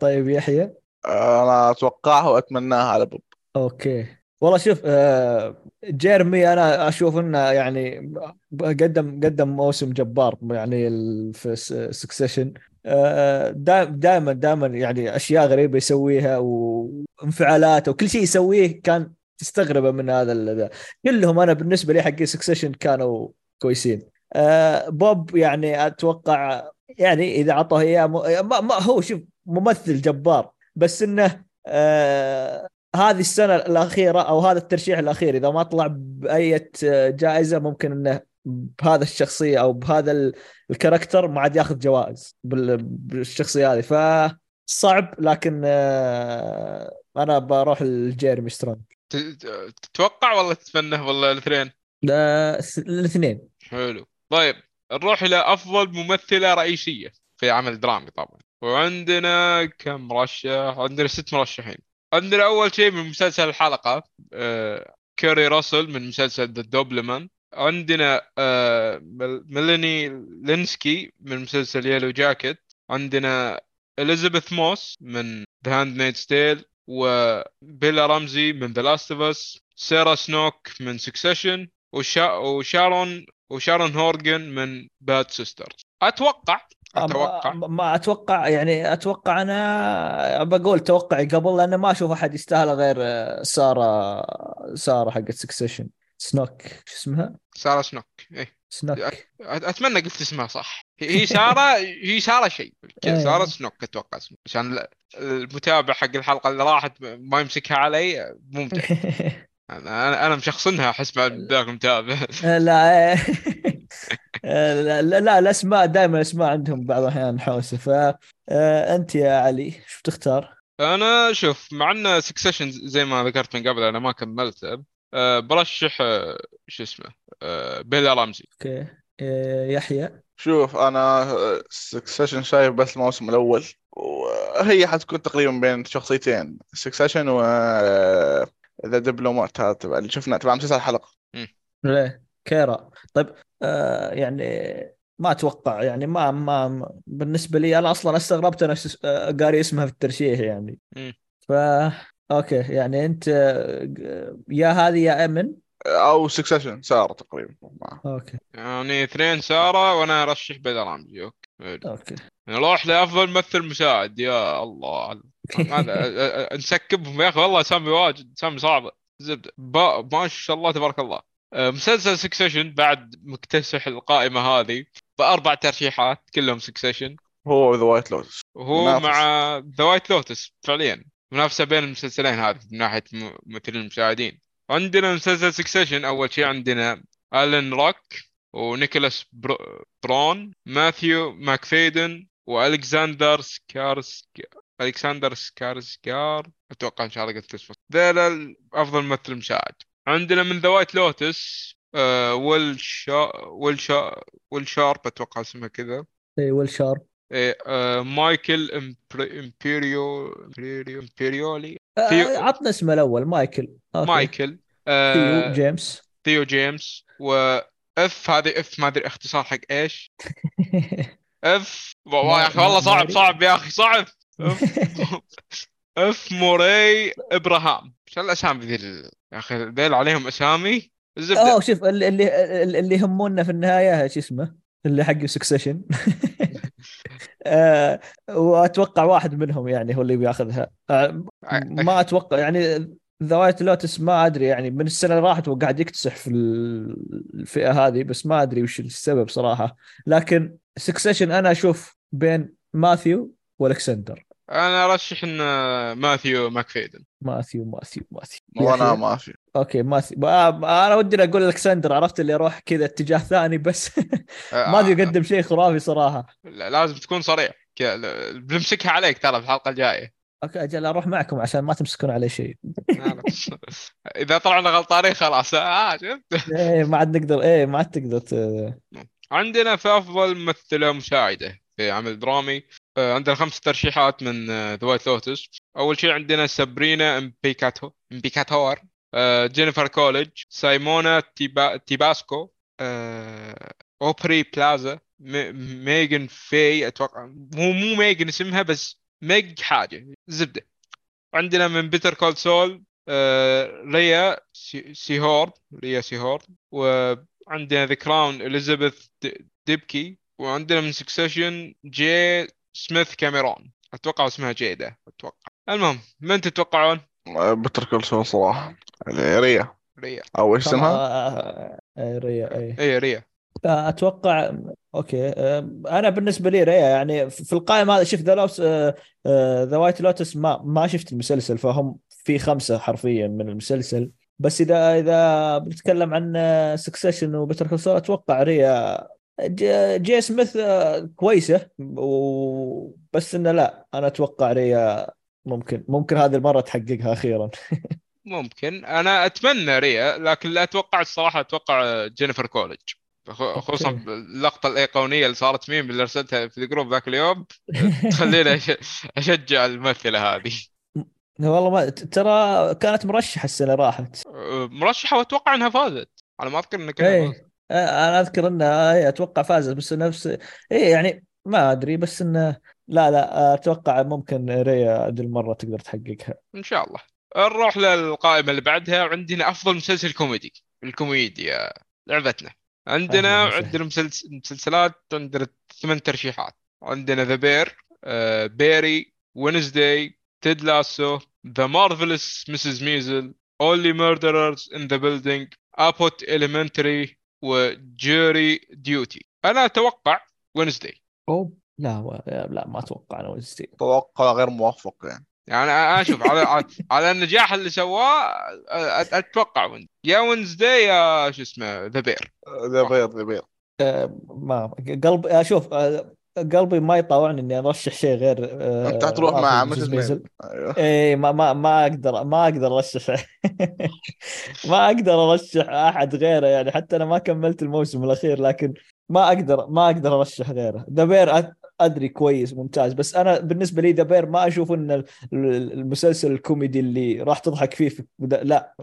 طيب يحيى؟ أنا اتوقعها واتمناها على بوب. okay. والله شوف آه، جيرمي أنا أشوف إنه يعني قدم قدم موسم جبار يعني ال- في Succession دائما دائما يعني أشياء غريبة يسويها وانفعالات وكل شيء يسويه كان تستغربه من هذا ال- كلهم أنا بالنسبة لي حقين Succession كانوا كويسين. آه، بوب يعني أتوقع يعني إذا عطوه إياه م- ما, ما هو شوف ممثل جبار بس إنه آه هذه السنة الأخيرة أو هذا الترشيح الأخير إذا ما طلع بأي جائزة ممكن إنه بهذا الشخصية أو بهذا ال- ال character ما عاد ياخذ جوائز بال- بالشخصية هذه. فصعب لكن آه أنا بروح لجيرمي سترونج. تتوقع ولا تتمنى ولا الاثنين؟ لا، الاثنين. حلو. طيب نروح إلى أفضل ممثلة رئيسية في عمل درامي طبعا. وعندنا كم مرشح عندنا ست مرشحين. عندنا أول شيء من مسلسل الحلقة آه، كيري راسل من مسلسل The Diplomat عندنا آه، ميلاني لينسكي من مسلسل Yellowjackets عندنا اليزابيث موس من The Handmaid's Tale وبيلا رمزي من The Last of Us سيرا سنوك من Succession وشا... وشارون وشارون هورجن من Bad Sisters أتوقع أتوقع. ما, أتوقع يعني أتوقع أنا بقول توقعي قبل لأنه ما أشوف أحد يستاهل غير آه، ساره سارة حقت سكسيشن سنوك شو اسمها؟ سارة سنوك إيه. سنوك. أتمنى قلت اسمها صح. هي سارة هي سارة شيء. إيه. سارة سنوك أتوقع اسمها. عشان ال- المتابع حق الحلقة اللي راحت ما يمسكها علي ممتع. أنا أنا مشخصنها أحس بعد ذاك المتابع لا لا لا, لا الأسماء دائما الأسماء عندهم بعض الأحيان حوسة. فانت يا علي شو تختار؟ أنا شوف مع إن Succession زي ما ذكرت من قبل أنا ما كملته. أه برشح أه، شو اسمه أه بيلا رمزي. okay. آه، يحيى. شوف أنا Succession شايف بس الموسم الأول وهي حتكون تقريبا بين شخصيتين Succession و The Diplomat هذا تبع اللي شفنا تبع مسلسل الحلقة. ليه؟ كيري. طيب آه يعني ما أتوقع يعني ما ما بالنسبة لي أنا أصلا استغربت أنا آه، قاري اسمها في الترشيح يعني. ف okay يعني انت آه، يا هذه يا امن؟ أو Succession سارة تقريبا. معه. أوكي. يعني اثنين سارة وأنا ارشح رمزي okay. okay. نروح لافضل ممثل مساعد. يا الله. هذا ن skip هم يا أخي. والله اسامي واجد اسامي صعبه زبده با- ما شاء الله تبارك الله. أه، مسلسل Succession بعد مكتسح القائمة هذه بأربع ترشيحات كلهم سكسيشن. هو ذا وايت لوتس منافس. مع The White Lotus فعليا. منافسة بين المسلسلين هذه من ناحية ممثلين المساعدين. عندنا مسلسل سكسيشن أول شيء عندنا الين روك ونيكولاس برو- برون ماثيو ماكفيدن والكسندر سكارس الكسندر سكارسكار أتوقع إن شاء الله قلت اسمه. ذيلا أفضل ممثل مساعد. عندنا من The White Lotus آه ويل شا ويل شا ويل شارب أتوقع اسمه كذا. اي ويل شارب مايكل إمبر- امبيريو امبيريو امبيريولي. آه، ثيو- عطنا اسمه الأول مايكل. okay. مايكل ثيو آه، جيمس. ثيو جيمس. و F هذه F ما أدري اختصار حق إيش. F يا أخي والله صعب. صعب يا أخي صعب. F F موراي إبراهام. شو الأسامي ذي يا أخي ذيل عليهم أسامي. الزبدة. أوه شوف اللي اللي اللي يهمونا في النهاية شو اسمه؟ اللي حق Succession آه، وأتوقع واحد منهم يعني هو اللي بياخذها. آه، ما أتوقع يعني The White Lotus ما أدري يعني من السنة اللي راحت وقاعد يكتسح في الفئة هذه بس ما أدري وش السبب صراحة. لكن Succession أنا أشوف بين ماثيو وألكسندر. أنا ارشح ان ماثيو ماكفيدن. ماثيو ماثيو ماثيو. وأنا يحيى؟ ما في okay ماثيو. آه، أنا ودي أقول الكسندر عرفت اللي يروح كذا اتجاه ثاني بس. ماثيو قدم شيء خرافي صراحة. لا، لازم تكون صريح. بنمسكها عليك ترى في الحلقة الجاية. okay أجل أروح معكم عشان ما تمسكون علي شيء. إذا طلعنا غلطانين خلاص. آه شفت. إيه ما عاد نقدر إيه ما عاد تقدر ت- عندنا في أفضل ممثلة مساعده في عمل درامي آه، عندنا خمس ترشيحات من The White Lotus أول شيء عندنا سابرينا امبيكاتو امبيكاتور آه، جينيفر كوليج سايمونا تيبا... تيباسكو آه، اوبري بلازا. ميغن في أتوقع. مو مو ميغن اسمها بس ميج حاجة زبدة. عندنا من Better Call Saul ريا سي- سيهورد ريا سيهورد وعندنا The Crown اليزابيث ديبكي وعندنا من Succession جي سميث كاميرون. أتوقع اسمها جيدة. أتوقع. المهم من تتوقعون؟ Better Call Saul صراحة. يعني ريا. ريا. أو إيش اسمها؟ آه، آه، ريا إيه. اي ريا. أتوقع okay. آه، أنا بالنسبة لي ريا يعني في القائمة هذا شفت The Lotus The White Lotus ما ما شفت المسلسل فهم في خمسة حرفيا من المسلسل. بس إذا إذا بنتكلم عن Succession و Better Call Saul أتوقع ريا جي سميث آه، كويسة و... بس إنه لا أنا أتوقع ريا ممكن ممكن هذه المرة تحققها أخيرا. ممكن. أنا أتمنى ريا لكن لا أتوقع الصراحة أتوقع جينيفر كوليج خ- خصوصا. اللقطة الأيقونية اللي صارت ميم اللي ارسلتها في ال group ذاك اليوم تخليني أشجع الممثلة هذه. والله ما ترى كانت مرشحة السنة راحت. مرشحة وأتوقع إنها فازت. على ما أذكر إنها كانت. آه، أنا أذكر انها إيه، أتوقع فازت بس نفس إيه يعني ما أدري بس انه لا لا أتوقع ممكن ريا هذه المره تقدر تحققها. إن شاء الله. نروح للقائمة اللي بعدها. وعندنا أفضل مسلسل كوميدي. الكوميديا لعبتنا. عندنا. عندنا مسلس- مسلسلات عندنا ثمان ترشيحات. عندنا The Bear Barry Wednesday Ted Lasso The Marvelous Mrs. Maisel Only Murders in the Building Abbott Elementary و Jury Duty أنا أتوقع Wednesday أوه لا و- لا ما أتوقع أنا وزتي توقع غير موفق يعني. يعني أنا أشوف على على- على النجاح اللي سواه أ- أتوقع يا Wednesday يا شو اسمه The Bear ذا بير ذا بير ما قلب أشوف آه، قلبي ما يطاوعني إني أرشح شيء غير آه، انت تروح مع Mrs. Maisel. أيوه. إيه ما ما ما أقدر ما أقدر أرشح. ما أقدر أرشح أحد غيره يعني حتى أنا ما كملت الموسم الأخير لكن ما أقدر ما أقدر أرشح غيره. The Bear أدري كويس ممتاز. بس أنا بالنسبة لي The Bear ما أشوف إن ال- المسلسل الكوميدي اللي راح تضحك فيه في لا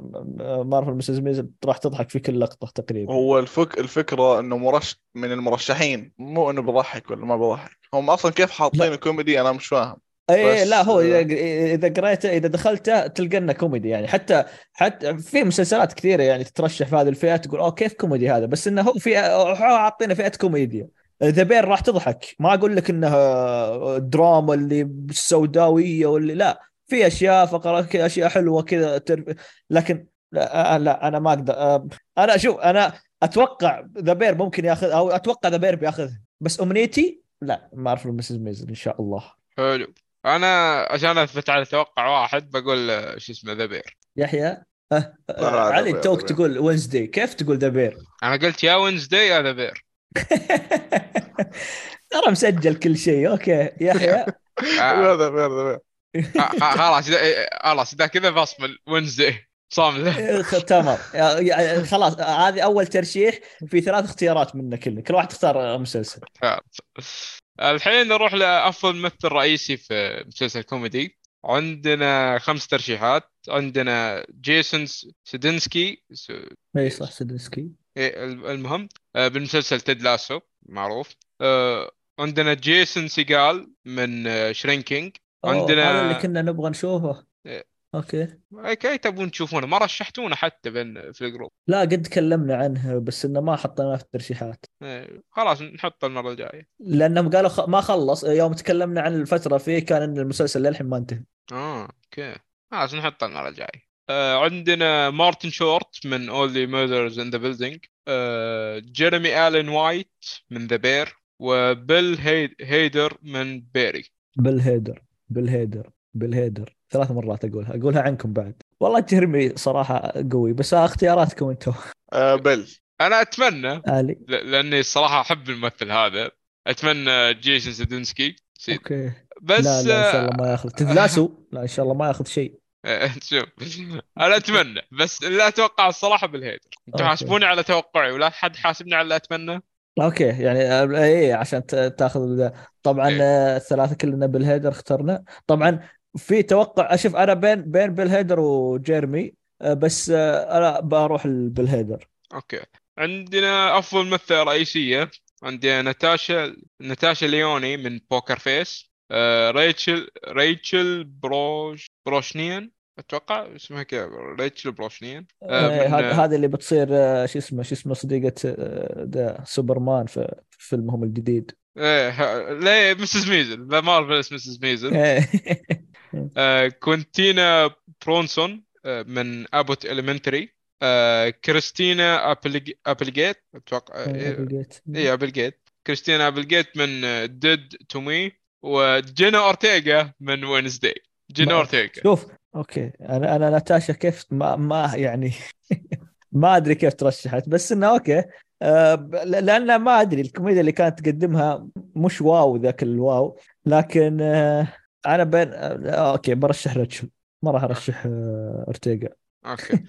Marvelous Mrs. Maisel راح تضحك في كل لقطة تقريبا. هو الفك الفكرة إنه مرش من المرشحين مو إنه بيضحك ولا ما بيضحك هم أصلا كيف حاطين كوميدي أنا مش فاهم. اي لا هو اذا قريته إذا دخلته تلقى إنه كوميدي يعني. حتى حتى في مسلسلات كثيرة يعني تترشح في هذه الفئه تقول أوه كيف كوميدي هذا؟ بس إنه هو في عاطينا فئة كوميديا. The Bear راح تضحك. ما أقول لك إنها دراما اللي السوداويه واللي لا. في أشياء فقرات كذا أشياء حلوة كذا تر... لكن لا, آه، لا أنا ما أقدر آه، أنا أشوف أنا أتوقع The Bear ممكن ياخذ أو أتوقع The Bear بياخذها. بس أمنيتي؟ لا ما أعرف Mrs. Maisel إن شاء الله. حلو. أنا عشان أثبت على توقع واحد بقول آه، شو اسمه ذا بير يحيى؟ علي توك. تقول Wednesday كيف تقول The Bear؟ أنا قلت يا Wednesday يا The Bear ترى مسجل كل شيء. okay. يحيى. آه، The Bear The Bear آه، خلاص إذا- إيه، خلاص إذا كذا بصمل Wednesday صامل تمام. خلاص هذه أول ترشيح. في ثلاث اختيارات منك كلنا كل واحد اختار مسلسل. الحين نروح لأفضل ممثل رئيسي في مسلسل كوميدي. عندنا خمس ترشيحات. عندنا جيسون سيدنسكي اي صح سدنسكي. إيه، المهم آه، بالمسلسل Ted Lasso معروف. آه، عندنا جيسون سيجال من Shrinking. أوه، عندنا- هذا اللي كنا نبغى نشوفه. إيه. okay. okay تبون تشوفونه؟ ما رشحتونه حتى بين في ال group. لا قد تكلمنا عنه بس إنه ما حطيناه في الترشيحات. إيه، خلاص نحطه المرة الجاية. لأنهم قالوا خ... ما خلص. يوم تكلمنا عن الفترة فيه كان إن المسلسل للحين ما انتهى. آه okay. خلاص نحطه المرة الجاية. آه عندنا مارتن شورت من Only Murders in the Building آه جيريمي آلين وايت من The Bear وبيل هيد هيدر من Barry بيل هيدر بيل هيدر بيل هيدر ثلاث مرات أقولها أقولها عنكم بعد. والله جيرمي صراحة قوي بس اختياراتكم أنتم آه بل أنا أتمنى آلي. ل- لأني الصراحه أحب الممثل هذا. أتمنى جيسون سيدنسكي سي- okay. بس لا لا إن شاء الله آه، ما ياخذ. Ted Lasso لا إن شاء الله ما ياخذ شيء. شوف أنا أتمنى بس لا أتوقع الصراحة بيل هيدر أنتم. حاسبوني على توقعي ولا حد حاسبني على اللي أتمنى okay يعني آه، اي عشان ت- تاخذ. طبعا إيه. الثلاثة كلنا بيل هيدر اخترنا طبعا في توقع أشوف أنا بين بين بيل هيدر وجيرمي آه، بس آه، أنا بروح بيل هيدر okay عندنا أفضل ممثلة رئيسية عندنا ناتاشا ناتاشا ليوني من Poker Face آه ريتشل ريتشل بروش بروشنيان أتوقع اسمها كذا ريتشل بروشنيان. آه، آه، من- هذا هذا اللي بتصير آه، شو اسمه شو اسمه صديقة آه، The Superman في في فيلمهم الجديد. إيه ليه Mrs. Maisel The Marvelous Mrs. Maisel. إيه. آه كوينتا برونسون آه من Abbott Elementary. آه كريستينا. أبلجيت أتوقع إيه إيه، أبلجيت. كريستينا أبلجيت من Dead to Me وجينا أورتيغا من Wednesday. جينا أورتيغا. شوف أوكي. أنا أنا ناتاشا كيف ما ما يعني ما أدري كيف ترشحت بس إنه okay. ب- لأن ما أدري الكوميديا اللي كانت تقدمها مش wow ذاك ال wow لكن آه، أنا بين آه، okay برشح ريتشل ما راح أرشح آه، أورتيغا. okay.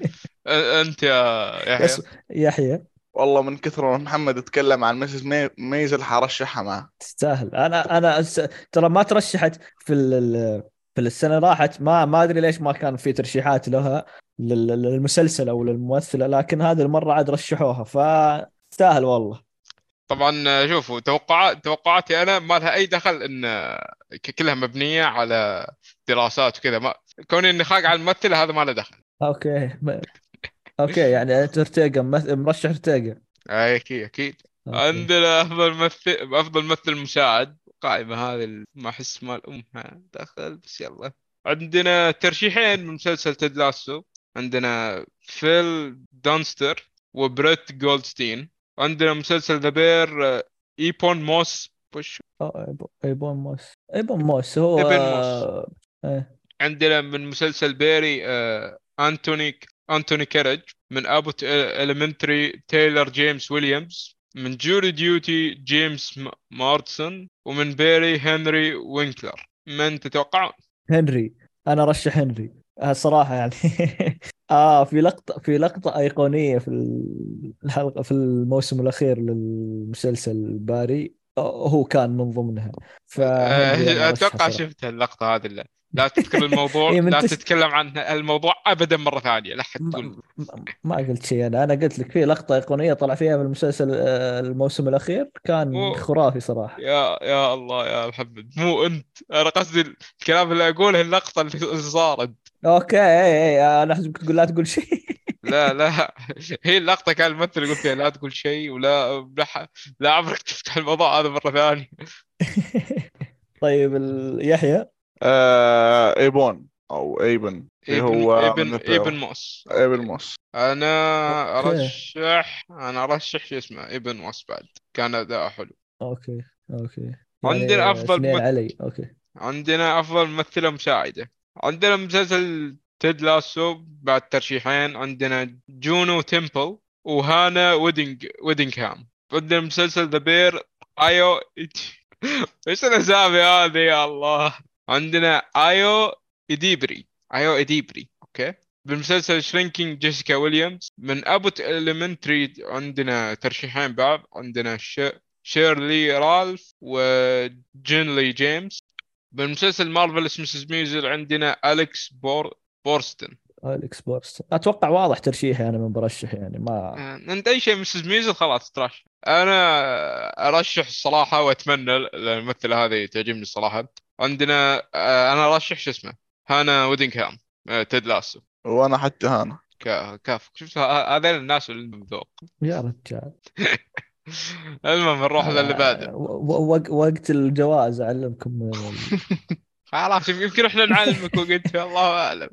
أنت يا يحيى؟ يحيى. والله من كثر ما محمد اتكلم عن Mrs. Mai... Maisel حرشحها معه. تستاهل. أنا أنا أس- ترى ما ترشحت في في السنة راحت ما ما أدري ليش ما كان في ترشيحات لها لل- للمسلسل أو للممثلة لكن هذه المرة عاد رشحوها فتستاهل والله. طبعا شوفوا توقعات توقعاتي أنا ما لها أي دخل إن ك- كلها مبنية على دراسات وكذا ما كوني إني خاق على الممثله هذا ما له دخل. okay okay يعني انت أورتيغا مرشح أورتيغا آه، أكيد أكيد. عندنا أفضل ممثل أفضل ممثل مساعد. القائمه هذه اللي ما أحس ما لها دخل بس يلا. عندنا ترشيحين من مسلسل Ted Lasso. عندنا فيل دانستر وبريت جولدستين. عندنا مسلسل The Bear إيبون موس. إيبو- إيبون موس. إيبون موس هو إيبون موس. آه، إيه. عندنا من مسلسل Barry آه، انتوني أنتوني كارج من Abbott Elementary تايلر جيمس ويليامز من Jury Duty جيمس مارتسون ومن Barry هنري وينكلر. من تتوقعون؟ هنري. أنا رشح هنري. آه، صراحة يعني. آه في لقطة في لقطة أيقونية في الحلقة في الموسم الأخير للمسلسل Barry آه، هو كان من ضمنها. آه، أرشحه أتوقع. شفت اللقطة هذه لا لا تذكر الموضوع إيه، لا تتكلم عن الموضوع ابدا مرة ثانية لا حد تقول. ما, قلت شيء أنا. أنا قلت لك في لقطة ايقونيه طلع فيها في المسلسل آه، الموسم الأخير كان أوه. خرافي صراحة. يا يا الله يا محمد. مو أنت. أنا قصدي الكلام اللي أقوله اللقطة اللي صارت. أوكي اي اي أنا احسبك تقول لا تقول شيء. لا لا. هي اللقطة كان الممثل يقول فيها لا تقول شيء ولا لا, لا عمرك تفتح الموضوع هذا مرة ثانية. طيب ال- يحيى. آه إيبون أو إيبن اللي هو ابن من ابن موس. إيبن موس. أنا okay. ارشح أنا أرشح شو اسمه ابن موس بعد. كان أداء حلو. okay okay. عندنا يعني أفضل اثنين ممثل. علي أوكي. عندنا أفضل ممثلة مساعدة. عندنا مسلسل Ted Lasso بعد ترشيحين. عندنا جونو تيمبل وهانا ويدنج ويدنغهام عندنا مسلسل The Bear ايو إيش الاسامي هذه يا الله؟ عندنا آيو ايديبري آيو ايديبري okay. بالمسلسل Shrinking جيسيكا ويليامز من Abbott Elementary عندنا ترشيحين بعد عندنا ش... شيرلي رالف وجينلي جيمس بالمسلسل Marvelous Mrs. Maisel عندنا اليكس بور بورستن اليكس بورست أتوقع واضح ترشيحي أنا من برشح يعني ما آه، أنت أي شيء مسز ميزل خلاص ترشح أنا أرشح الصراحة وأتمنى الممثله هذه تعجبني الصراحة. عندنا آه، أنا أرشح شو اسمه هانا ويدنغهام آه، تيد لاسو. وأنا حتى هانا. كاف شفت هذين الناس اللي عندهم ذوق يا رجال. المهم نروح للي بعده. وقت الجوائز أعلمكم خلاص يمكن إحنا نعلمك وقت الله أعلم.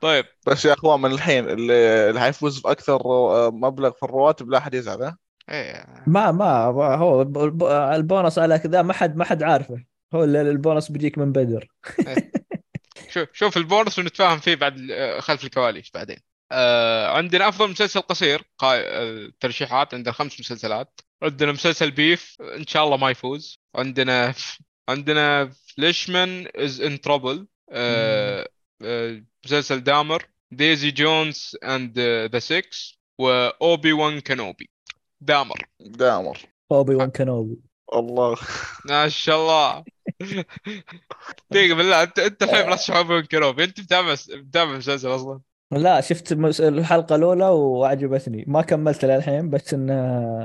طيب. بس يا أخوان من الحين اللي اللي حيفوز باكثر رو- مبلغ في الرواتب لا أحد يزعل ها؟ إيه. ما ما هو الب- الب- البونص على كذا ما حد ما حد عارفه. هو البونص بيجيك من بدر. شوف شوف البونص ونتفاهم فيه بعد آه، خلف الكواليس بعدين. آه عندنا أفضل مسلسل قصير. الترشيحات عندنا خمس مسلسلات. عندنا مسلسل بيف إن شاء الله ما يفوز. عندنا عندنا Fleishman Is in Trouble مسلسل دامر Daisy Jones and the Six و اوبي وان كانوبي دامر. دامر. اوبي وان كانوبي الله. ما شاء الله. دقيقة بالله انت أنت الحين مرشح اوبي وان كانوبي أنت متابع متابع المسلسل أصلا؟ لا شفت الحلقة الأولى واعجبتني ما كملت للحين بس انه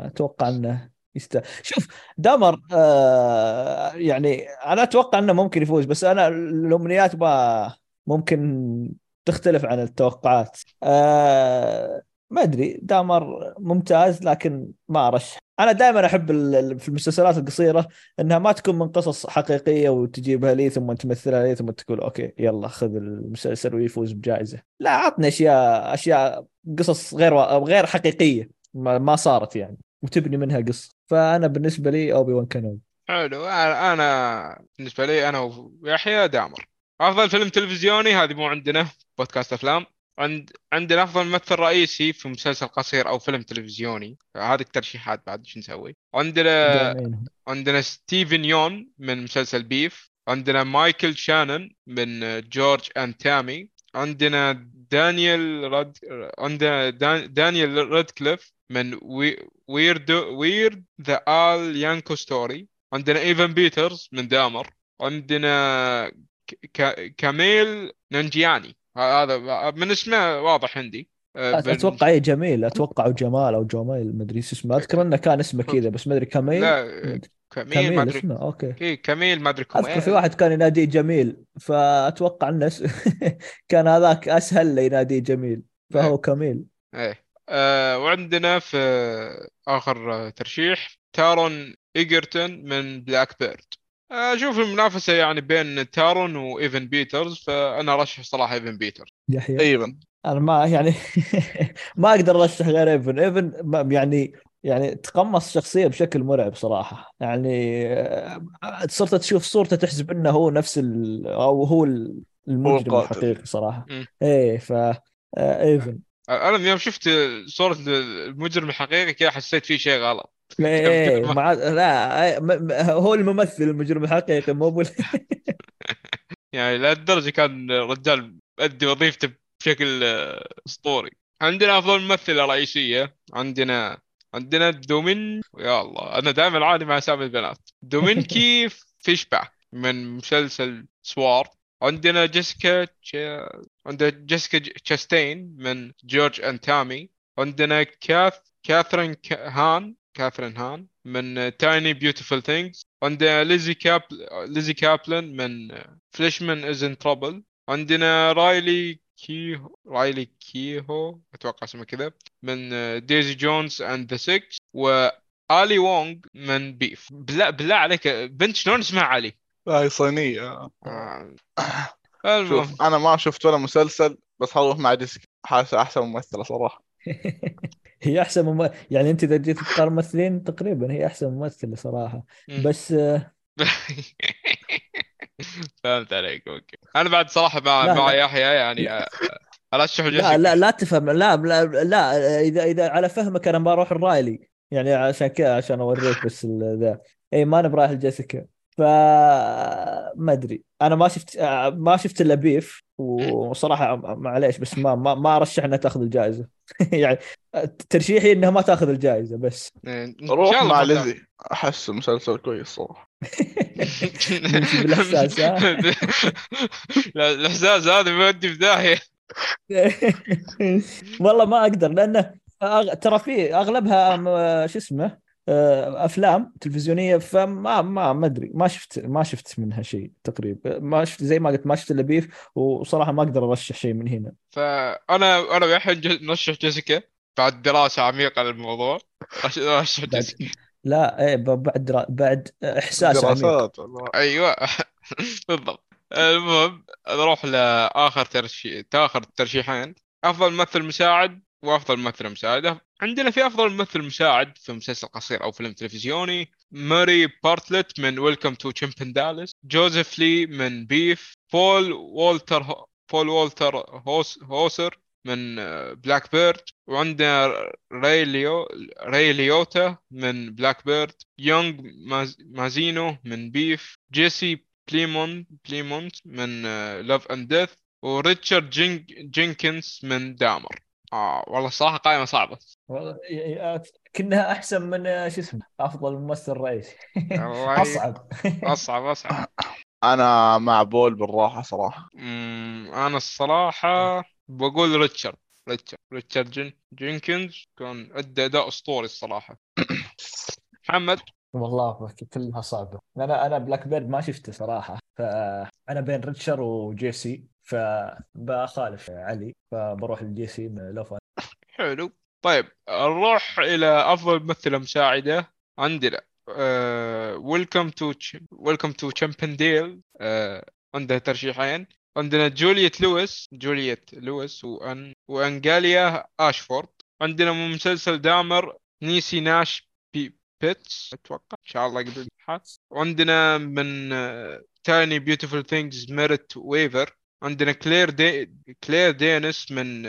أتوقع إنه يست... شوف دامر آه يعني أنا أتوقع إنه ممكن يفوز بس أنا الأمنيات ما ممكن تختلف عن التوقعات. آه ما أدري دامر ممتاز لكن ما أرشح. أنا دائما أحب في المسلسلات القصيرة إنها ما تكون من قصص حقيقية وتجيبها لي ثم تمثلها لي ثم تقول أوكي يلا خذ المسلسل ويفوز بجائزة. لا عطني أشياء أشياء قصص غير غير حقيقية ما صارت يعني. وتبني منها قصة. فأنا بالنسبة لي اوبي وان كانوبي حلو. أنا أنا بالنسبة لي أنا ويحيى دامر. أفضل فيلم تلفزيوني هذه مو عندنا بودكاست أفلام. عند عندنا أفضل ممثل رئيسي في مسلسل قصير أو فيلم تلفزيوني. هذه الترشيحات بعد شو نسوي؟ عندنا عندنا ستيفن يون من مسلسل Beef. عندنا مايكل شانن من George and Tammy عندنا دانيال رد عندنا دان... دانيال ريدكليف من Wei... Weird Weird The Al Yankovic Story. عندنا ايفن بيترز من دامر. عندنا ك... كاميل نانجياني هذا من اسمه واضح عندي. آه، أتوقع اي جميل. أتوقع جمال أو جمال ما أدري اسمه. أذكر إنه كان اسمه كذا بس ما أدري. كميل لا كاميل ما كميل ادري اسمه أوكي. إيه، كاميل ما ادري أذكر في واحد كان يناديه جميل فأتوقع إنه كان هذاك أسهل له يناديه جميل فهو كميل. إيه. آه وعندنا في آخر آه، ترشيح تارون إيجرتون من Black Bird أشوف المنافسة يعني بين تارون وايفن بيترز فأنا أرشح صراحة ايفن بيترز يحيى. أيضا أنا ما يعني ما أقدر أرشح غير ايفن ايفن يعني يعني تقمص شخصيه بشكل مرعب صراحة. يعني آه، صرت تشوف صورته تحسب إنه هو نفس ال... أو هو ال- المجرم القاتل. الحقيقي صراحة. إيه ف آه، ايفن أنا يوم شفت صورة المجرم الحقيقي كذا حسيت فيه شيء غلط. إيه مع... لا م- هو الممثل المجرم الحقيقي مو بال... يعني لهالدرجة كان رجال أدي وظيفته بشكل آه، أسطوري. عندنا أفضل ممثلة رئيسية عندنا عندنا دومين يا الله. أنا دائما أعاني مع أسامي البنات. دومينكي فيشباك من مسلسل Swarm عندنا جيسيكا عندنا جيسيكا تشاستين من George and Tammy. عندنا كاث كاثرين ك- هان كاثرين هان من Tiny Beautiful Things عندنا ليزي كاب ليزي كابلن من Fleishman Is in Trouble عندنا رايلي كيهو رايلي كيهو أتوقع اسمه كذا من Daisy Jones and the Six وعلي وونغ من Beef. بالله بالله عليك بنت شلون اسمها علي؟ هاي آه. المهم. شوف أنا ما شفت ولا مسلسل بس حروح مع ديسك. حاسه أحسن ممثلة صراحة. هي أحسن مم... يعني أنت إذا جيت تختار ممثلين تقريبا هي أحسن ممثلة صراحة. بس آه، فهمت عليك أوكي. أنا بعد صراحة مع لا، مع لا. يحيى يعني آه، أرشح لا لا لا تفهم لا لا, لا إذا إذا على فهمك أنا بروح الرايلي يعني عشان كذا عشان أوريك بس ذا. إي ما أنا برايح الجيسيكا. ف ما أدري. أنا ما شفت آه، ما شفت إلا بيف. وصراحة معليش بس ما ما, ما أرشح إنها تأخذ الجائزة. يعني ترشيحي إنها ما تأخذ الجائزة بس. إن روح مع. ليزي. أحس مسلسل كويس صراحة. بالاحساس لا الاحساس هذا بيودي في داهية. والله ما أقدر لأنه. ترى في أغلبها شو اسمه؟ أفلام تلفزيونية فما ما ما أدري ما شفت ما شفت منها شيء تقريبا ما شفت زي ما قلت ما شفت إلا بيف وصراحة ما أقدر أرشح شيء من هنا. فأنا أنا ويحيى نرشح جيسيكا بعد دراسة عميقة للموضوع. رش- رشح جيسيكا. لا إيه بعد درا... بعد إحساس عميق. دراسات والله. أيوه. بالضبط. المهم نروح لآخر ترشيح اخر الترشيحين أفضل ممثل مساعد وأفضل ممثله مساعدة. عندنا في أفضل ممثل مساعد في مسلسل قصير أو فيلم تلفزيوني موري بارتلت من Welcome to Chippendales جوزيف لي من Beef بول والتر بول والتر هوس هوسر من Black Bird وعندنا راي ليو راي ليوتا من Black Bird يونغ ماز... مازينو من Beef جيسي بليمون بليمونت من Love and Death وريتشارد جين... جينكنز من دامر آه والله الصراحة قائمة صعبة. والله ي- كأنها أحسن من آه، شو اسمه أفضل ممثل رئيسي. والله أصعب. أصعب أصعب. أنا مع بول بالراحة صراحة. أمم، أنا الصراحة بقول ريتشارد. ريتشارد ريتشارد جين... جينكنز كان ادى أداء أسطوري الصراحة. محمد؟ والله كلها صعبة. أنا أنا Black Bird ما شفته صراحة. فانا بين ريتشارد وجيسي فبخالف علي فبروح لجيسي لو فان حلو. طيب نروح إلى أفضل ممثلة مساعدة عندنا. Welcome to Welcome to Chippendales عندها ترشيحين. عندنا جوليت لويس جوليت لويس وأن وأناليا أشفورد. عندنا من مسلسل دامر نيسي ناش بي بيتس. أتوقع إن شاء الله قبل وعندنا من Tiny Beautiful Things ميريت ويفر. عندنا كلير دي... كلير دينيس من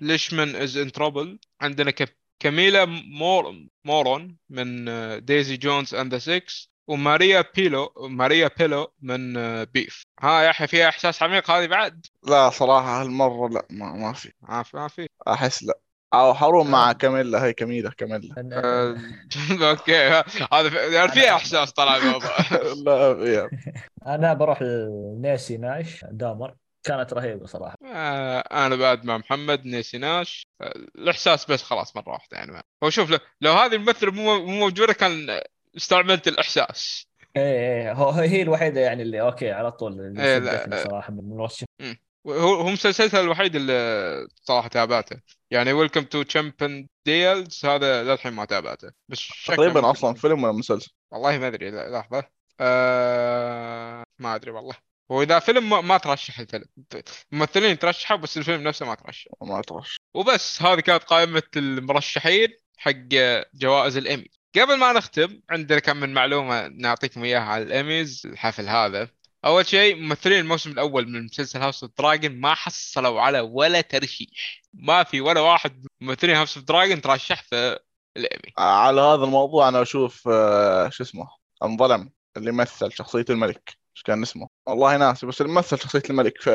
Fleishman Is in Trouble عندنا ك... كاميلا مور... مورون من Daisy Jones and the Six وماريا بيلو ماريا بيلو من Beef ها يا أخي فيها إحساس عميق هذه بعد؟ لا صراحة هالمرة لا ما, ما في. ما في ما في. أحس لا. أو حروم مع كاميلا هي كاميلا كاميلا. آه، أوكي. هذا في- يعني فيها إحساس طلع الموضوع. لا فيها. أنا بروح لنيسي ناش دامر. كانت رهيبة صراحة. آه، أنا بعد مع محمد نيسي ناش آه، الإحساس بس خلاص مرة واحدة يعني. ما. هو شوف لو, لو هذه الممثلة مو مو موجودة كان استعملت الإحساس. إيه إيه هو هي الوحيدة يعني اللي أوكي على طول اللي إيه، لا، صراحة من المرشح هو هو مسلسلها الوحيد اللي صراحة تابعته. يعني Welcome to Chippendales هذا للحين ما تابعته. بس تقريبا أصلا فيلم ولا مسلسل؟ والله ما أدري لا- لحظة. آه... ما أدري والله. هو اذا فيلم ما, ما ترشح الفيلم. ممثلين ترشحوا بس الفيلم نفسه ما ترشح. ما اترش وبس هذه كانت قائمة المرشحين حق جوائز الإيمي قبل ما نختم عندنا كم من معلومة نعطيكم إياها على الإيميز الحفل هذا. أول شيء ممثلين الموسم الأول من مسلسل House of Dragon ما حصلوا على ولا ترشيح. ما في ولا واحد ممثلين House of Dragon ترشح في الإيمي على هذا الموضوع أنا أشوف آه، شو اسمه انظلم اللي مثل شخصية الملك. إيش كان اسمه؟ والله ناسي بس اللي مثل شخصية الملك في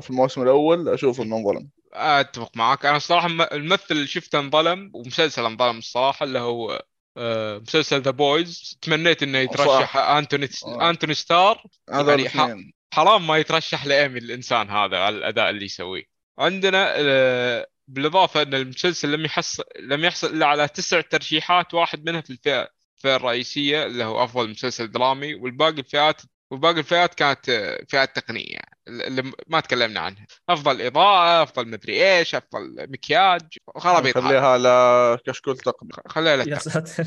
في الموسم الأول أشوف إنه انظلم. أتفق معاك. أنا الصراحة الممثل اللي شفته انظلم ومسلسل انظلم الصراحة اللي هو آه، مسلسل The Boys تمنيت إنه يترشح. أنتوني آه. أنتوني ستار. يعني حرام ما يترشح لإيمي الإنسان هذا على الأداء اللي يسويه. عندنا آه، بالإضافة إن المسلسل لم يحصل لم يحصل إلا على تسع ترشيحات واحد منها في الفئة الفئة الرئيسية اللي هو أفضل مسلسل درامي والباقي الفئات وباقي الفئات كانت آه، فئات تقنية. اللي ما تكلمنا عنها. أفضل إضاءة أفضل مدري إيش أفضل مكياج. خرابيط هذه. خليها لكشكول تقني خليها يا ساتر.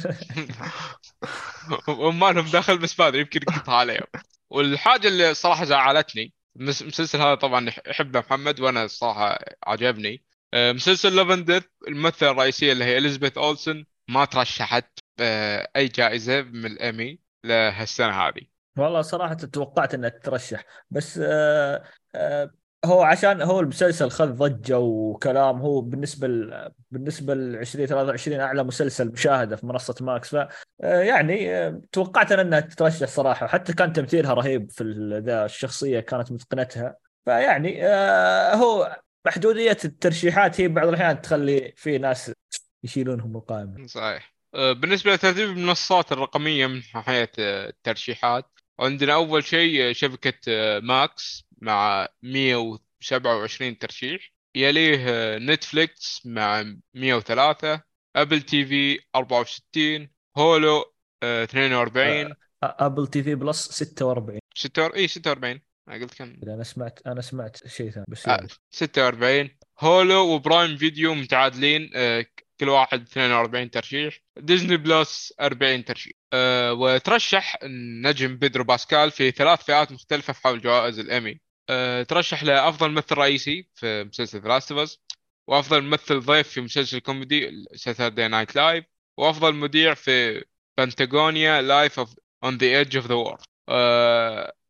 وما لهم دخل بس ما أدري يمكن قطها عليهم والحاجة اللي صراحة زعلتني المس- المسلسل هذا طبعا يحبه محمد وأنا الصراحه عجبني آه، مسلسل لافندر الممثلة الرئيسية اللي هي اليزابيث اولسن ما ترشحت آه، أي جائزة من الايمي لهالسنة هذه. والله صراحة توقعت إنها تترشح بس آه آه هو عشان هو المسلسل خذ ضجة وكلام هو بالنسبة ل بالنسبة ل 2023 أعلى مسلسل مشاهدة في منصة ماكس ف آه يعني آه توقعت إنها تترشح صراحة وحتى كان تمثيلها رهيب في ذا الشخصية كانت متقنتها فيعني آه هو محدودية الترشيحات هي بعض الأحيان تخلي في ناس يشيلونهم القائمة. صحيح. آه، بالنسبة لترتيب المنصات الرقمية من ناحية آه، الترشيحات عندنا أول شيء آه، شبكة آه، Max مع 127 ترشيح. يليه آه، Netflix مع 103 Apple TV 64 Hulu آه 42 Apple TV Plus 46 46 اي 46 أنا قلت كم؟ أنا سمعت أنا سمعت شيء ثاني بس آه يعني. 46 Hulu و Prime Video متعادلين آه كل واحد 42 ترشيح. Disney Plus 40 ترشيح. أه وترشح النجم بيدرو باسكال في ثلاث فئات مختلفة في حول جوائز الإيمي أه ترشح لأفضل ممثل رئيسي في مسلسل The وأفضل ممثل ضيف في مسلسل كوميدي Saturday Night Live وأفضل مذيع في Patagonia Life of on the Edge of the World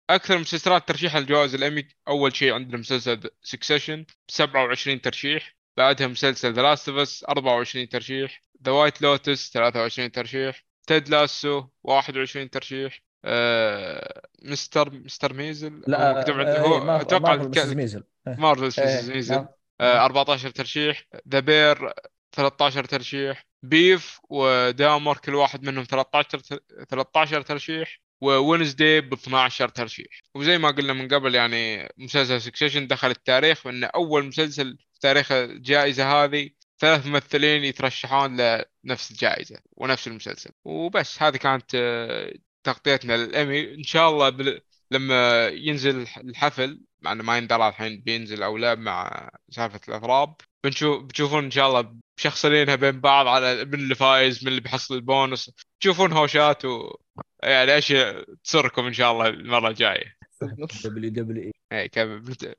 أكثر مسلسلات ترشيحا لجوائز الأمي أول شيء عندنا مسلسل Succession 27 ترشيح. بعدها مسلسل The Last of Us 24 ترشيح. The White Lotus 23 ترشيح. Ted Lasso 21 ترشيح. آه، Mrs. Mrs. Maisel. لا آه، إيه، هو Marvel- أتوقع Maisel. إيه. مارفل إيه، Maisel. نعم. آه، 14 ترشيح. The Bear 13 ترشيح. Beef و Dahmer كل واحد منهم 13 ت- 13 ترشيح. و Wednesday ب 12 ترشيح. وزي ما قلنا من قبل يعني مسلسل Succession دخل التاريخ وانه أول مسلسل تاريخ الجائزة هذه ثلاث ممثلين يترشحون لنفس الجائزة ونفس المسلسل. وبس هذه كانت آه، تغطيتنا للامي إن شاء الله بل... لما ينزل الحفل مع إنه ما يندرى الحين بينزل أو لا مع سالفة الاضراب بنشوف بتشوفون إن شاء الله شخصينها بين بعض على من اللي فايز من اللي بيحصل البونص. تشوفون هوشات و يعني اشياء تسركم إن شاء الله المرة الجاية. WWE اي كم بنت-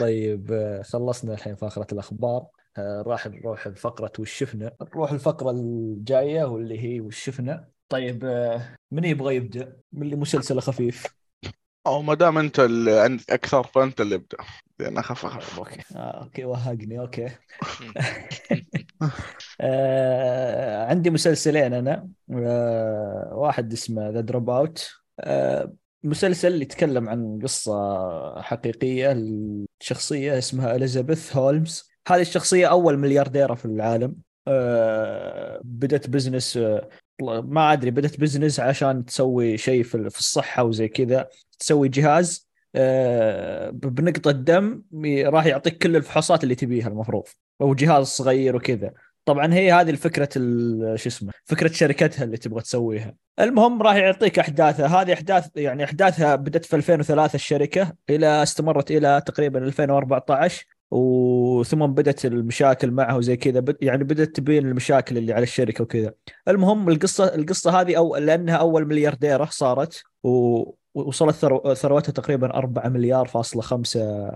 طيب آه، خلصنا الحين فقرة الأخبار. آه، راح نروح الفقرة وش شفنا نروح الفقرة الجاية واللي هي وش شفنا طيب آه، من يبغى يبدأ؟ من اللي مسلسله خفيف؟ أو ما دام أنت اللي عندك أكثر فأنت اللي ابدأ. لأن اخف اخف okay. آه، okay وهقني okay. آه، عندي مسلسلين أنا. آه، واحد اسمه The Dropout مسلسل يتكلم عن قصة حقيقية لشخصية اسمها إليزابيث هولمز هذه الشخصية أول مليارديرة في العالم. آه، بدت business آه، ما أدري بدت business عشان تسوي شيء في الصحة وزي كذا. تسوي جهاز آه، بنقطة دم راح يعطيك كل الفحوصات اللي تبيها المفروض. هو جهاز صغير وكذا. طبعا هي هذه الفكرة ال- شو اسمه فكرة شركتها اللي تبغى تسويها. المهم راح يعطيك أحداثها. هذه أحداث يعني أحداثها بدت في 2003 الشركة إلى استمرت إلى تقريبا 2014 وثم بدت المشاكل معه وزي كذا. يعني بدت تبين المشاكل اللي على الشركة وكذا. المهم القصة القصة هذه أو لأنها أول مليارديرة صارت و وصلت ثرو- ثروتها تقريبا 4 مليار فاصلة 5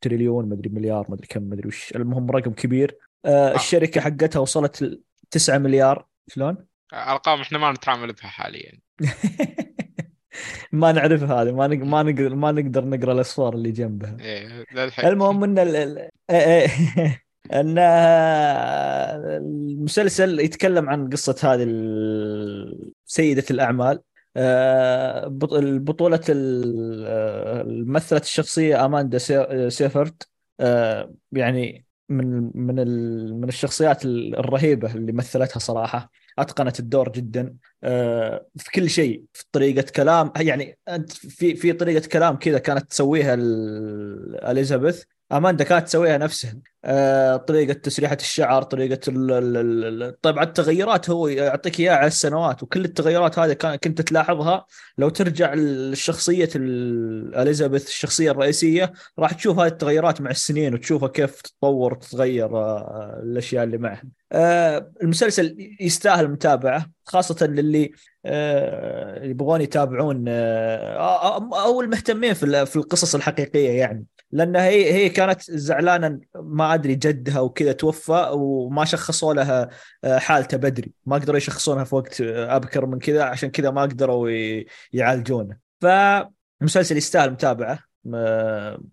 تريليون مدري مليار مدري كم مدري وش. المهم رقم كبير. آه الشركة حقتها وصلت ل 9 مليار. شلون؟ ارقام إحنا ما نتعامل بها حاليا. ما نعرفها هذه ما نق... ما نقدر ما نقدر نقرأ الاصفار اللي جنبها. إيه المهم إن ال... إيه إيه. إن المسلسل يتكلم عن قصة هذه سيدة الأعمال. آه، بط- البطولة ال- آه، ممثلة الشخصية أماندا سي- سيفرد. آه، يعني من من من الشخصيات الرهيبة اللي مثلتها صراحة. أتقنت الدور جدا. آه، في كل شيء في طريقة كلام يعني أنت في في طريقة كلام كذا كانت تسويها ال- اليزابيث اماندا كانت تسويها نفسها آه، طريقة تسريحة الشعر طريقة طبعا التغيرات هو يعطيك إياها على السنوات وكل التغيرات هذه كنت تلاحظها. لو ترجع لشخصيه ال- إليزابيث الشخصية الرئيسية راح تشوف هذه التغيرات مع السنين وتشوفها كيف تتطور وتتغير آه، الأشياء اللي معها. آه، المسلسل يستاهل متابعة خاصة للي يبغون يتابعون أو المهتمين في ال- في القصص الحقيقية يعني. لأن هي هي كانت زعلانه ما أدري جدها وكذا توفى وما شخصوا لها آه، حالته بدري. ما قدروا يشخصونها في وقت آه، أبكر من كذا عشان كذا ما قدروا يعالجونه. فالمسلسل يستاهل متابعة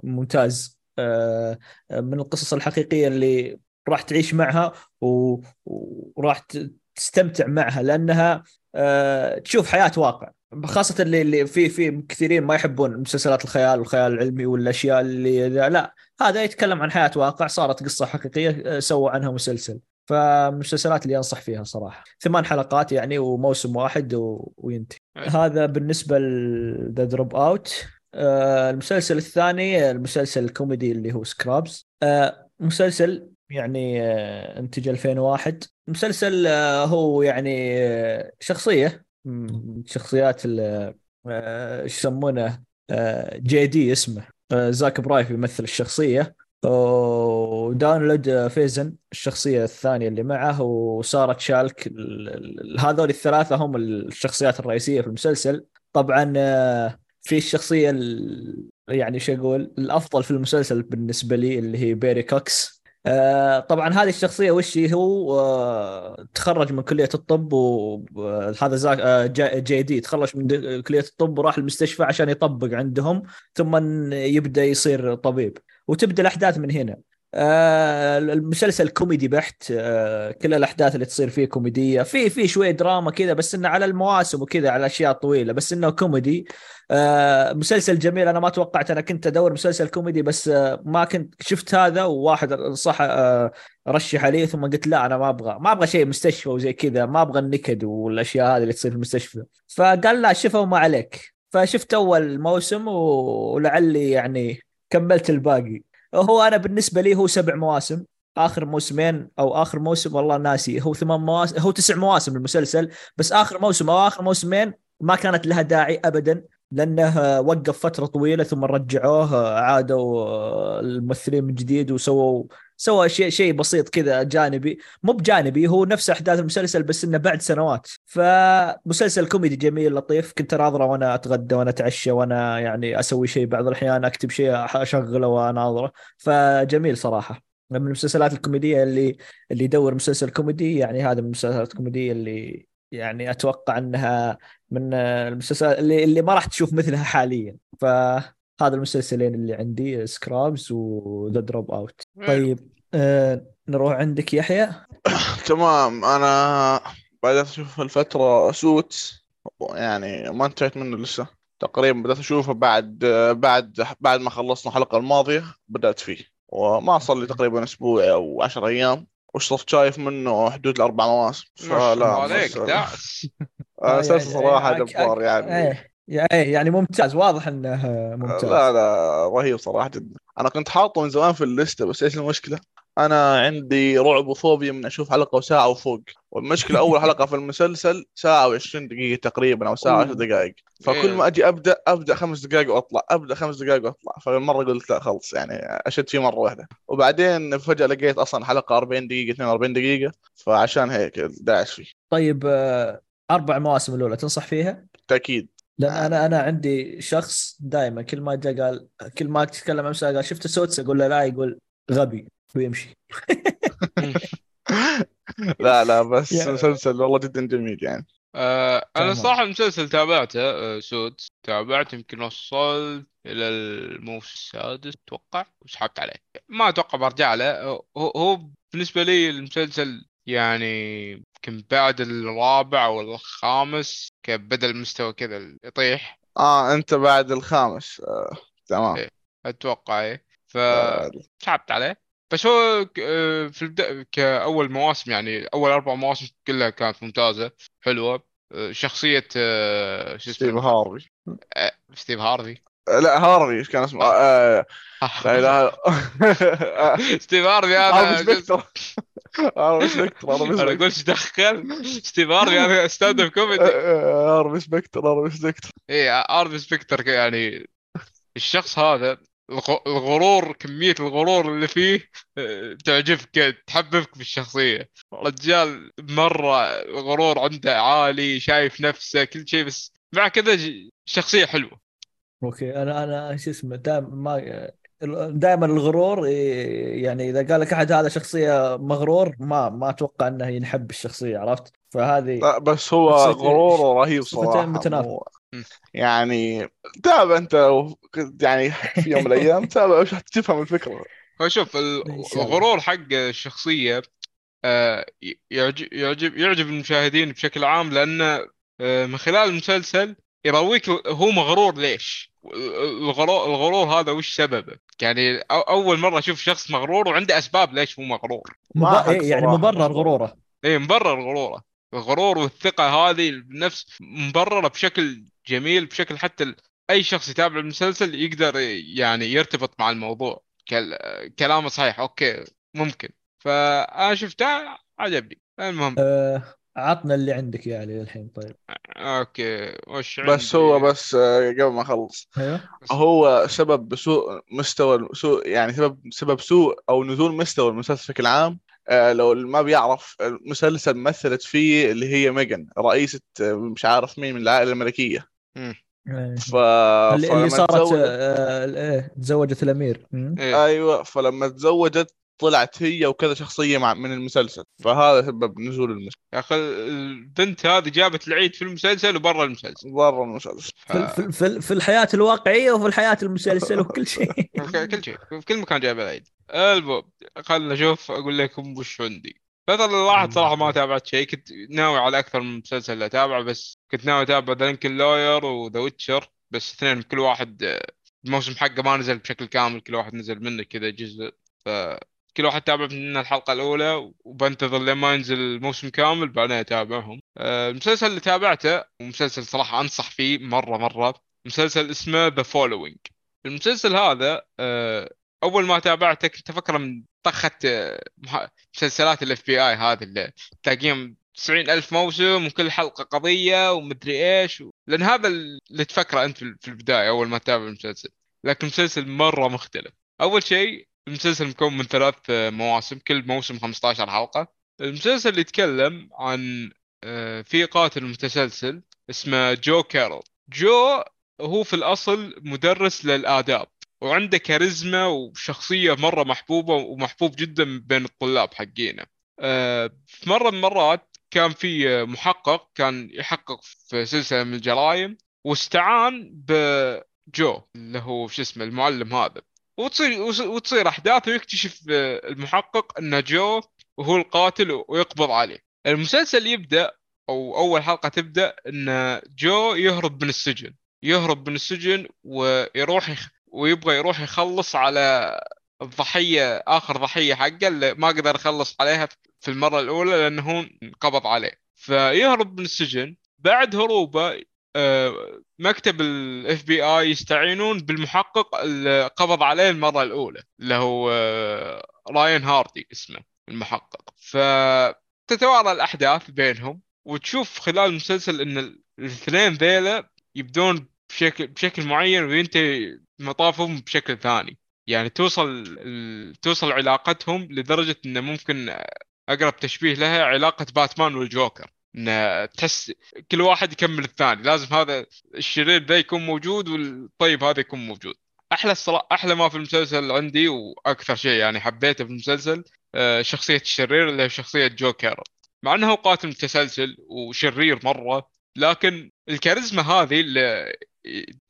ممتاز. آه، من القصص الحقيقية اللي راح تعيش معها وراح تستمتع معها لأنها تشوف حياة واقع. خاصة اللي اللي في في كثيرين ما يحبون مسلسلات الخيال والخيال العلمي والأشياء اللي لا هذا يتكلم عن حياة واقع صارت قصة حقيقية آه، سووا عنها مسلسل. فمسلسلات اللي أنصح فيها صراحة. ثمان حلقات يعني وموسم واحد و... وينتهي. هذا بالنسبة ل The Dropout. المسلسل الثاني المسلسل الكوميدي اللي هو Scrubs. مسلسل يعني آه، انتج 2001 مسلسل آه، هو يعني آه، شخصية شخصيات ال- آه، إيش يسمونه آه، JD اسمه آه، Zach Braff يمثل الشخصية. و Donald Faison الشخصية الثانية اللي معه و Sarah Chalke ال- ال- هذول الثلاثة هم الشخصيات الرئيسية في المسلسل. طبعا آه، في الشخصية ال- يعني شو أقول الأفضل في المسلسل بالنسبة لي اللي هي بيري كوكس. آه، طبعا هذه الشخصية وش هو آه، تخرج من كلية الطب وهذا Zach آه، جا- JD تخرج من كلية الطب وراح المستشفى عشان يطبق عندهم ثم يبدأ يصير طبيب. وتبدأ الأحداث من هنا. آه، المسلسل كوميدي بحت آه، كل الأحداث اللي تصير فيه كوميدية. في في شوية دراما كذا بس إنه على المواسم وكذا على أشياء طويلة بس إنه كوميدي. آه، مسلسل جميل. أنا ما توقعت أنا كنت أدور مسلسل كوميدي بس آه، ما كنت شفت هذا وواحد صح آه، رشح عليه ثم قلت لا أنا ما أبغى ما أبغى شيء مستشفى وزي كذا ما أبغى النكد والأشياء هذه اللي تصير في المستشفى. فقال لا شوفه وما عليك. فشفت أول موسم ولعلي يعني كملت الباقي. هو أنا بالنسبة لي هو سبع مواسم. آخر موسمين أو آخر موسم والله ناسي. هو ثمان مواسم هو تسع مواسم المسلسل بس آخر موسم أو آخر موسمين ما كانت لها داعي ابدا. لأنه وقف فترة طويلة ثم رجعوه عادوا الممثلين من جديد وسووا سوى شيء شيء بسيط كذا جانبي. مو بجانبي هو نفس أحداث المسلسل بس إنه بعد سنوات. فمسلسل كوميدي جميل لطيف. كنت اناظره وأنا أتغدى وأنا أتعشى وأنا يعني أسوي شيء بعض الأحيان أكتب شيء أشغله واناظره فجميل صراحة. من المسلسلات الكوميدية اللي اللي يدور مسلسل كوميدي يعني هذا من المسلسلات الكوميدية اللي يعني أتوقع أنها من المسلسلات اللي اللي ما راح تشوف مثلها حاليا. فهذا المسلسلين اللي عندي Scrubs و The Dropout طيب آه نروح عندك يحيى. تمام. أنا بدأت أشوف الفترة Suits يعني ما انتهيت منه لسه. تقريبا بدأت أشوفه بعد بعد بعد ما خلصنا الحلقة الماضية بدأت فيه. وما صار لي تقريبا أسبوع أو عشر أيام. وش صرت شايف منه حدود الأربع مواسم ما شاء الله عليك مسلسل- داعس آه، صراحة يعني- جبار يعني. إيه إيه يعني ممتاز واضح إنه ممتاز. لا لا رهيب صراحة جدا. أنا كنت حاطه من زمان في الليستة بس إيش المشكلة؟ أنا عندي رعب وفوبيا من أشوف حلقة وساعة وفوق. والمشكلة أول حلقة في المسلسل ساعة وعشرين دقيقة تقريبا أو ساعة أوه. وعشر دقائق. فكل إيه. ما أجي أبدأ أبدأ خمس دقائق وأطلع أبدأ خمس دقائق وأطلع. فمرة قلت لا خلص يعني أشد فيه مرة واحدة. وبعدين فجأة لقيت أصلا حلقة 40 دقيقة 42 دقيقة. فعشان هيك داعس فيه. طيب آه، أربع مواسم الأولى تنصح فيها؟ بالتأكيد لأن أنا أنا عندي شخص دائما كل ما جاء قال كل ما تتكلم عن مسلسل قال شفت سوتس؟ أقول له لا يقول غبي. ويمشي. لا لا بس يعني- مسلسل والله جدا جميل يعني. آه أنا. صراحة المسلسل تابعته آه سود. تابعت يمكن وصلت إلى الموسم السادس أتوقع وسحبت عليه. ما أتوقع برجع له. هو هو بالنسبة لي المسلسل يعني يمكن بعد الرابع والخامس كان بدا المستوى كذا يطيح. آه أنت بعد الخامس. آه. تمام. إيه. أتوقع إيه. آه. فسحبت عليه. بس هو آه، في البداية كأول مواسم يعني أول أربع مواسم كلها كانت ممتازة حلوة. آه، شخصية آه، شو ستيف اسمه هارفي. آه، ستيف هارفي. لا هارفي إيش كان اسمه؟ آه. لا إله ستيف هارفي هارفي هذا Specter هارفي Specter هارفي أنا أقول إيش دخل. ستيف هارفي هذا stand-up comedy هارفي Specter هارفي Specter اي هارفي Specter يعني الشخص هذا الغرور كمية الغرور اللي فيه آه، تعجبك تحببك بالشخصية رجال مرة الغرور عنده عالي شايف نفسه كل شيء بس مع كذا شخصية حلوة أوكي أنا أنا شو اسمه دائما ما دائما الغرور إيه، يعني إذا قال لك أحد هذا شخصية مغرور ما ما أتوقع إنه ينحب الشخصية عرفت؟ فهذه لا بس هو غروره رهيب م. يعني تابع انت لو كنت يعني في يوم من الأيام تابع وش تفهم الفكرة؟ هو شوف. الغرور حق الشخصية آه، يعجب يعجب يعجب المشاهدين بشكل عام لأنه آه، من خلال المسلسل يرويك هو مغرور ليش؟ الغرور الغرور هذا وش سببه؟ يعني أول مرة أشوف شخص مغرور وعنده أسباب ليش هو مغرور. ما مب... أحد إيه يعني مبرر. غروره. إيه مبرر غروره. الغرور والثقة هذه بالنفس مبررة بشكل جميل بشكل حتى أي شخص يتابع المسلسل يقدر يعني يرتبط مع الموضوع كل... كلامه صحيح. أوكي ممكن. فأنا شفته عجبني. المهم. آه عطنا اللي عندك يا علي الحين طيب. أوكي. وش بس عندي؟ هو بس آه، قبل ما أخلص. أيوه. هو سبب سوء مستوى سوء يعني سبب سبب سوء أو نزول مستوى المسلسل بشكل عام لو اللي ما بيعرف المسلسل مثلت فيه اللي هي ميغان رئيسة آه، مش عارف مين من العائلة الملكية إيه. ف... اللي, صارت تزوجت آه إيه تزوجت الأمير. إيه. أيوه فلما تزوجت طلعت هي وكذا شخصية مع من المسلسل. فهذا سبب نزول المسلسل يا أخي البنت هذه جابت العيد في المسلسل وبرا المسلسل. برا المسلسل. ف... في, في, في, في الحياة الواقعية وفي الحياة المسلسل وكل شيء. كل شيء. في كل مكان جايب العيد. المهم خلنا نشوف أقول لكم وش عندي. الفترة اللي راحت صراحة ما تابعت شيء كنت ناوي على أكثر من مسلسل أتابعه بس كنت ناوي أتابع The Lincoln Lawyer و The Witcher بس اثنين كل واحد الموسم حقه ما نزل بشكل كامل كل واحد نزل منه كذا جزء. فكل واحد تابع من الحلقة الأولى وبنتظر لين ما ينزل الموسم كامل بعدين أتابعهم آه، المسلسل اللي تابعته ومسلسل صراحة أنصح فيه مرة مرة مسلسل اسمه The Following المسلسل هذا آه، أول ما تابعته كنت أفكر من طخة آه، مسلسلات ال FBI هذه اللي تلاقيهم 90 ألف موسم وكل حلقة قضية ومدري إيش و... لأن هذا اللي تفكره أنت في البداية أول ما تتابع المسلسل. لكن المسلسل مرة مختلف. أول شيء المسلسل مكون من ثلاث آه، مواسم كل موسم 15 حلقة. المسلسل يتكلم عن آه، في قاتل متسلسل اسمه جو كارول. جو هو في الأصل مدرس للآداب وعنده كاريزما وشخصية مرة محبوبة ومحبوب جدا بين الطلاب حقينه آه، في مرة من المرات كان في آه، محقق كان يحقق في سلسلة من الجرائم واستعان بجو اللي هو شو اسمه المعلم هذا. وتصير وتصير أحداث ويكتشف آه، المحقق أن جو هو القاتل ويقبض عليه. المسلسل يبدأ أو أول حلقة تبدأ أن جو يهرب من السجن. يهرب من السجن ويروح. ويبغى يروح يخلص على الضحية آخر ضحية حقه اللي ما قدر يخلص عليها في المرة الأولى لأنه هو انقبض عليه. فيهرب من السجن. بعد هروبه مكتب ال FBI يستعينون بالمحقق اللي قبض عليه المرة الأولى اللي هو آه، رايان هاردي اسمه المحقق. فتتوالى الأحداث بينهم وتشوف خلال المسلسل إن الاثنين ذيلا يبدون بشكل بشكل معين وينتهي مطافهم بشكل ثاني. يعني توصل توصل علاقتهم لدرجة إنه ممكن أقرب تشبيه لها علاقة باتمان والجوكر. ان تحس كل واحد يكمل الثاني. لازم هذا الشرير ذا يكون موجود والطيب هذا يكون موجود. أحلى الصراحة أحلى ما في المسلسل عندي وأكثر شيء يعني حبيته في المسلسل آه، شخصية الشرير اللي هي شخصية جوكر. مع انه قاتل متسلسل وشرير مرة لكن الكاريزما هذه اللي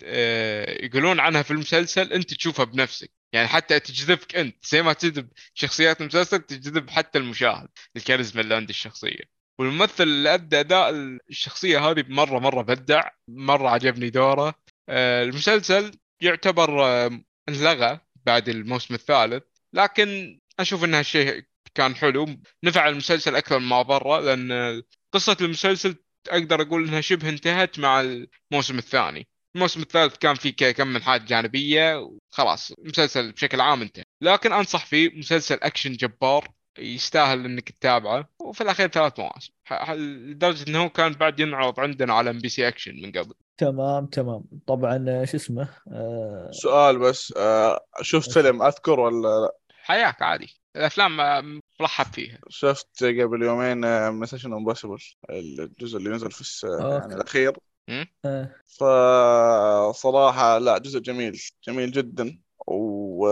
آه، يقولون عنها في المسلسل أنت تشوفها بنفسك. يعني حتى تجذبك أنت. زي ما تجذب شخصيات المسلسل تجذب حتى المشاهد. الكاريزما اللي عند الشخصية. والممثل اللي أدى أداء الشخصية هذه مرة مرة بدع مرة عجبني دوره. آه، المسلسل يعتبر آه، انلغى بعد الموسم الثالث لكن أشوف انها شيء كان حلو. نفع المسلسل أكثر مما ضره لأن قصة المسلسل أقدر أقول إنها شبه انتهت مع الموسم الثاني. الموسم الثالث كان فيه كم من حاجة جانبية وخلاص المسلسل بشكل عام انتهى. لكن أنصح فيه مسلسل أكشن جبار. يستاهل إنك تتابعه وفي الأخير ثلاث مواسم. ح- ح- لدرجة إنه هو كان بعد ينعرض عندنا على MBC Action من قبل. تمام تمام. طبعا آه، شو اسمه؟ آه سؤال بس آه، شفت فيلم أذكره ولا لا؟ حياك عادي. الأفلام آه، مرحب فيها. شفت قبل يومين Mission Impossible الجزء اللي نزل في. يعني الأخير. آه. فصراحة لا جزء جميل جميل جدا. و...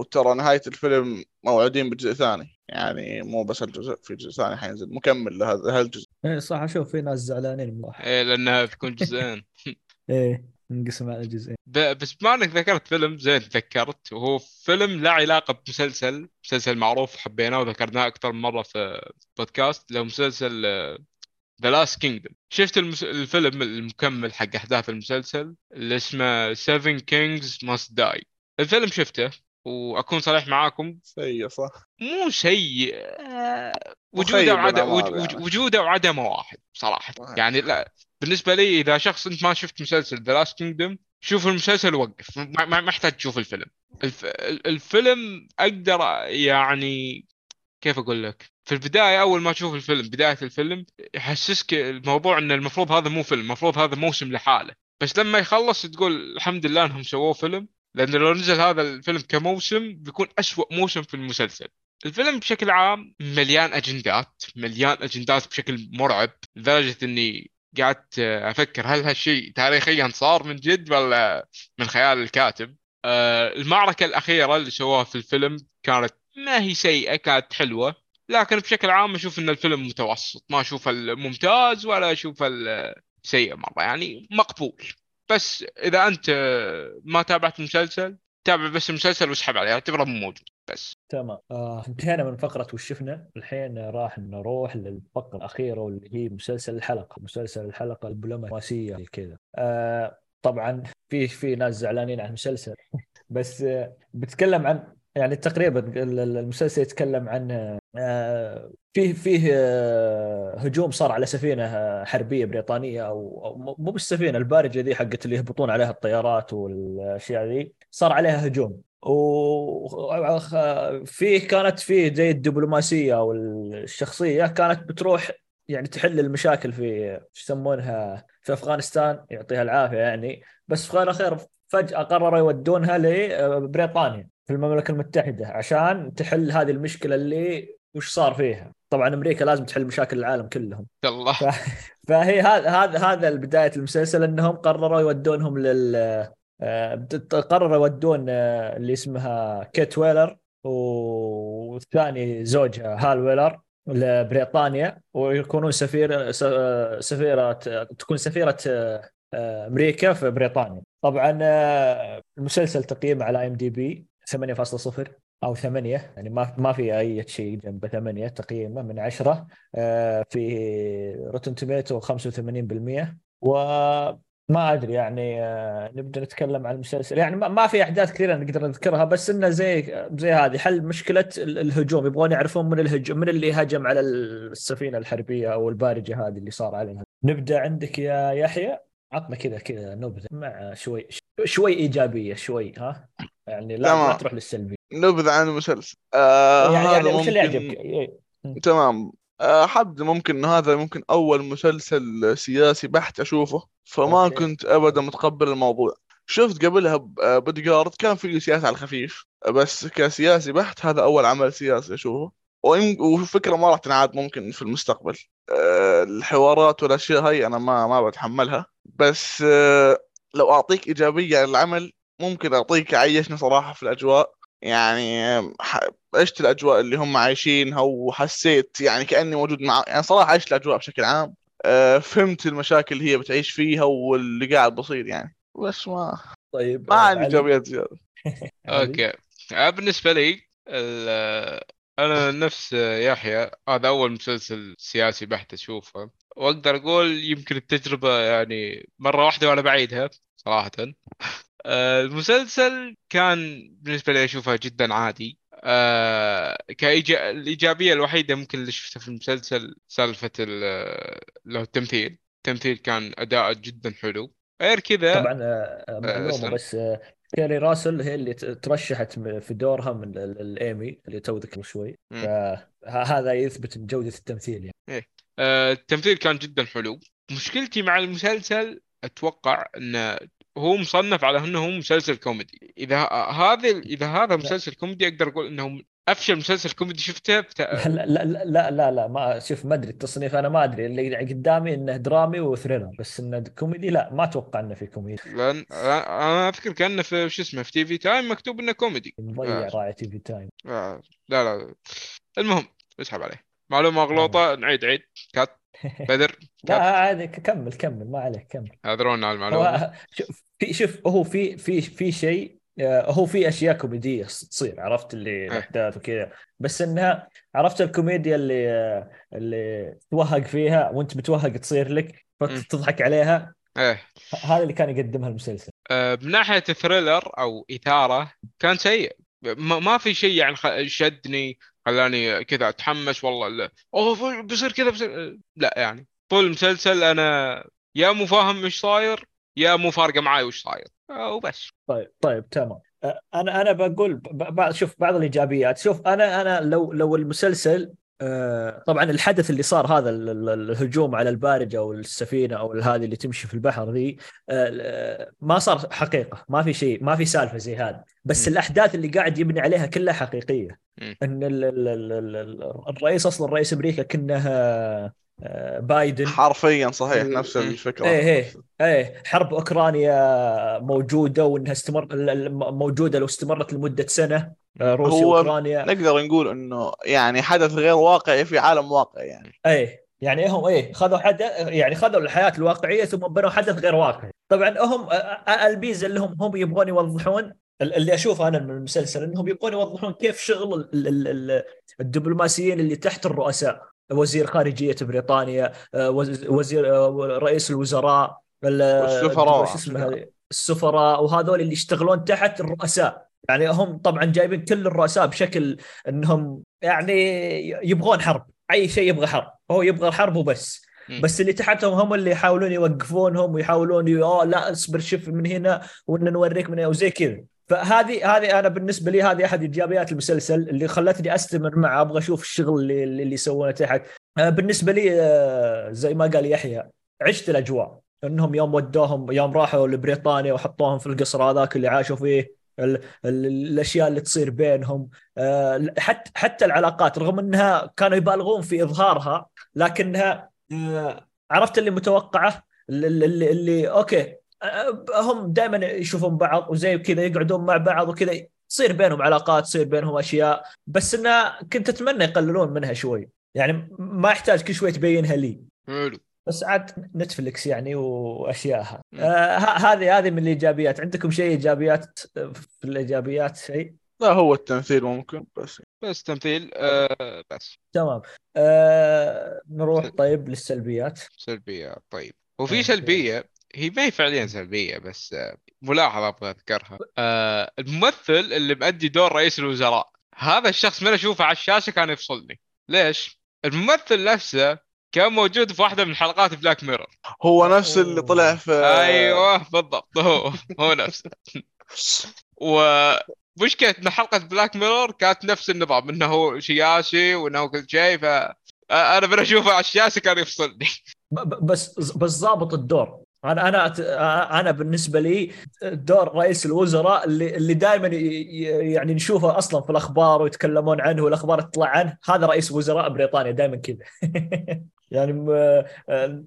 وترى نهاية الفيلم موعودين بجزء ثاني. يعني مو بس الجزء في جزء ثاني حينزل. مكمل لهذا هالجزء. إيه صح أشوف في ناس زعلانين من واحد. إيه لأنها بتكون جزئين. إيه انقسم على جزئين. ب- بس بما إنك ذكرت فيلم زين تذكرت وهو فيلم لا علاقة بمسلسل. مسلسل معروف حبيناه وذكرناه أكثر من مرة في بودكاست. له مسلسل The Last Kingdom شفت المس... الفيلم المكمل حق أحداث المسلسل؟ اللي اسمه Seven Kings Must Die الفيلم شفته وأكون صريح معاكم. سيء صح؟ مو سيء آه، وجوده وعدم يعني. وجوده وعدمه واحد صراحة. صحيح. يعني لا بالنسبة لي إذا شخص أنت ما شفت مسلسل The Last Kingdom شوف المسلسل ووقف. ما يحتاج تشوف الفيلم. الف... ال- الفيلم أقدر يعني كيف أقول لك؟ في البداية أول ما تشوف الفيلم بداية الفيلم يحسسك الموضوع إن المفروض هذا مو فيلم المفروض هذا موسم لحاله. بس لما يخلص تقول الحمد لله إنهم سووه فيلم. لأن لو نزل هذا الفيلم كموسم بيكون أسوأ موسم في المسلسل. الفيلم بشكل عام مليان أجندات مليان أجندات بشكل مرعب لدرجة إني قعدت أفكر هل هالشيء تاريخيا صار من جد ولا من خيال الكاتب. آه، المعركة الأخيرة اللي سووها في الفيلم كانت ما هي سيئة كانت حلوة لكن بشكل عام أشوف إن الفيلم متوسط. ما أشوف الممتاز ولا أشوف السيء مرة يعني مقبول. بس إذا أنت ما تابعت المسلسل تابع بس المسلسل واسحب عليه اعتبره مو موجود بس. تمام. آه انتهينا من فقرة وش شفنا الحين راح نروح للفقرة الأخيرة واللي هي مسلسل الحلقة مسلسل الحلقة البلوماسية كذا. آه طبعا في في ناس زعلانين عن المسلسل بس آه بتكلم عن يعني تقريبا المسلسل يتكلم عن آه، فيه فيه آه، هجوم صار على سفينة حربية بريطانية أو مو بالسفينة البارجة ذي حقت اللي يهبطون عليها الطيارات والأشياء ذي صار عليها هجوم. وفيه كانت فيه زي الدبلوماسية أو الشخصية كانت بتروح يعني تحل المشاكل في يسمونها في أفغانستان يعطيها العافية يعني. بس في الأخير فجأة قرروا يودونها لبريطانيا في المملكة المتحدة عشان تحل هذه المشكلة اللي وش صار فيها. طبعا أمريكا لازم تحل مشاكل العالم كلهم. الله. ف... فهي هذا هذا هذا بداية المسلسل إنهم قرروا يودونهم لل آه، قرروا يودون آه، اللي اسمها كيت وايلر والثاني زوجها هال وايلر لبريطانيا ويكونون سفير سفيرة تكون سفيرة آه، أمريكا في بريطانيا. طبعا المسلسل تقييم على IMDb 8.0 أو 8 يعني ما ما في أي شيء جنب 8 تقييمه من 10 آه، في Rotten Tomatoes 85% وما أدري يعني آه، نبدأ نتكلم عن المسلسل. يعني ما في أحداث كثيرة نقدر نذكرها بس إنه زي زي هذه. حل مشكلة الهجوم يبغون يعرفون من الهجوم من اللي هجم على السفينة الحربية أو البارجة هذه اللي صار عليها. نبدأ عندك يا يحيى. عطنا كذا كذا نبذة مع شوي شوي إيجابية شوي ها؟ يعني لا ما تروح للسلبي نبذة عن المسلسل. آه يعني, يعني وش اللي يعجبك؟ تمام. آه حد ممكن هذا ممكن أول مسلسل سياسي بحت أشوفه فما أوكي. كنت ابدا متقبل الموضوع. شفت قبلها بودي جارد كان في سياسة على الخفيف بس كسياسي بحت هذا أول عمل سياسي أشوفه. وفكرة ما راح تنعاد ممكن في المستقبل. آه، الحوارات والأشياء هاي أنا ما ما بتحملها. بس آه، لو أعطيك إيجابية عن العمل ممكن أعطيك عيشني صراحة في الأجواء. يعني عشت الأجواء اللي هم عايشينها وحسيت يعني كأني موجود مع يعني صراحة عشت الأجواء بشكل عام. آه، فهمت المشاكل اللي هي بتعيش فيها واللي قاعد بصير يعني. بس ما طيب ما عندي إيجابيات زيادة. أوكي. بالنسبة لي أنا نفس يحيى هذا أول مسلسل سياسي بحت أشوفه. وأقدر أقول يمكن التجربة يعني مرة واحدة وأنا بعيدها صراحة. آه، المسلسل كان بالنسبة لي أشوفه جدا عادي. آه كإيجا... الإيجابية الوحيدة ممكن اللي شفتها في المسلسل سالفة له التمثيل. التمثيل كان أداء جدا حلو. غير كذا طبعا آه، آه، معلومة بس كيري راسل هي اللي ترشحت في دورها من الإيمي اللي تو ذكرته شوي. فهذا يثبت جودة التمثيل يعني. إيه. آه التمثيل كان جدا حلو. مشكلتي مع المسلسل أتوقع انه هو مصنف على إنه هو مسلسل كوميدي. إذا هذا إذا هذا مسلسل كوميدي أقدر أقول إنه أفشل مسلسل كوميدي شفته؟ بتا... لا, لا لا لا لا ما شوف ما أدري التصنيف أنا ما أدري. اللي قدامي إنه درامي و thriller بس إنه كوميدي لا ما أتوقع إنه في كوميدي. لأن أنا أذكر كأنه في شو اسمه في TV Time مكتوب إنه كوميدي. مضيع آه. راعي TV Time. آه. لا لا المهم اسحب عليه. معلومة مغلوطة. نعيد نعيد. cut. بدر. لا عادي كمل كمل ما عليك كمل. اعذرونا على المعلومة. شوف في شوف هو في في في شيء آه، هو في أشياء كوميدية تصير عرفت؟ اللي إيه. الاحداث وكذا. بس إنها عرفت الكوميديا اللي آه، اللي توهق فيها وأنت متوهق تصير لك فتضحك عليها. إيه. هذا اللي كان يقدمها المسلسل. أه من ناحية ثريلر أو إثارة كان سيء. ما في شيء يعني شدني خلاني كذا أتحمس والله. لا. أوه بيصير كذا بيصير لا يعني. طول المسلسل أنا يا مو فاهم إيش صاير يا مو فارقة معاي وش صاير. وبس. طيب طيب تمام. أنا أنا بقول ب- ب- شوف بعض الإيجابيات. شوف أنا أنا لو لو المسلسل طبعا الحدث اللي صار هذا ال- ال- الهجوم على البارجة أو السفينة أو هذه اللي تمشي في البحر ذي ما صار حقيقة. ما في شيء ما في سالفة زي هذا بس م. الأحداث اللي قاعد يبني عليها كلها حقيقية. م. إن ال- ال- ال- ال- ال- الرئيس أصلا رئيس أمريكا كنه بايدن. حرفيا صحيح نفس الفكرة. إيه إيه إيه. حرب أوكرانيا موجودة وإنها استمر موجودة لو استمرت لمدة سنة آه، روسيا هو وأوكرانيا. نقدر نقول إنه يعني حدث غير واقعي في عالم واقعي يعني. إيه يعني هم إيه خذوا حدث يعني خذوا الحياة الواقعية ثم بنوا حدث غير واقعي. طبعا هم آه، آه، البيزه اللي هم هم يبغون يوضحون ال- اللي أشوفه أنا من المسلسل إنهم يبغون يوضحون كيف شغل ال- ال- ال- الدبلوماسيين اللي تحت الرؤساء. وزير خارجية بريطانيا آه، وز- وزير آه، رئيس الوزراء ال- والسفراء. شو اسمه هذه؟ السفراء وهذول اللي يشتغلون تحت الرؤساء. يعني هم طبعا جايبين كل الرؤساء بشكل إنهم يعني يبغون حرب. أي شيء يبغى حرب. هو يبغى حرب وبس. بس اللي تحتهم هم اللي يحاولون يوقفونهم ويحاولون اوه لا اصبر شوف من هنا وإن نوريك من هنا وزي كذا. فهذه هذه أنا بالنسبة لي هذه أحد ايجابيات المسلسل اللي خلتني أستمر معه أبغى أشوف الشغل اللي اللي يسوونه تحت. آه، بالنسبة لي آه، زي ما قال يحيى عشت الأجواء. إنهم يوم ودوهم يوم راحوا لبريطانيا وحطوهم في القصر هذاك اللي عاشوا فيه ال ال الأشياء اللي تصير بينهم. آه، حتى حتى العلاقات رغم إنها كانوا يبالغون في إظهارها لكنها عرفت اللي متوقعه اللي, اللي, اللي okay هم دائما يشوفون بعض وزي كذا يقعدون مع بعض وكذا. تصير بينهم علاقات تصير بينهم أشياء بس انها كنت أتمنى يقللون منها شوي. يعني ما يحتاج كل شوي تبينها لي. حلو. بس عاد نتفلكس يعني وأشياءها. آه هذه هذه من الإيجابيات. عندكم شيء إيجابيات في الإيجابيات؟ شيء؟ لا هو التمثيل ممكن بس. بس تمثيل آه بس. تمام. آه نروح طيب للسلبيات. سلبية طيب. وفي okay. هي ما هي فعليا سلبية بس آه، ملاحظة أبغى أذكرها. آه، الممثل اللي مؤدي دور رئيس الوزراء هذا الشخص من أشوفه على الشاشة كان يفصلني. ليش؟ الممثل نفسه كان موجود في واحدة من حلقات Black Mirror هو نفس اللي طلع في أيوه بالضبط هو هو نفسه. ومشكلة إن حلقة Black Mirror كانت نفس النظام إنه هو سياسي وإنه هو كل شيء ف أنا من أشوفه على الشاشة كان يفصلني. بس بس ضابط الدور. أنا أنا أنا بالنسبة لي دور رئيس الوزراء اللي اللي دائما يعني نشوفه أصلا في الأخبار ويتكلمون عنه والأخبار تطلع عنه. هذا رئيس وزراء بريطانيا دائما كذا. يعني م-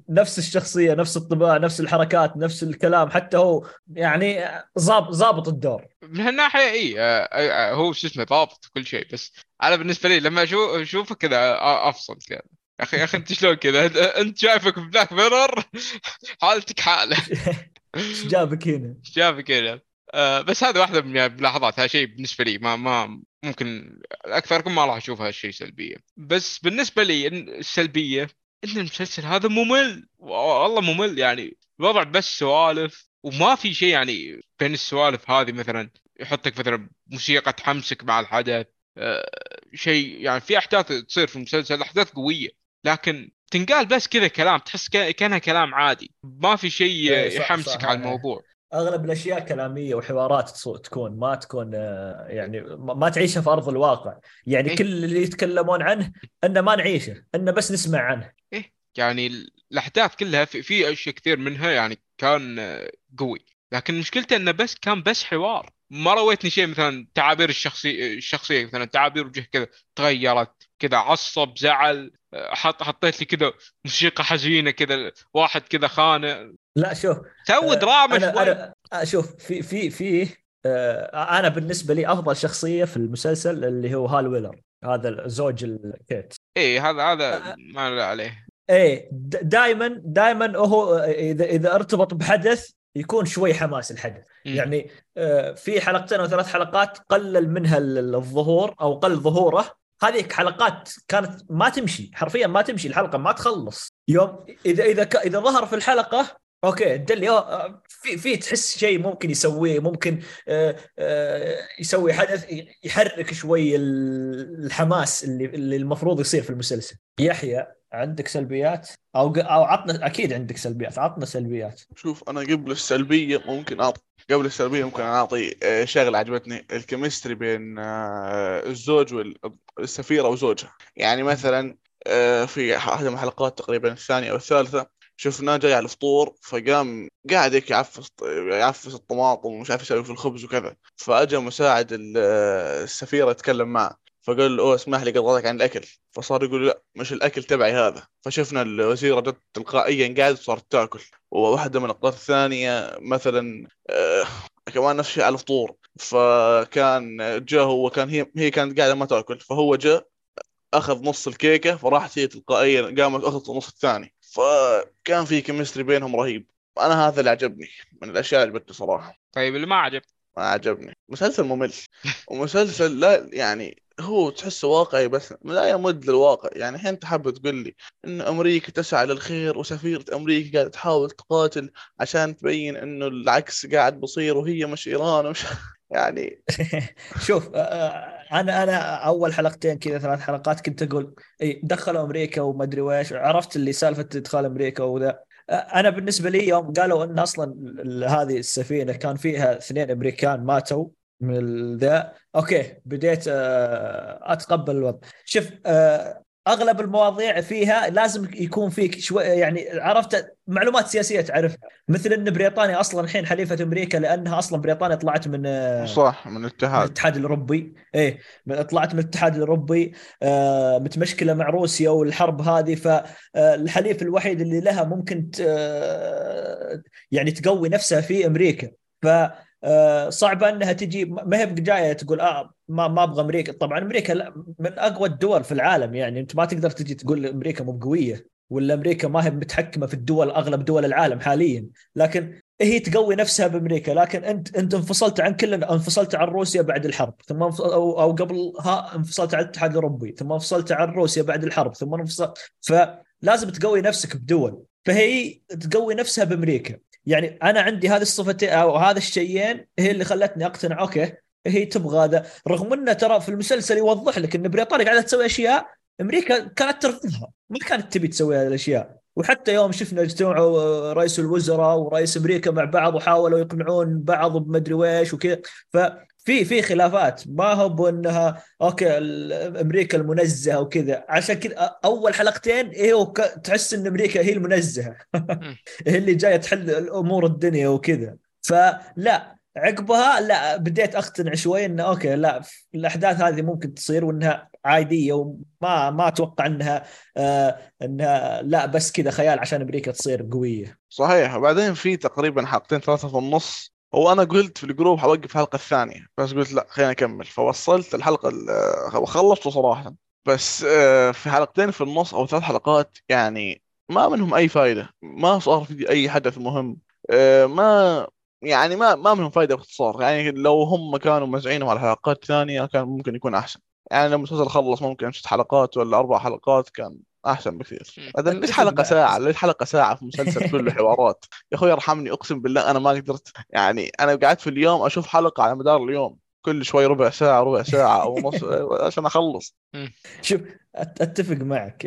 نفس الشخصية نفس الطباع نفس الحركات نفس الكلام. حتى هو يعني ضابط الدور. من هالناحية إي آه، آه، آه، هو شو اسمه ضابط كل شيء. بس أنا بالنسبة لي لما أشوفه كذا آه، أفصل كذا. أخي يا أخي أنت شلون كذا؟ أنت شايفك في بلاك ميرور حالتك حالة. إيش جابك هنا؟ شايفك كذا آه، بس هذا واحدة من الملاحظات هذا شيء بالنسبة لي ما ما ممكن أكثركم ما راح اشوفها شيء سلبية. بس بالنسبة لي السلبية إن المسلسل هذا ممل. والله ممل يعني. الوضع بس سوالف وما في شيء يعني بين السوالف هذه مثلا. يحطك مثلا موسيقى تحمسك مع الحدث. آه، شيء يعني في أحداث تصير في المسلسل أحداث قوية. لكن تنقال بس كذا كلام تحس كا- كأنها كلام عادي. ما في شيء إيه، يحمسك على إيه. الموضوع. أغلب الأشياء كلامية وحوارات تكون ما تكون آه، يعني ما ما تعيشها في أرض الواقع. يعني إيه. كل اللي يتكلمون عنه إنه ما نعيشه إنه بس نسمع عنه. يعني ال- الأحداث كلها في, في أشياء كثير منها يعني كان آه، قوي. لكن مشكلته إنه بس كان بس حوار. ما رويتني شيء مثلا تعابير الشخصي الشخصية مثلا تعابير وجه كذا تغيرت. كذا عصب زعل حط حطيت لي كذا موسيقى حزينة كذا واحد كذا خانه لا شوف سوي آه، دراما شوي. آه، شوف في في في آه، أنا بالنسبة لي أفضل شخصية في المسلسل اللي هو هال ويلر هذا زوج الكيت. إيه هذا هذا ما عليه. إيه دائما دائما هو اذا إذا ارتبط بحدث يكون شوي حماس الحدث. مم. يعني في حلقتين أو ثلاث حلقات قلل منها ال- الظهور أو قل ظهوره هذه حلقات كانت ما تمشي حرفيا ما تمشي الحلقة ما تخلص. يوم إذا إذا إذا ظهر في الحلقة أوكي دلي آه، في في تحس شيء ممكن يسويه ممكن آه، آه، يسوي حدث يحرك شوي ال- الحماس اللي اللي المفروض يصير في المسلسل. يحيى عندك سلبيات؟ أو أو عطنا أكيد عندك سلبيات عطنا سلبيات. شوف أنا قبل السلبية ممكن أعطي قبل السلبيه ممكن أعطي آه، شغلة عجبتني. الكيمستري بين آه، الزوج والسفيره وزوجها. يعني مثلا آه، في من الحلقات تقريبا الثانية أو الثالثة شفناه جاي على الفطور فقام قاعد هيك يعفس يعفس الطماطم ومش عارف يسوي في الخبز وكذا. فاجى مساعد السفيرة يتكلم معه. فقال له اسمح لي قطعتك عن الأكل. فصار يقول لا مش الأكل تبعي هذا. فشفنا الوزيره جت تلقائيا قاعدة وصارت تأكل. وواحدة من اللقطات الثانية مثلا آه كمان نفس الشيء على الفطور. فكان جاء هو كان هي هي كانت قاعدة ما تأكل. فهو جاء أخذ نص الكيكة فراحت هي تلقائيا قامت أخذت النص الثاني. فكان في كيمستري بينهم رهيب. أنا هذا اللي عجبني من الأشياء اللي عجبتني صراحة. طيب اللي ما عجب ما عجبني. مسلسل ممل. ومسلسل لا يعني هو تحسه واقعي بس لا يمد للواقع. يعني الحين أنت حابب تقول لي إن أمريكا تسعى للخير وسفيرة أمريكا قاعدة تحاول تقاتل عشان تبين إنه العكس قاعد بصير وهي مش إيران ومش يعني شوف أنا أنا أول حلقتين كذا ثلاث حلقات كنت أقول إي دخلوا أمريكا وما أدري ويش عرفت اللي سالفة إدخال أمريكا وذا. أنا بالنسبة لي يوم قالوا إن أصلا هذه السفينة كان فيها اثنين أمريكان ماتوا من ذا okay بديت أتقبل الوضع. شوف أغلب المواضيع فيها لازم يكون فيك شوي يعني عرفت معلومات سياسية تعرفها مثل إن بريطانيا أصلا الحين حليفة أمريكا لأنها أصلا بريطانيا طلعت من صح من الاتحاد. من الاتحاد الأوروبي. إيه طلعت من الاتحاد الأوروبي آه متمشكلة مع روسيا والحرب هذه. فالحليف الوحيد اللي لها ممكن يعني تقوي نفسها في أمريكا. ف آه، صعبه أنها تجي ما هي جاية تقول آه ما ما أبغى أمريكا. طبعا أمريكا من أقوى الدول في العالم يعني. أنت ما تقدر تجي تقول أمريكا مو قويه ولا أمريكا ما هي متحكمة في الدول أغلب دول العالم حاليا. لكن هي تقوي نفسها بأمريكا. لكن أنت أنت انفصلت عن كل انفصلت عن روسيا بعد الحرب ثم أو, أو قبلها انفصلت عن الاتحاد الأوروبي ثم انفصلت عن روسيا بعد الحرب ثم انفصلت فلازم تقوي نفسك بدول. فهي تقوي نفسها بأمريكا. يعني أنا عندي هذه الصفتين أو هذا الشيئين هي اللي خلتني أقتنع okay هي تبغى هذا. رغم إنه ترى في المسلسل يوضح لك إن بريطانيا قاعدة تسوي أشياء أمريكا كانت ترفضها. ما كانت تبي تسوي هذه الأشياء. وحتى يوم شفنا اجتمعوا رئيس الوزراء ورئيس أمريكا مع بعض وحاولوا يقنعون بعض بمدري ويش وكذا. في في خلافات. ما هو بانها okay أمريكا المنزهة وكذا. عشان كذا أول حلقتين هي تحس إن أمريكا هي المنزهة. هي اللي جاية تحل امور الدنيا وكذا. فلا عقبها لا بديت أقتنع شوي انه okay لا الأحداث هذه ممكن تصير وإنها عادية وما ما أتوقع إنها آه إنها لا بس كذا خيال عشان أمريكا تصير قوية. صحيح. وبعدين في تقريبا حلقتين ثلاثة في النص. هو أنا قلت في ال group حوقف الحلقة الثانية بس قلت لا خلينا أكمل. فوصلت الحلقة وخلصته صراحة. بس آه، في حلقتين في النص أو ثلاث حلقات يعني ما منهم أي فائده ما صار في أي حدث مهم. آه، ما يعني ما ما منهم فائده باختصار. يعني لو هم كانوا موزعينهم على حلقات ثانية كان ممكن يكون أحسن. يعني لو المسلسل خلص ممكن ست حلقات ولا أربع حلقات كان أحسن بكثير. بعدين ليش حلقة ساعة؟ ليش حلقة ساعة في مسلسل كله حوارات؟ يا أخوي ارحمني أقسم بالله أنا ما قدرت. يعني أنا قعدت في اليوم أشوف حلقة على مدار اليوم. كل شوي ربع ساعة ربع ساعة أو نص عشان أخلص. شوف أتفق معك.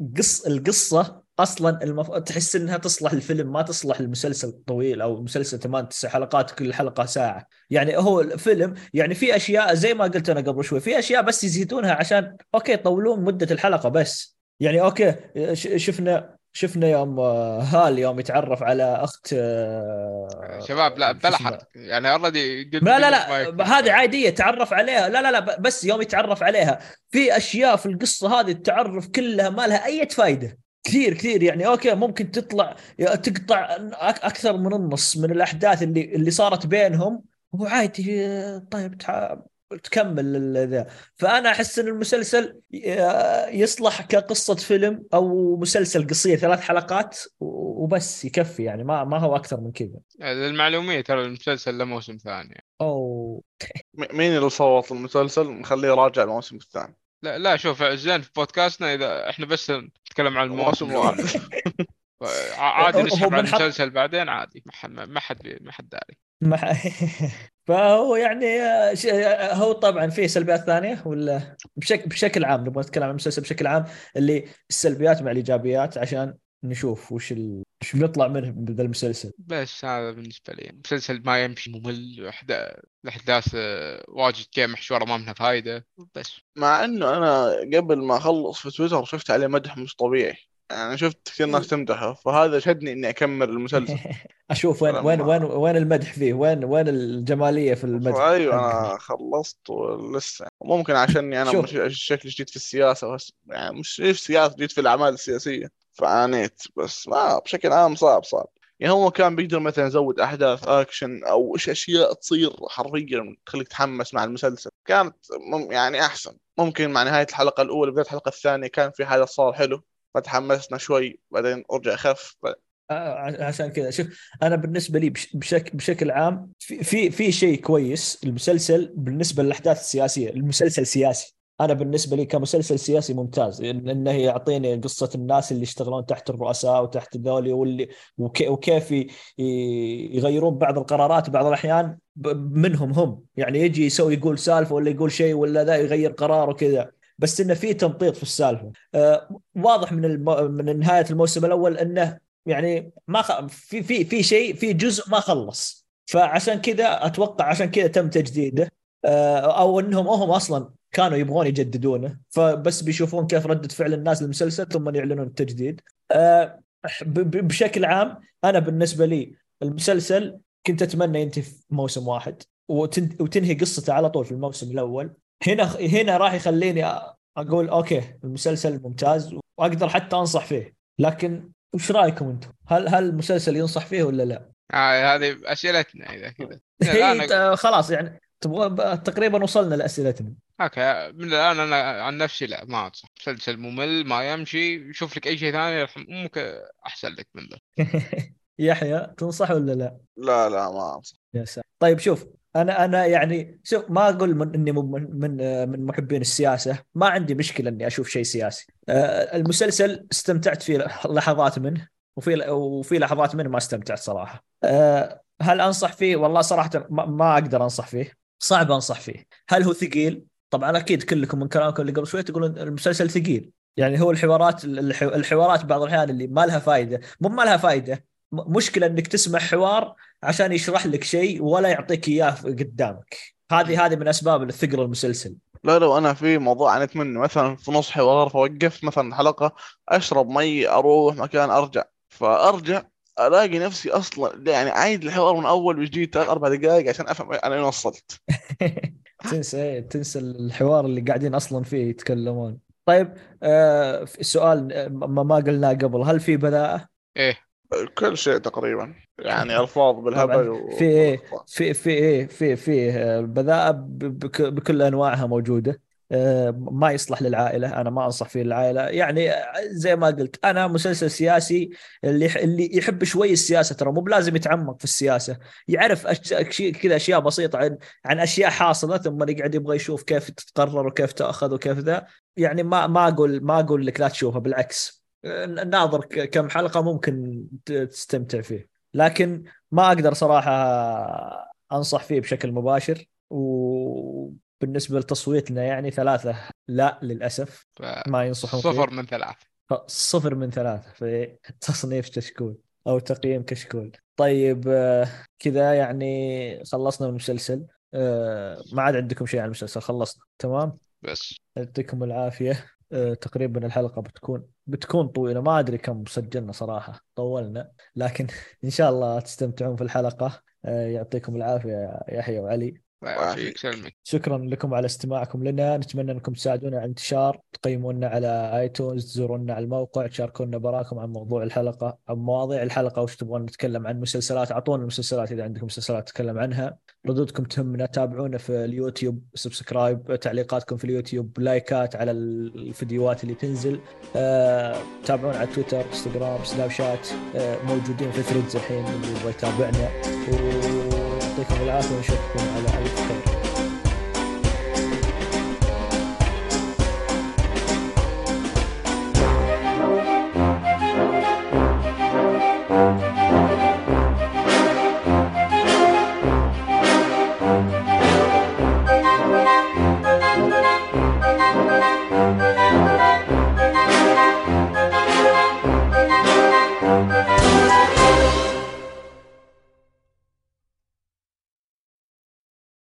القص القصة أصلا المف... تحس إنها تصلح الفيلم ما تصلح المسلسل الطويل أو مسلسل ثمان تسع حلقات كل حلقة ساعة. يعني هو الفيلم يعني في أشياء زي ما قلت أنا قبل شوي في أشياء بس يزيدونها عشان okay يطولون مدة الحلقة بس. يعني okay شفنا شفنا يوم آه، هال يوم يتعرف على اخت آه، شباب لا بلا حرق يعني already لا لا لا هذه عادية تعرف عليها. لا لا لا بس يوم يتعرف عليها. في أشياء في القصة هذه التعرف كلها ما لها أي فائده كثير كثير. يعني okay ممكن تطلع تقطع أكثر من النص من الأحداث اللي اللي صارت بينهم. وعادي طيب تكمل ذا فأنا أحس إن المسلسل يصلح كقصة فيلم أو مسلسل قصير ثلاث حلقات وبس يكفي يعني ما ما هو أكثر من كذا. للمعلوميه ترى المسلسل له موسم ثاني. أو مين اللي صوت المسلسل؟ نخليه يراجع الموسم الثاني. لا لا شوف زين في بودكاستنا إذا إحنا بس نتكلم عن الموسم الواحد عادي نسحب على المسلسل بعدين عادي ما حد ما حد داري. فهو يعني هو طبعا فيه سلبيات ثانية ولا بشكل بشكل عام نبغى نتكلم عن المسلسل بشكل عام اللي السلبيات مع الإيجابيات عشان نشوف وش ال... إيش بنطلع منه بذا المسلسل. بس هذا بالنسبة لي. مسلسل ما يمشي ممل الأحداث آه، واجد كذا محشورة ما منها فايدة بس. مع إنه أنا قبل ما أخلص في تويتر شفت عليه مدح مش طبيعي. يعني شفت كثير ناس تمدحه فهذا شدني إني أكمل المسلسل. أشوف وين وين وين وين المدح فيه؟ وين وين الجمالية في المدح أيوه؟ أنا خلصت ولسه. ممكن عشاني أنا شوف. مش شكلي جديد في السياسة بس يعني مش في السياسة جديد في الأعمال السياسية. فعانيت بس ما بشكل عام صعب صعب. يعني هو كان بيقدر مثلا يزود أحداث أكشن أو إيش أشياء تصير حرفيا تخليك تحمس مع المسلسل. كانت يعني أحسن. ممكن مع نهاية الحلقة الأولى بداية الحلقة الثانية كان في حدث صار حلو. فتحمسنا شوي بعدين رجع خف آه، عشان كذا. شوف أنا بالنسبة لي بش- بشكل عام في في, في شيء كويس المسلسل بالنسبة للأحداث السياسية. المسلسل سياسي. أنا بالنسبة لي كمسلسل سياسي ممتاز إنه يعطيني قصة الناس اللي يشتغلون تحت الرؤساء وتحت ذولي واللي وكي- وكيف يغيرون بعض القرارات بعض الأحيان منهم هم. يعني يجي يسوي يقول سالفة ولا يقول شيء ولا ذا يغير قرار وكذا. بس إنه في تمطيط في السالفة. آه، واضح من الم... من نهاية الموسم الأول إنه يعني ما خ... في في في شيء في جزء ما خلص. فعشان كذا أتوقع عشان كذا تم تجديده. آه، أو إنهم هم أصلا كانوا يبغون يجددونه. فبس بيشوفون كيف ردة فعل الناس للمسلسل ثم يعلنون التجديد. آه، بشكل عام أنا بالنسبة لي المسلسل كنت أتمنى ينتهي في موسم واحد. وتن- وتنهي قصته على طول في الموسم الأول. هنا هنا راح يخليني أقول okay المسلسل ممتاز وأقدر حتى أنصح فيه. لكن وش رأيكم أنتم؟ هل هل المسلسل ينصح فيه ولا لا؟ آه هذه أسئلتنا إذا كذا. ت- خلاص يعني تبغى تقريبا وصلنا لأسئلتنا. okay من الآن أنا عن نفسي لا ما أنصح. مسلسل ممل ما يمشي شوف لك أي شيء ثاني ممكن أحسن لك من ذا. يحيى تنصح ولا لا؟ لا لا ما أنصح. يا سلام. طيب شوف أنا أنا يعني شوف ما أقول من إني من من من محبين السياسة. ما عندي مشكلة إني أشوف شيء سياسي. آه، المسلسل استمتعت فيه لحظات منه وفي وفي لحظات منه ما استمتعت صراحة. آه، هل أنصح فيه؟ والله صراحة ما, أقدر أنصح فيه. صعب أنصح فيه. هل هو ثقيل؟ طبعا أكيد كلكم من كلامكم اللي قبل شوي تقولون المسلسل ثقيل. يعني هو الحوارات الح- الحوارات بعض الأحيان اللي ما لها فائده مو ما لها فائده مشكلة إنك تسمع حوار عشان يشرح لك شيء ولا يعطيك إياه قدامك. هذه هذه من أسباب الثقل المسلسل. لا لو أنا في موضوع عانيت منه مثلا في نص حوار فوقف مثلا حلقة أشرب مي أروح مكان أرجع. فأرجع ألاقي نفسي أصلا يعني عايد الحوار من أول وجديد ثلاث أربع دقائق عشان أفهم أنا وين وصلت. تنسى تنسى الحوار اللي قاعدين أصلا فيه يتكلمون. طيب آه سؤال آه، ما ما قلناه قبل هل في بذاءة؟ إيه. كل شيء تقريبا. يعني ألفاظ بالهبل و... في إيه؟ في في إيه؟ في في بك- بكل أنواعها موجودة. آه، ما يصلح للعائلة. أنا ما أنصح فيه للعائلة. يعني زي ما قلت أنا مسلسل سياسي اللي اللي يحب شوي السياسة ترى مو بلازم يتعمق في السياسة. يعرف كذا أشياء بسيطة عن عن أشياء حاصلة ثم يقعد يبغى يشوف كيف تتقرر وكيف تأخذ وكيف ذا. يعني ما ما أقول ما أقول لك لا تشوفها بالعكس. ناظر كم حلقة ممكن تستمتع فيه. لكن ما أقدر صراحة أنصح فيه بشكل مباشر. وبالنسبة لتصويتنا يعني ثلاثة. لا للأسف ف- ما ينصحون فيه. صفر من ثلاث صفر من ثلاثة. في تصنيف كشكول أو تقييم كشكول. طيب آه، كذا يعني خلصنا من المسلسل. آه، ما عاد عندكم شيء عن المسلسل. خلصنا. تمام؟ بس. يعطيكم العافية. آه، تقريبا الحلقة بتكون بتكون طويلة ما أدري كم سجلنا صراحة طولنا لكن إن شاء الله تستمتعون في الحلقة. آه، يعطيكم العافية يا يحيى وعلي. شكرا لكم على استماعكم لنا. نتمنى أنكم تساعدونا على انتشار تقيمونا على آيتونز تزورونا على الموقع تشاركونا براكم عن موضوع الحلقة عن مواضيع الحلقة وش تبغون نتكلم عن مسلسلات أعطونا المسلسلات إذا عندكم مسلسلات تتكلم عنها. ردودكم تهمنا تابعونا في اليوتيوب subscribe تعليقاتكم في اليوتيوب لايكات على الفيديوهات اللي تنزل. آه، تابعونا على تويتر إنستغرام سناب شات آه، موجودين في ثريدز الحين اللي يبغى يتابعنا. ويعطيكم العافية ونشوفكم على ألف خير.